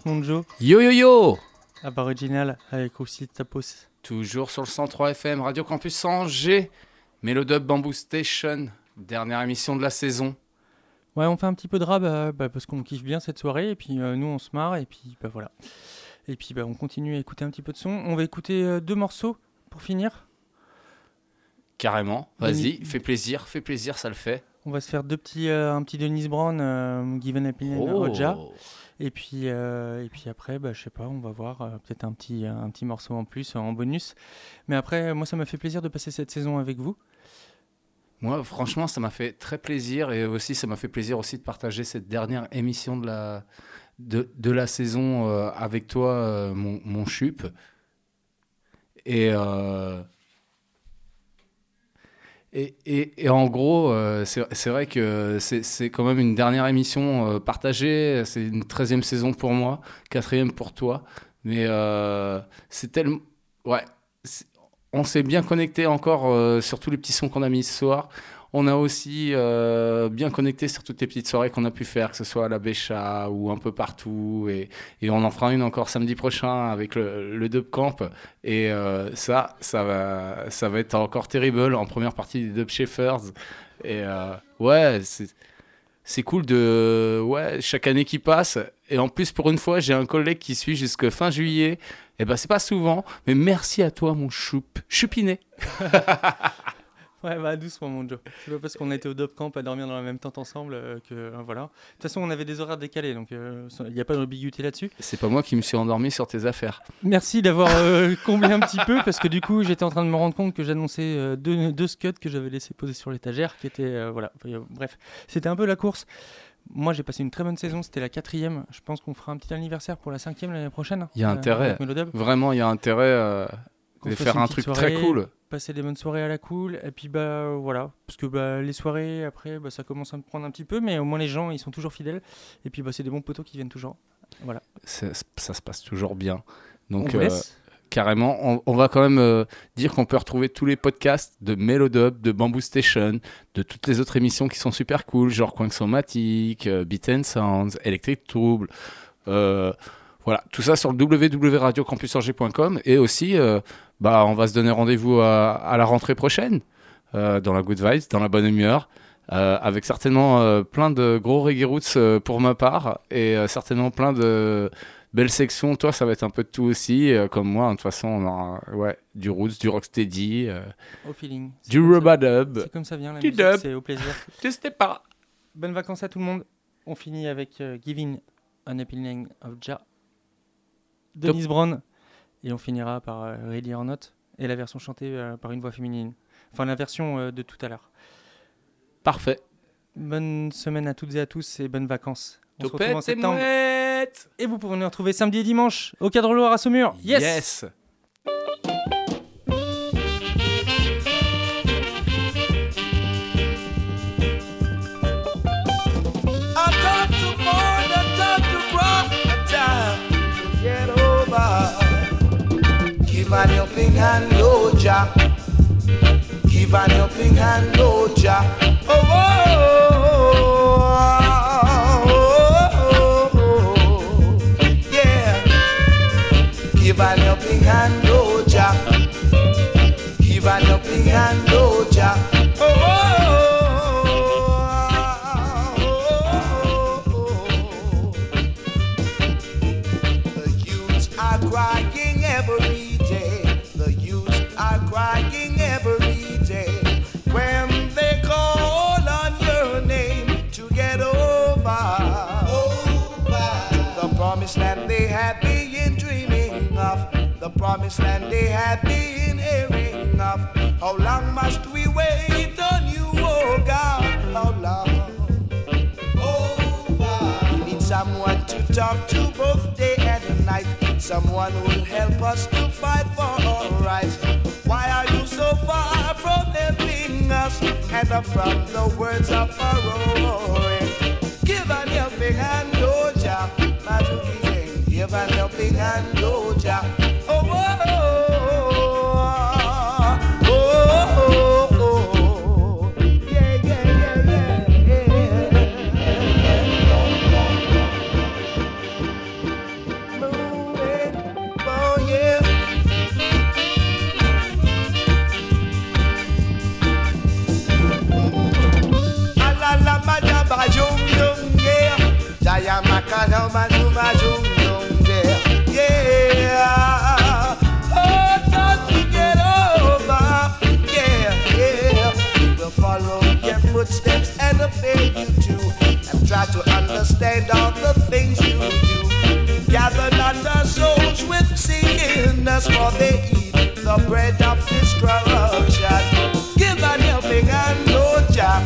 Yes, mon Joe. Yo yo yo Aboriginal avec aussi Tapos. Toujours sur le 103 FM, Radio Campus Angers, Mélodub Bamboo Station, dernière émission de la saison. Ouais, on fait un petit peu de rap euh, bah, parce qu'on kiffe bien cette soirée et puis euh, nous on se marre et puis bah voilà. Et puis bah, on continue à écouter un petit peu de son. On va écouter euh, deux morceaux pour finir. Carrément, vas-y, Denis- fais plaisir, fais plaisir, ça le fait. On va se faire deux petits, un petit Dennis Brown, Given Opinion, Oh. Et puis, euh, et puis après, bah, je sais pas, on va voir euh, peut-être un petit, un petit morceau en plus, en bonus. Mais après, moi, ça m'a fait plaisir de passer cette saison avec vous. Moi, franchement, ça m'a fait très plaisir et aussi, ça m'a fait plaisir aussi de partager cette dernière émission de la, de, de la saison euh, avec toi, euh, mon, mon chup. Et, euh, et, et, et en gros, euh, c'est vrai que c'est quand même une dernière émission euh, partagée. C'est une 13e saison pour moi, quatrième pour toi. Mais euh, c'est tellement. Ouais. On s'est bien connecté encore euh, sur tous les petits sons qu'on a mis ce soir. On a aussi euh, bien connecté sur toutes les petites soirées qu'on a pu faire, que ce soit à la Bécha ou un peu partout. Et, on en fera une encore samedi prochain avec le, le Dub Camp. Et euh, ça, ça va, ça va être encore terrible en première partie des Dub Shepherds. Et euh, ouais, c'est cool de ouais chaque année qui passe et en plus pour une fois j'ai un collègue qui suit jusque fin juillet et ben c'est pas souvent mais merci à toi mon choup Ouais, bah doucement, mon Joe. C'est pas parce qu'on a été au Dope Camp à dormir dans la même tente ensemble euh, que euh, voilà. De toute façon, on avait des horaires décalés, donc il n'y a pas d'ambiguïté là-dessus. C'est pas moi qui me suis endormi sur tes affaires. Merci d'avoir euh, comblé un petit peu parce que du coup, j'étais en train de me rendre compte que j'annonçais euh, deux, deux scuds que j'avais laissés poser sur l'étagère, qui étaient euh, voilà. Enfin, euh, bref, c'était un peu la course. Moi, j'ai passé une très bonne saison. C'était la quatrième. Je pense qu'on fera un petit anniversaire pour la cinquième l'année prochaine. Il y a euh, intérêt. avec Melodub. Vraiment, il y a intérêt euh, Fasse faire un truc soirée, très cool. Passer des bonnes soirées à la cool. Et puis, bah voilà. Parce que bah, les soirées, après, bah, ça commence à me prendre un petit peu. Mais au moins, les gens, ils sont toujours fidèles. Et puis, bah, c'est des bons poteaux qui viennent toujours. Voilà. C'est- ça se passe toujours bien. Donc, On vous euh, carrément, on, on va quand même euh, dire qu'on peut retrouver tous les podcasts de Melodub, de Bamboo Station, de toutes les autres émissions qui sont super cool, genre Coinsomatic, euh, Beat and Sounds, Electric Trouble. voilà, tout ça sur le www.radiocampusrg.com et aussi, bah, on va se donner rendez-vous à, à la rentrée prochaine, euh, dans la good vibes, dans la bonne humeur. euh, avec certainement euh, plein de gros reggae roots euh, pour ma part et euh, certainement plein de belles sections. Toi, ça va être un peu de tout aussi, euh, comme moi. hein, De toute façon, on aura ouais, du roots, du rocksteady, euh, Au feeling. Du ça- rubadub, C'est comme ça vient la du musique, dub. c'est au plaisir. Je sais pas. Bonnes vacances à tout le monde. On finit avec euh, Giving an Opinion of Ja. Denise Brown. Et on finira par euh, Ready or Not. Et la version chantée euh, par une voix féminine. Enfin, la version euh, de tout à l'heure. Parfait. Bonne semaine à toutes et à tous et bonnes vacances. On se retrouve en septembre. Et vous pouvez nous retrouver samedi et dimanche au Cadre Loire à Saumur. Yes, Yes. Give an helping hand, Lord Jah. Oh, oh, oh, oh, oh, yeah. Give an helping hand, Lord Jah. Give an helping hand, The promised land they had been hearing of. How long must we wait on you, oh God? How long? We need someone to talk to both day and night. Someone who will help us to fight for our rights. Why are you so far from helping us and from the words of Pharaoh? Give an helping hand, oh Jah. Give an helping hand, oh Jah. Understand all the things you do. Gather not souls with sinners, for they eat the bread of destruction. Give an helping hand, Lord Jah.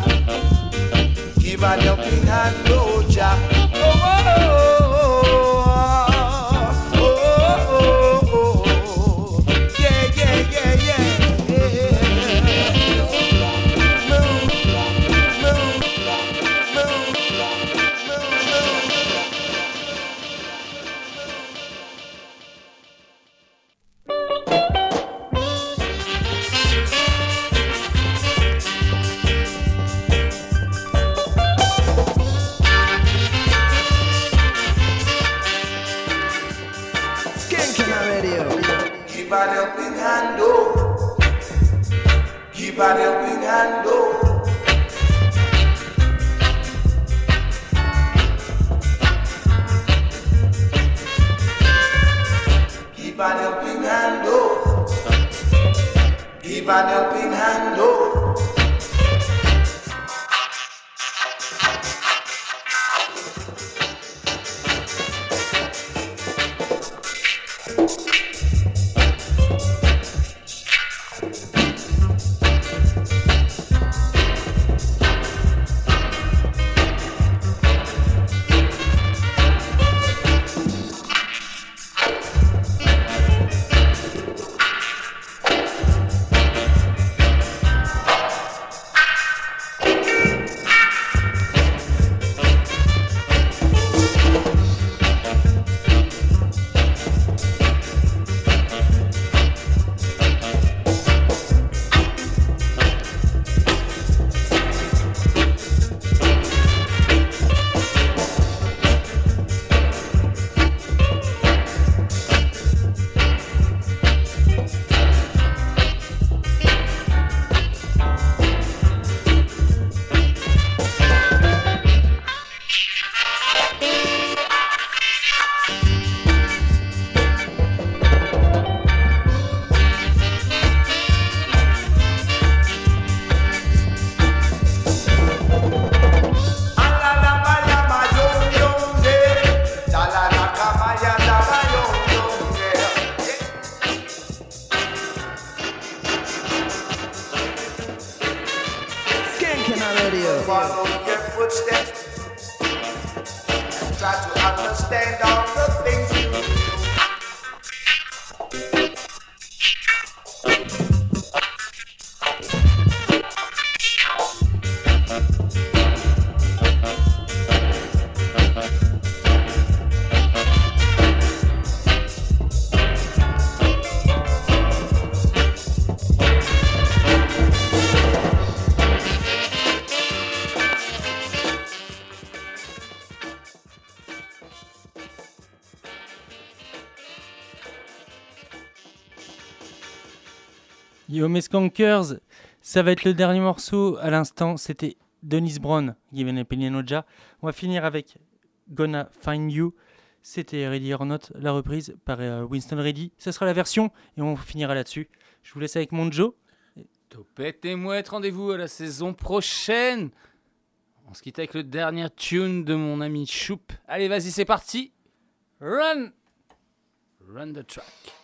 Give an helping hand, Lord Jah. Yo mes skankers, ça va être le dernier morceau à l'instant, c'était Dennis Brown, Given Opinion Oja. On va finir avec Gonna Find You, c'était Ready or Not, la reprise par euh, Winston Ready. Ça sera la version et on finira là-dessus. Je vous laisse avec mon Joe. Topette et mouette, rendez-vous à la saison prochaine. On se quitte avec le dernier tune de mon ami Choup. Allez, vas-y, c'est parti. Run Run the track.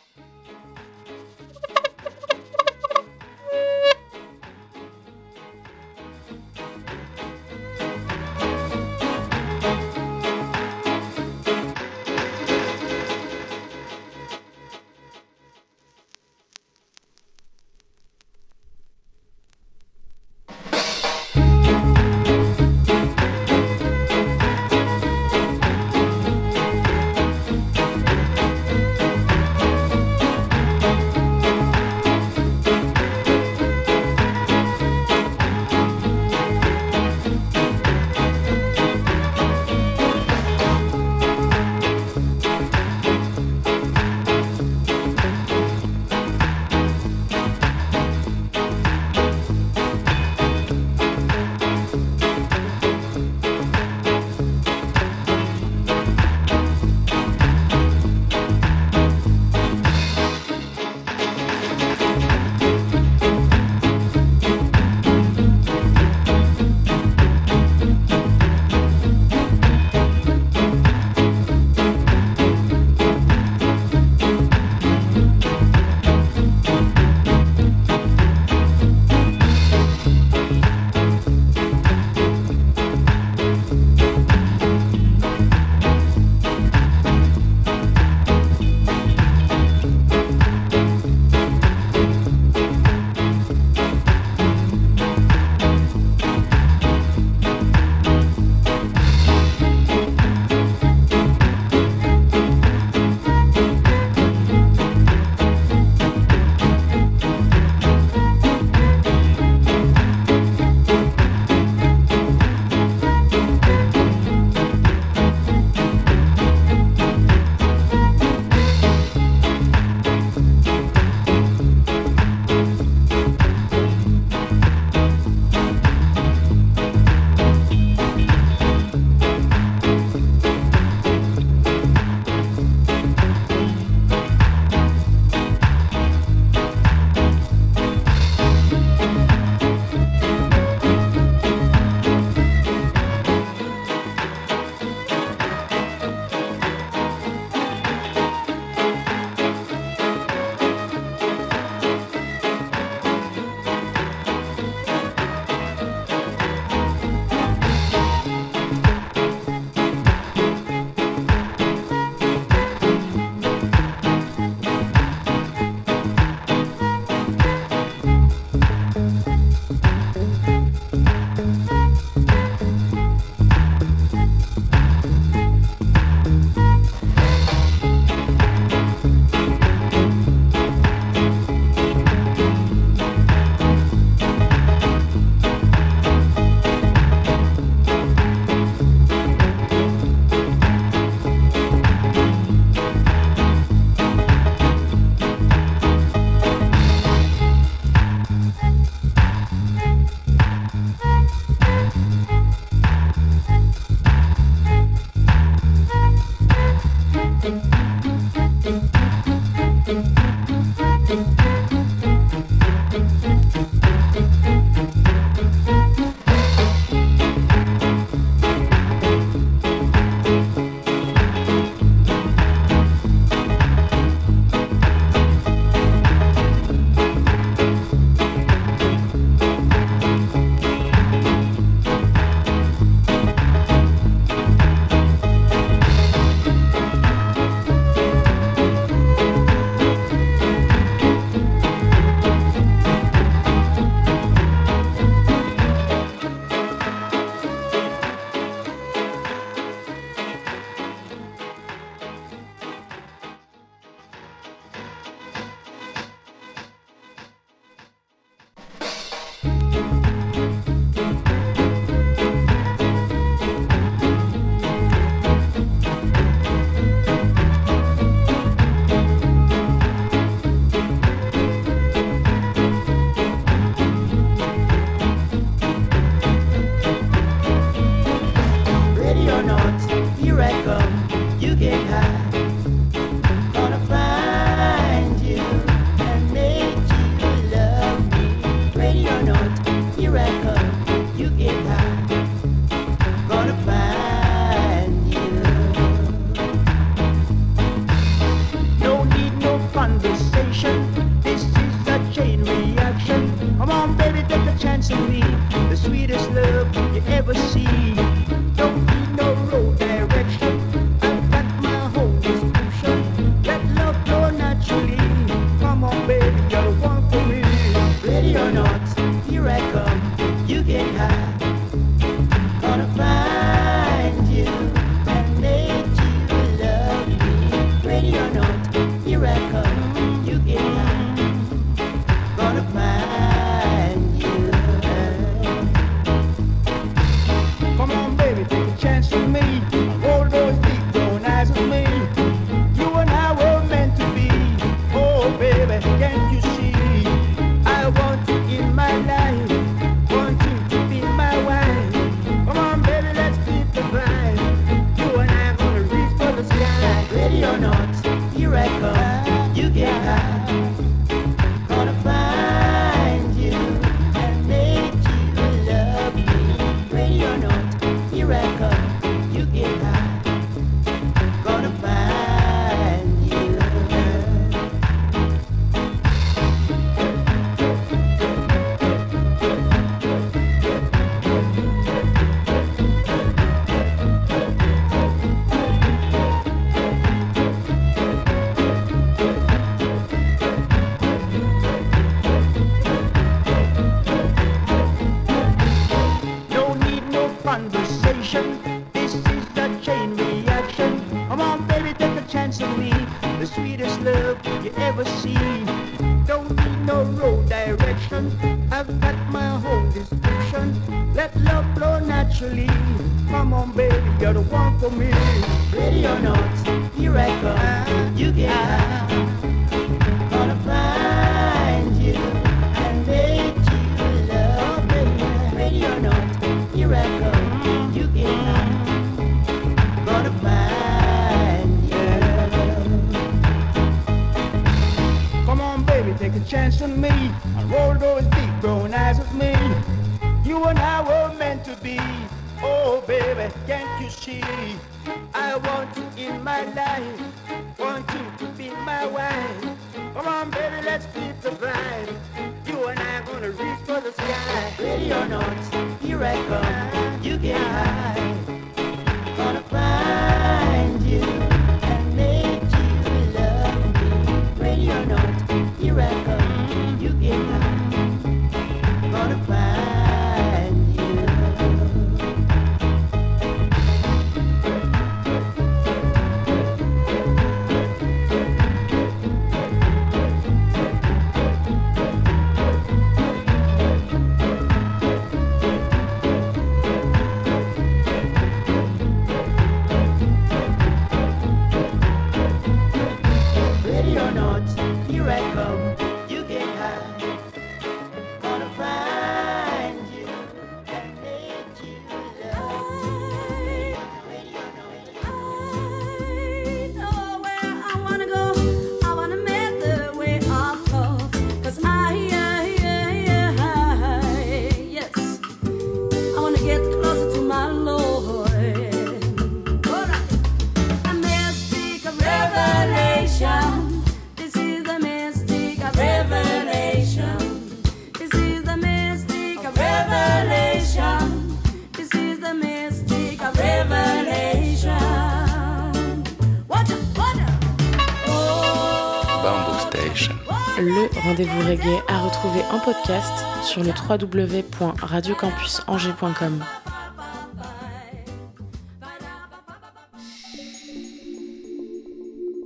Vous reggae à retrouver en podcast sur le www.radiocampusangers.com.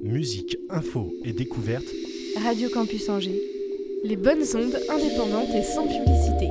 Musique, info et découverte. Radio Campus Angers. Les bonnes ondes indépendantes et sans publicité.